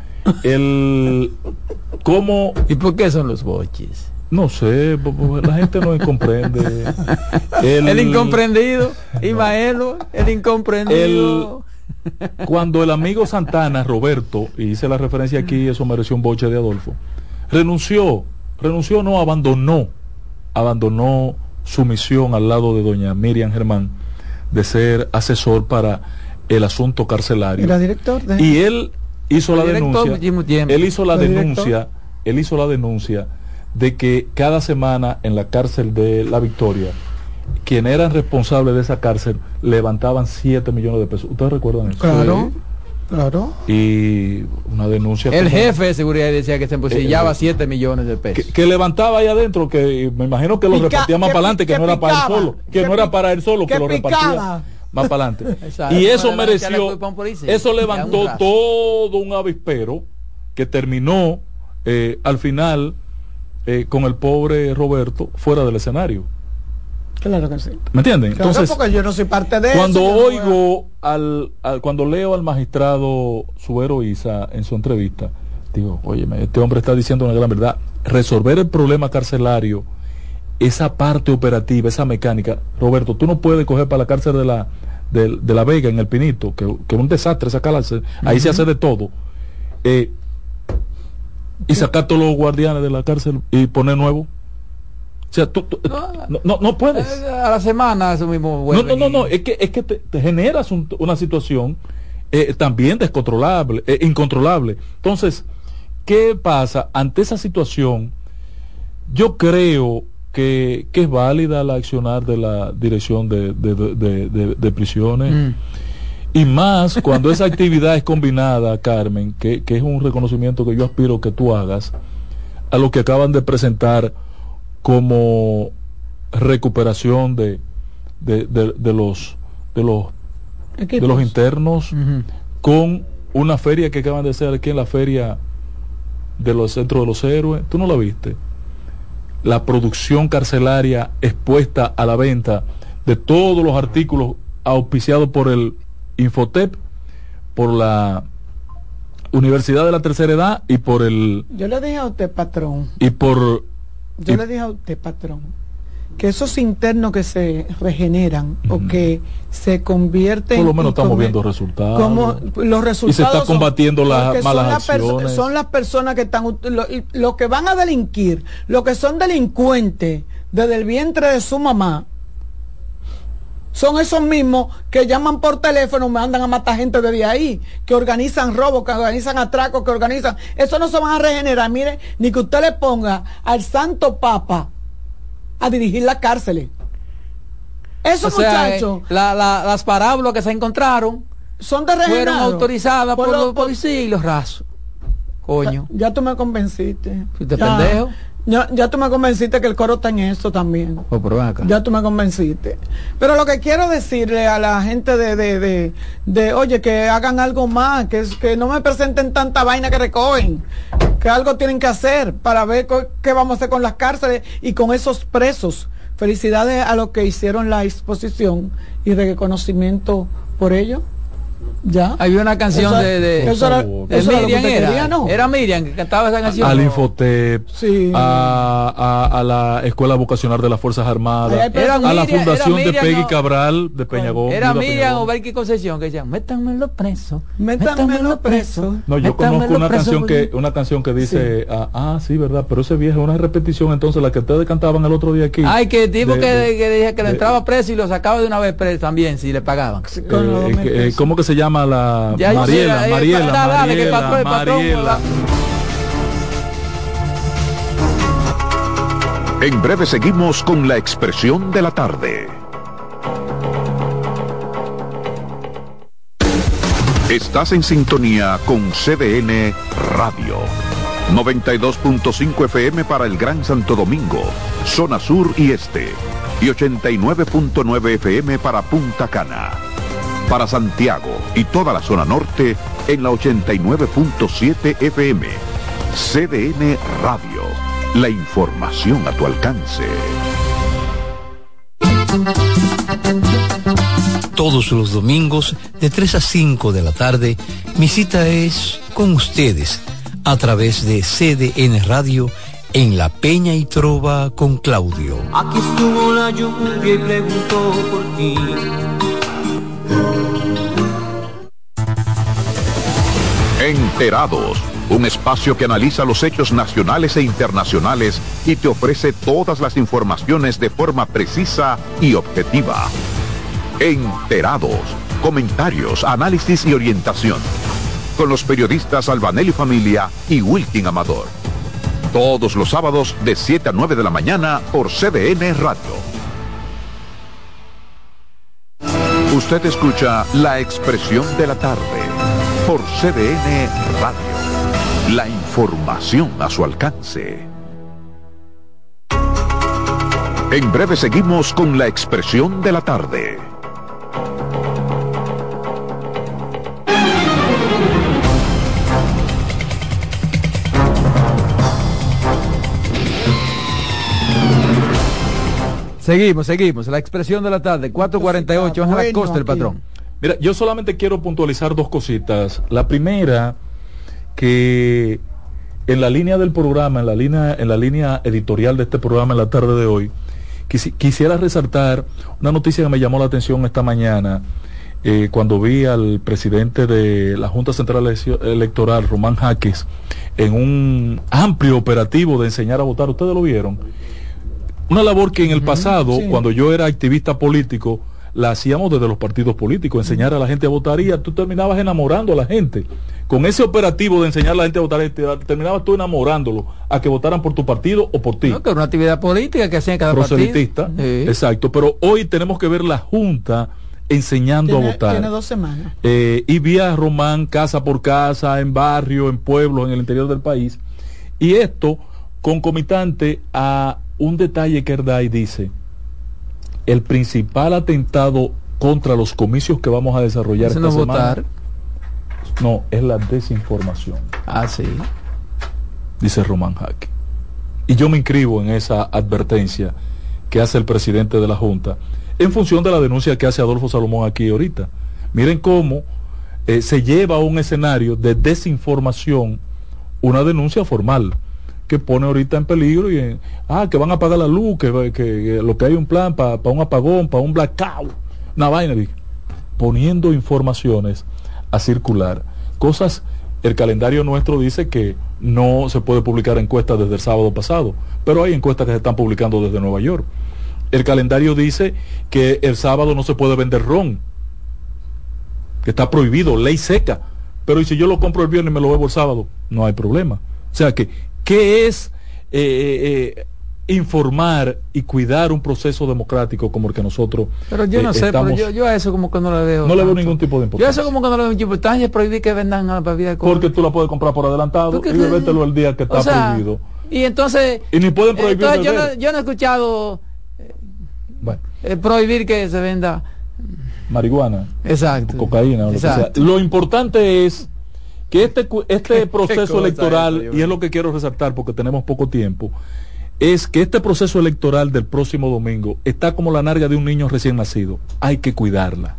S4: El. ¿Cómo.?
S2: ¿Y por qué son los boches?
S4: No sé, la gente no comprende.
S2: El, incomprendido, Imaelo, el incomprendido.
S4: cuando el amigo Santana, Roberto, y hice la referencia aquí, eso mereció un boche de Adolfo, renunció, renunció, no, abandonó, abandonó su misión al lado de doña Miriam Germán de ser asesor para el asunto carcelario.
S3: Era director
S4: Y él hizo la denuncia. Él hizo la denuncia, él hizo la denuncia de que cada semana en la cárcel de La Victoria, quien eran responsables de esa cárcel levantaban 7 millones de pesos. ¿Ustedes recuerdan eso?
S3: Claro. Claro.
S4: Y una denuncia.
S2: El jefe de seguridad decía que se emposillaba 7 eh, millones de pesos.
S4: Que, levantaba ahí adentro, que me imagino que lo repartía más para adelante, que, no era para él solo. Que no era para él solo, que, lo repartía más para adelante. y eso mereció, eso levantó todo un avispero que terminó eh, al final eh, con el pobre Roberto fuera del escenario.
S3: Claro que sí.
S4: ¿Me entienden? Entonces,
S3: porque yo no soy parte de
S4: cuando
S3: eso.
S4: oigo al, cuando leo al magistrado Subero Isa en su entrevista, digo, oye, este hombre está diciendo una gran verdad. Resolver el problema carcelario, esa parte operativa, esa mecánica, Roberto, tú no puedes coger para la cárcel de la de, la Vega en el Pinito, que, es un desastre esa cárcel, ahí se hace de todo. Eh, y sacar todos los guardianes de la cárcel y poner nuevos o sea, tú, no, no, puedes.
S2: Eh, a la semana eso mismo.
S4: No, no, no, no, es que, es que te, generas una situación eh, también descontrolable, eh, incontrolable. Entonces, ¿qué pasa ante esa situación? Yo creo que, que es válida la accionar de la dirección de, de, prisiones. Mm. Y más cuando esa actividad es combinada, Carmen, que, que es un reconocimiento que yo aspiro que tú hagas, a lo que acaban de presentar como recuperación de, de, de, los de los de los internos con una feria que acaban de hacer aquí en la feria de los centros de los héroes. Tú no la viste la producción carcelaria expuesta a la venta de todos los artículos auspiciados por el Infotep por la Universidad de la Tercera Edad y por el
S3: yo le dije a usted patrón.
S4: y por
S3: yo le dije a usted, patrón, que esos internos que se regeneran o que se convierten.
S4: Por lo menos estamos viendo resultados.
S3: Como los resultados.
S4: Y se está combatiendo las malas
S3: son
S4: acciones.
S3: son las personas que están. Los que van a delinquir, los que son delincuentes desde el vientre de su mamá. Son esos mismos que llaman por teléfono, me mandan a matar gente desde ahí, que organizan robos, que organizan atracos, que organizan. Eso no se van a regenerar. Mire, ni que usted le ponga al Santo Papa a dirigir las cárceles. Esos muchachos.
S2: Eh, las parábolas que se encontraron
S3: son de Fueron
S2: autorizadas por, los policías y los rasos. Coño.
S3: Ya, tú me convenciste.
S2: ¿Fuiste pendejo?
S3: Ya, ya tú me convenciste que el coro está en eso también.
S2: Oh,
S3: ya tú me convenciste. Pero lo que quiero decirle a la gente de, de, de, de oye, que hagan algo más, que, que no me presenten tanta vaina que recogen, que algo tienen que hacer para ver qué vamos a hacer con las cárceles y con esos presos. Felicidades a los que hicieron la exposición y reconocimiento por ello. Ya.
S2: Había una canción de, de,
S3: era,
S2: Miriam era, era Miriam que cantaba esa canción.
S4: Al Infotep, a, a, la Escuela Vocacional de las Fuerzas Armadas, a la Fundación de Peggy Cabral de Peñagón.
S2: Era Miriam o Belki Concesión que decían, métanme los presos, métanme los presos.
S4: No, yo conozco una canción que una canción que dice, ah, ah, sí, verdad, pero ese viejo una repetición entonces la que ustedes cantaban el otro día aquí.
S2: Ay, que tipo que, que dije que le entraba preso y lo sacaba de una vez preso también si le pagaban.
S4: Eh, ¿Cómo que se llama? la Mariela, Mariela, Mariela,
S5: En breve seguimos con la expresión de la tarde. Estás en sintonía con CDN Radio. 92.5 FM para el Gran Santo Domingo, zona sur y este. Y 89.9 FM para Punta Cana para Santiago y toda la zona norte en la 89.7 FM. CDN Radio. La información a tu alcance.
S12: Todos los domingos de 3 a 5 de la tarde, mi cita es con ustedes a través de CDN Radio en La Peña y Trova con Claudio.
S17: Aquí estuvo la lluvia y preguntó por ti
S5: Enterados, un espacio que analiza los hechos nacionales e internacionales y te ofrece todas las informaciones de forma precisa y objetiva. Enterados, comentarios, análisis y orientación. Con los periodistas Albanelli Familia y Wilkin Amador. Todos los sábados de 7 a 9 de la mañana por CDN Radio. Usted escucha la expresión de la tarde por CDN Radio. La información a su alcance. En breve seguimos con la expresión de la tarde.
S2: Seguimos, seguimos. La expresión de la tarde, 4.48, Ángela bueno, Costa, el patrón.
S4: Mira, yo solamente quiero puntualizar dos cositas. La primera, que en la línea del programa, en la línea, en la línea editorial de este programa en la tarde de hoy, quisiera resaltar una noticia que me llamó la atención esta mañana eh, cuando vi al presidente de la Junta Central Electoral, Román Jaques, en un amplio operativo de enseñar a votar. ¿Ustedes lo vieron? Una labor que en el pasado, cuando yo era activista político, la hacíamos desde los partidos políticos, enseñar a la gente a votar y tú terminabas enamorando a la gente. Con ese operativo de enseñar a la gente a votar, terminabas tú enamorándolo a que votaran por tu partido o por ti.
S2: No, que era una actividad política que hacían cada
S4: Proselitista, exacto. Pero hoy tenemos que ver la Junta enseñando a votar.
S3: Tiene dos semanas.
S4: Eh, y vía Román, casa por casa, en barrio, en pueblo, en el interior del país. Y esto concomitante a un detalle que Erday dice, el principal atentado contra los comicios que vamos a desarrollar esta
S2: no
S4: semana,
S2: votar?
S4: No, es la desinformación.
S2: Ah, sí.
S4: Dice Román Jaque. Y yo me inscribo en esa advertencia que hace el presidente de la Junta en función de la denuncia que hace Adolfo Salomón aquí ahorita. Miren cómo eh, se lleva a un escenario de desinformación una denuncia formal que pone ahorita en peligro y en, ah, que van a apagar la luz, que, lo que hay un plan para un apagón, para un blackout, una vaina, poniendo informaciones a circular. Cosas, el calendario nuestro dice que no se puede publicar encuestas desde el sábado pasado, pero hay encuestas que se están publicando desde Nueva York. El calendario dice que el sábado no se puede vender ron, que está prohibido, ley seca. Pero si yo lo compro el viernes y me lo bebo el sábado? No hay problema. O sea que, ¿qué es eh, eh, eh, informar y cuidar un proceso democrático como el que nosotros
S2: Pero yo no sé, pero yo, a eso como que no le veo.
S4: No le veo ningún tipo de importancia.
S2: Yo a eso como que no le veo importancia, prohibir que vendan a bebida de
S4: Porque tú la puedes comprar por adelantado y bebértelo el día que está prohibido.
S2: Y entonces...
S4: Y ni pueden prohibir
S2: entonces yo no, yo no he escuchado bueno. Eh, prohibir que se venda
S4: marihuana,
S2: exacto,
S4: cocaína, lo, importante es que este este proceso electoral y es lo que quiero resaltar porque tenemos poco tiempo es que este proceso electoral del próximo domingo está como la narga de un niño recién nacido. Hay que cuidarla.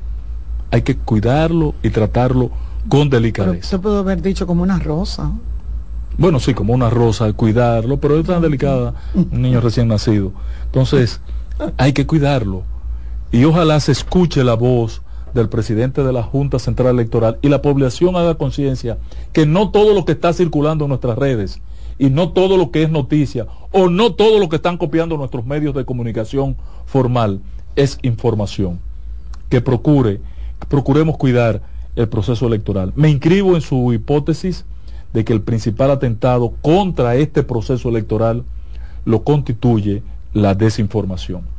S4: Hay que cuidarlo y tratarlo con delicadeza.
S3: se puede haber dicho como una rosa.
S4: Bueno, sí, como una rosa, cuidarlo, pero es tan delicada un niño recién nacido. Entonces, hay que cuidarlo. Y ojalá se escuche la voz del presidente de la Junta Central Electoral y la población haga conciencia que no todo lo que está circulando en nuestras redes y no todo lo que es noticia o no todo lo que están copiando nuestros medios de comunicación formal es información. Que procure, procuremos cuidar el proceso electoral. Me inscribo en su hipótesis de que el principal atentado contra este proceso electoral lo constituye la desinformación.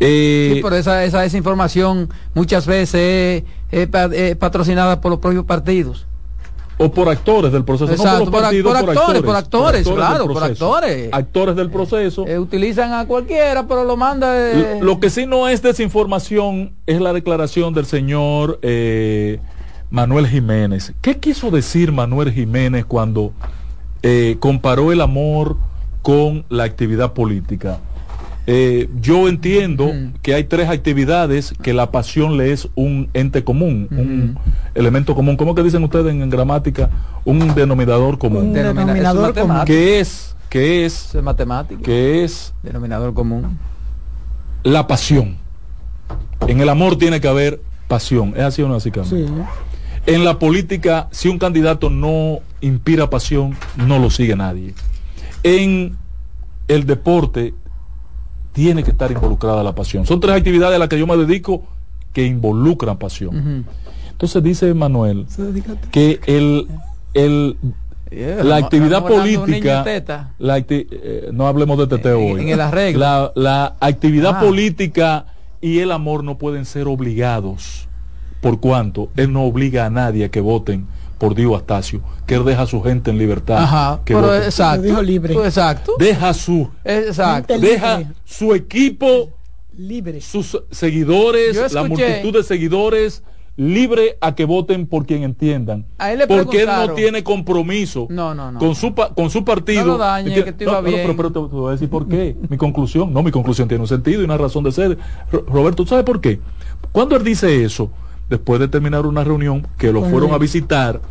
S2: Eh, sí, pero esa, esa desinformación muchas veces es, patrocinada por los propios partidos.
S4: O por actores del proceso.
S2: Exacto, por, actores, por, actores, claro, por actores.
S4: Actores del proceso.
S2: Eh, utilizan a cualquiera, pero lo manda...
S4: Lo que sí no es desinformación es la declaración del señor eh, Manuel Jiménez. ¿Qué quiso decir Manuel Jiménez cuando comparó el amor con la actividad política. Eh, yo entiendo que hay tres actividades que la pasión le es un ente común, un elemento común. ¿Cómo que dicen ustedes en, gramática? Un denominador común. Un
S2: denominador común.
S4: ¿Qué es? ¿Qué es?
S2: es matemática.
S4: ¿Qué es?
S2: Denominador común.
S4: La pasión. En el amor tiene que haber pasión. ¿Es así o no así, sí. En la política, si un candidato no inspira pasión, no lo sigue nadie en el deporte tiene que estar involucrada la pasión. Son tres actividades a las que yo me dedico que involucran pasión. Entonces dice Manuel que el, el la actividad política, eh, no hablemos de teteo hoy. la, la, actividad ah. política y el amor no pueden ser obligados, por cuanto él no obliga a nadie a que voten por Dio Astacio, que él deja a su gente en libertad.
S2: Ajá,
S4: que
S2: pero exacto.
S3: Dijo libre.
S2: Exacto.
S4: Deja su,
S2: exacto.
S4: deja su equipo
S3: libre.
S4: Sus seguidores, la multitud de seguidores, libre a que voten por quien entiendan. porque él no tiene compromiso Con, su, con su partido. No
S2: dañe, que, bien.
S4: Pero, te, voy a decir por qué. mi conclusión, no, mi conclusión tiene un sentido y una razón de ser. Roberto, ¿sabes por qué? Cuando él dice eso, después de terminar una reunión, que lo fueron a visitar,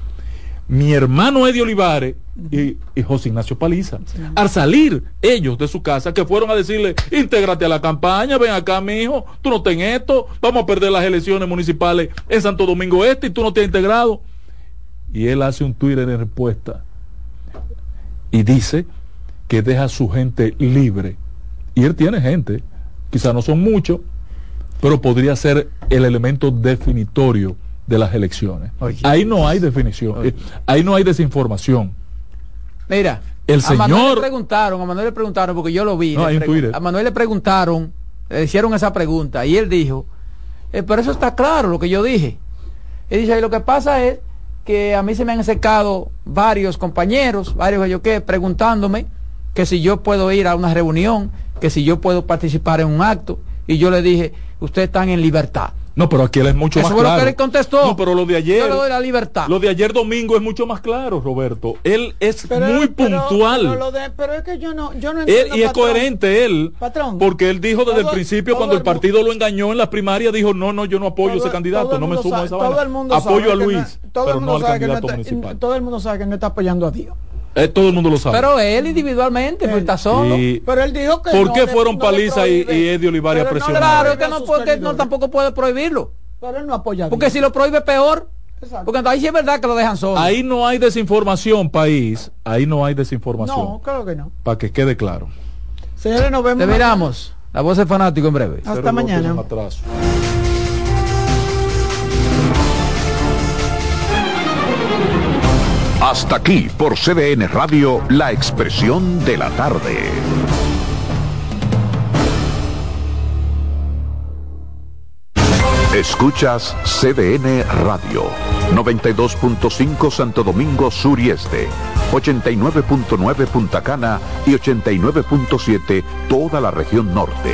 S4: mi hermano Eddie Olivares y, José Ignacio Paliza. Al salir ellos de su casa, que fueron a decirle, intégrate a la campaña, ven acá, mi hijo, tú no ten esto, vamos a perder las elecciones municipales en Santo Domingo Este y tú no te has integrado. Y él hace un Twitter en respuesta y dice que deja a su gente libre. Y él tiene gente, quizá no son muchos, pero podría ser el elemento definitorio de las elecciones. ahí no hay definición, eh, ahí no hay desinformación.
S2: Mira, el señor... a Manuel le preguntaron, a Manuel le preguntaron, porque yo lo vi. a Manuel le preguntaron, le hicieron esa pregunta y él dijo, eh, pero eso está claro lo que yo dije. Él dice, y lo que pasa es que a mí se me han acercado varios compañeros, varios yo qué, preguntándome que si yo puedo ir a una reunión, que si yo puedo participar en un acto, y yo le dije, ustedes están en libertad.
S4: No, pero aquí él es mucho más claro. Eso
S2: lo que él contestó.
S4: No, pero lo de ayer.
S2: Lo de la libertad.
S4: Lo de ayer domingo es mucho más claro, Roberto. Él es muy puntual.
S3: Pero, es que yo no, yo no
S4: entiendo. y es coherente él. Patrón. Porque él dijo desde el principio, cuando el, partido lo engañó en las primarias, dijo: No, no, yo no apoyo a ese candidato, no me sumo a esa
S3: todo El mundo
S4: Apoyo a Luis, pero no al candidato municipal.
S3: Todo el mundo sabe que no está apoyando a Dios.
S4: Eh, todo el mundo lo sabe.
S2: Pero él individualmente, pues está solo.
S3: pero él dijo que.
S4: ¿Por qué fueron Paliza y, y Eddie Olivares a presionar?
S2: claro, que no, puede, no tampoco puede prohibirlo.
S3: Pero él no apoya.
S2: Porque si lo prohíbe peor. Porque ahí sí es verdad que lo dejan solo.
S4: Ahí no hay desinformación, país. Ahí no hay desinformación.
S3: No, claro que no.
S4: Para que quede claro.
S3: Señores, nos vemos.
S2: Te miramos. La voz es fanático en breve.
S3: Hasta mañana.
S5: Hasta aquí por CDN Radio, la expresión de la tarde. Escuchas CDN Radio, 92.5 Santo Domingo Sur y Este, 89.9 Punta Cana y 89.7 toda la región norte.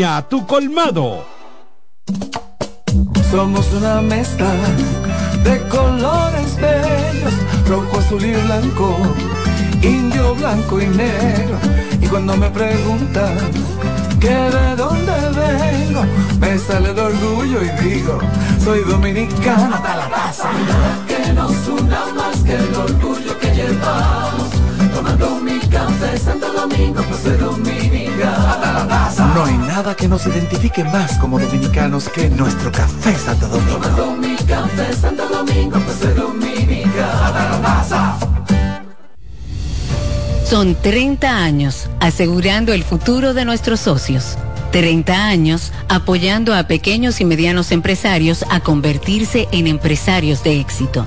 S18: a tu colmado.
S19: Somos una mezcla de colores bellos, rojo, azul y blanco, indio, blanco y negro. Y cuando me preguntan que de dónde vengo, me sale el orgullo y digo, soy dominicano hasta la taza. Que nos una más que el orgullo que llevamos, tomando mi café Santo Domingo,
S20: no hay nada que nos identifique más como dominicanos que nuestro café Santo Domingo.
S19: mi café Santo Domingo,
S21: Son 30 años asegurando el futuro de nuestros socios. 30 años apoyando a pequeños y medianos empresarios a convertirse en empresarios de éxito.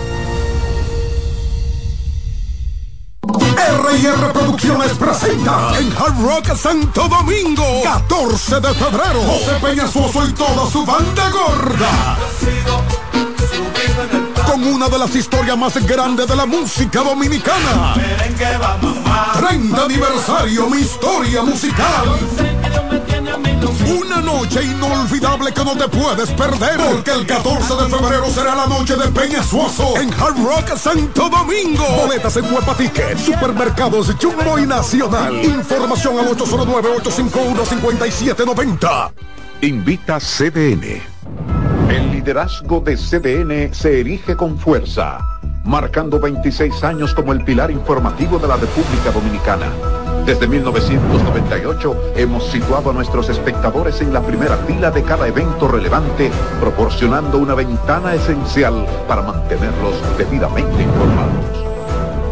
S22: R&R Producciones presenta en Hard Rock Santo Domingo 14 de febrero. José Peñasoso y toda su banda gorda. Con una de las historias más grandes de la música dominicana. 30 aniversario mi historia musical una noche inolvidable que no te puedes perder. Porque el 14 de febrero será la noche de Peña Suazo en Hard Rock Santo Domingo. Boletas en Huepa Ticket, Supermercados Jumbo y Nacional. Información al 809-851-5790.
S5: Invita CDN. El liderazgo de CDN se erige con fuerza, marcando 26 años como el pilar informativo de la República Dominicana. Desde 1998 hemos situado a nuestros espectadores en la primera fila de cada evento relevante, proporcionando una ventana esencial para mantenerlos debidamente informados.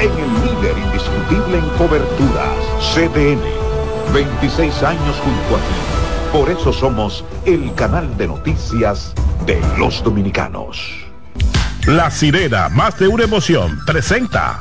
S5: en el líder indiscutible en coberturas, CDN. 26 años junto a ti. Por eso somos el canal de noticias de los dominicanos.
S22: La sirena, más de una emoción, presenta.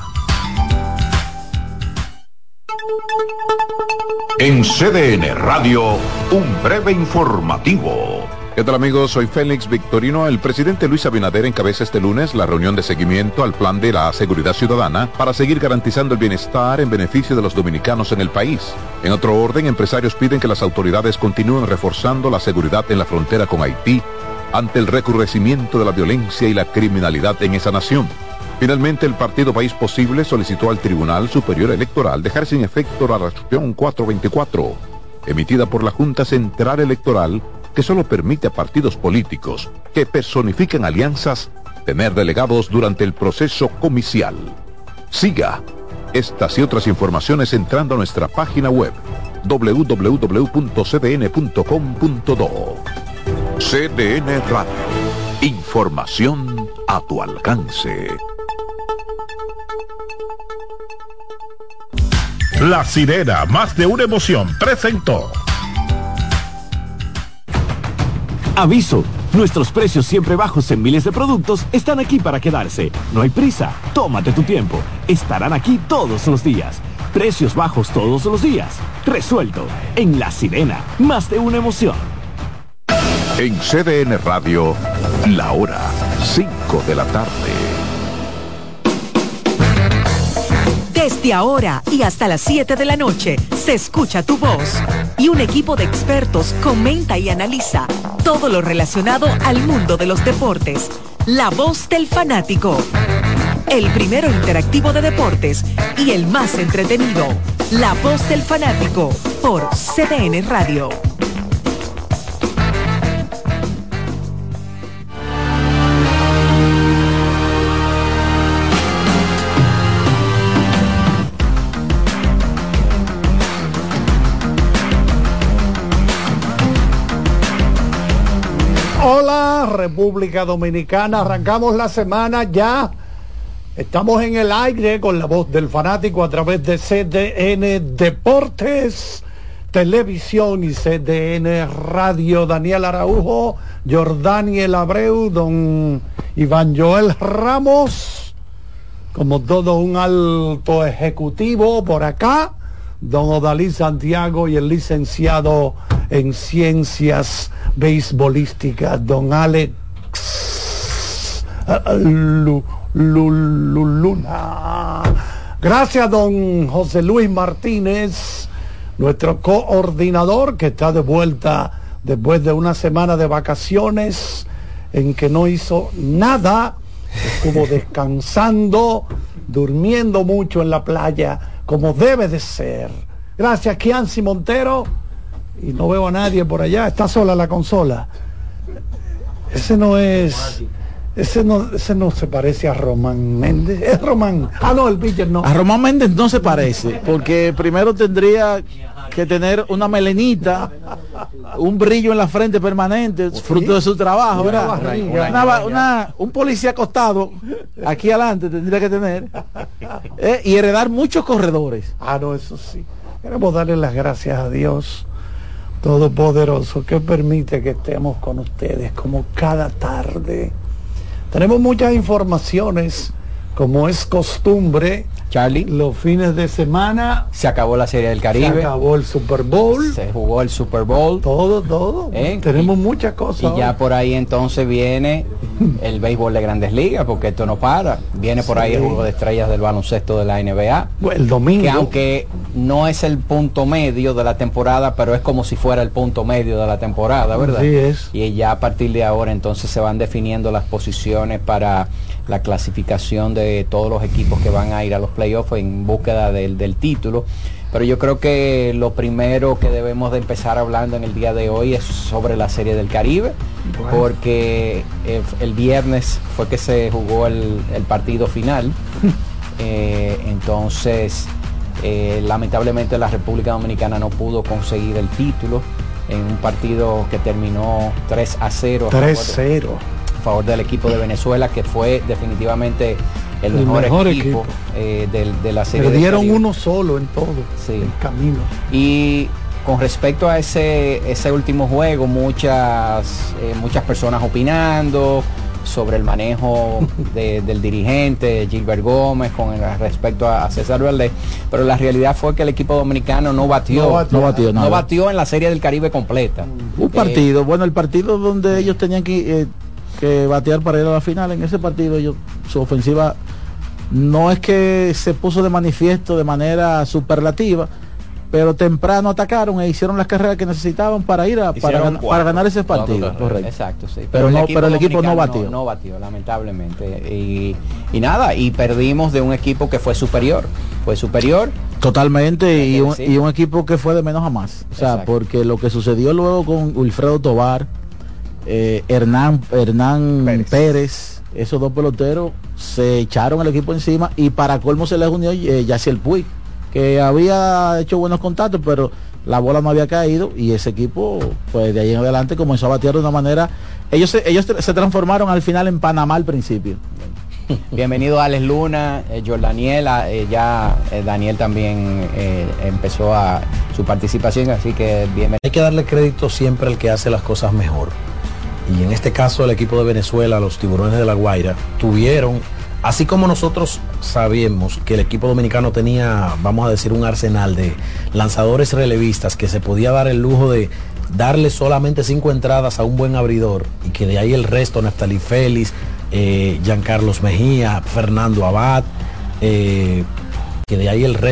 S5: En CDN Radio, un breve informativo.
S23: ¿Qué tal amigos? Soy Félix Victorino. El presidente Luis Abinader encabeza este lunes la reunión de seguimiento al plan de la seguridad ciudadana para seguir garantizando el bienestar en beneficio de los dominicanos en el país. En otro orden, empresarios piden que las autoridades continúen reforzando la seguridad en la frontera con Haití ante el recrudecimiento de la violencia y la criminalidad en esa nación. Finalmente, el partido País Posible solicitó al Tribunal Superior Electoral dejar sin efecto la resolución 424, emitida por la Junta Central Electoral que solo permite a partidos políticos que personifiquen alianzas tener delegados durante el proceso comicial. Siga estas y otras informaciones entrando a nuestra página web www.cdn.com.do. CDN Radio. Información a tu alcance.
S22: La sirena, más de una emoción, presentó.
S24: Aviso, nuestros precios siempre bajos en miles de productos están aquí para quedarse. No hay prisa, tómate tu tiempo. Estarán aquí todos los días. Precios bajos todos los días. Resuelto. En La Sirena, más de una emoción.
S5: En CDN Radio, la hora 5 de la tarde.
S25: Desde ahora y hasta las 7 de la noche se escucha tu voz y un equipo de expertos comenta y analiza todo lo relacionado al mundo de los deportes. La voz del fanático. El primero interactivo de deportes y el más entretenido. La voz del fanático por CDN Radio.
S26: Hola República Dominicana, arrancamos la semana ya. Estamos en el aire con la voz del fanático a través de CDN Deportes, Televisión y CDN Radio. Daniel Araujo, Jordaniel Abreu, don Iván Joel Ramos, como todo un alto ejecutivo por acá, don Odalí Santiago y el licenciado en ciencias beisbolísticas, don Alex Luna. Gracias, don José Luis Martínez, nuestro coordinador que está de vuelta después de una semana de vacaciones en que no hizo nada, estuvo descansando, durmiendo mucho en la playa, como debe de ser. Gracias, Kianci Montero y no veo a nadie por allá, está sola la consola. Ese no es. Ese no, ese no se parece a Román Méndez. Es Román. Ah, no, el pitcher no.
S2: A Román Méndez no se parece, porque primero tendría que tener una melenita, un brillo en la frente permanente, fruto de su trabajo, un policía acostado aquí adelante tendría que tener eh, y heredar muchos corredores.
S26: Ah, no, eso sí. Queremos darle las gracias a Dios Todopoderoso que permite que estemos con ustedes como cada tarde. Tenemos muchas informaciones, como es costumbre.
S2: Charlie.
S26: Los fines de semana.
S2: Se acabó la Serie del Caribe.
S26: Se acabó el Super Bowl.
S2: Se jugó el Super Bowl.
S26: Todo, todo. ¿Eh? Tenemos muchas cosas.
S2: Y ya por ahí entonces viene
S27: el béisbol de grandes ligas, porque esto no para. Viene por ahí el juego de estrellas del baloncesto de la NBA.
S26: El domingo.
S27: Que aunque no es el punto medio de la temporada, pero es como si fuera el punto medio de la temporada, ¿verdad?
S26: Así es.
S27: Y ya a partir de ahora entonces se van definiendo las posiciones para la clasificación de todos los equipos que van a ir a los playoffs en búsqueda del, del título. Pero yo creo que lo primero que debemos de empezar hablando en el día de hoy es sobre la Serie del Caribe, porque el, el viernes fue que se jugó el, el partido final. Eh, entonces, eh, lamentablemente la República Dominicana no pudo conseguir el título en un partido que terminó 3 a 0 a favor de-
S26: 3-0.
S27: a favor del equipo de Venezuela, que fue definitivamente el
S26: El
S27: mejor,
S26: mejor
S27: equipo,
S26: equipo.
S27: eh, del- de, la serie.
S26: Perdieron uno solo en todo
S27: Sí.
S26: el camino.
S27: Y con respecto a ese, ese último juego, muchas, eh, muchas personas opinando sobre el manejo de- del dirigente Gilbert Gómez con el- respecto a, a César Valdés, pero la realidad fue que el equipo dominicano no batió,
S2: No batió. No batió nada.
S27: no batió en la serie del Caribe completa.
S2: Un partido, bueno, el partido donde ellos tenían que, eh, que batear para ir a la final, en ese partido ellos, su ofensiva no es que se puso de manifiesto de manera superlativa, pero temprano atacaron e hicieron las carreras que necesitaban para ir a, para, gan- para ganar ese partido. Correcto.
S27: Exacto, sí.
S2: Pero, no, pero el equipo no batió.
S27: No, batió, lamentablemente. Y, y nada, y perdimos de un equipo que fue superior. Fue superior.
S2: Totalmente, y un, y un equipo que fue de menos a más. O sea,
S27: Exacto.
S2: porque lo que sucedió luego con Wilfredo Tobar, eh, Hernán, Hernán Pérez. esos dos peloteros se echaron el equipo encima y para colmo se les unió eh, Yaciel Puig, que había hecho buenos contactos, pero la bola no había caído y ese equipo, pues de ahí en adelante comenzó a batear de una manera. Ellos se, ellos se transformaron al final en Panamá al principio.
S27: Bienvenido Alex Luna, eh, Jordaniel, ah, eh, ya eh, Daniel también eh, empezó a su participación, así que bienvenido.
S28: Hay que darle crédito siempre al que hace las cosas mejor. Y en este caso el equipo de Venezuela, los tiburones de la Guaira, tuvieron, así como nosotros sabíamos que el equipo dominicano tenía, vamos a decir, un arsenal de lanzadores relevistas que se podía dar el lujo de darle solamente cinco entradas a un buen abridor y que de ahí el resto, Naftali Félix, eh, Giancarlos Mejía, Fernando Abad, eh, que de ahí el resto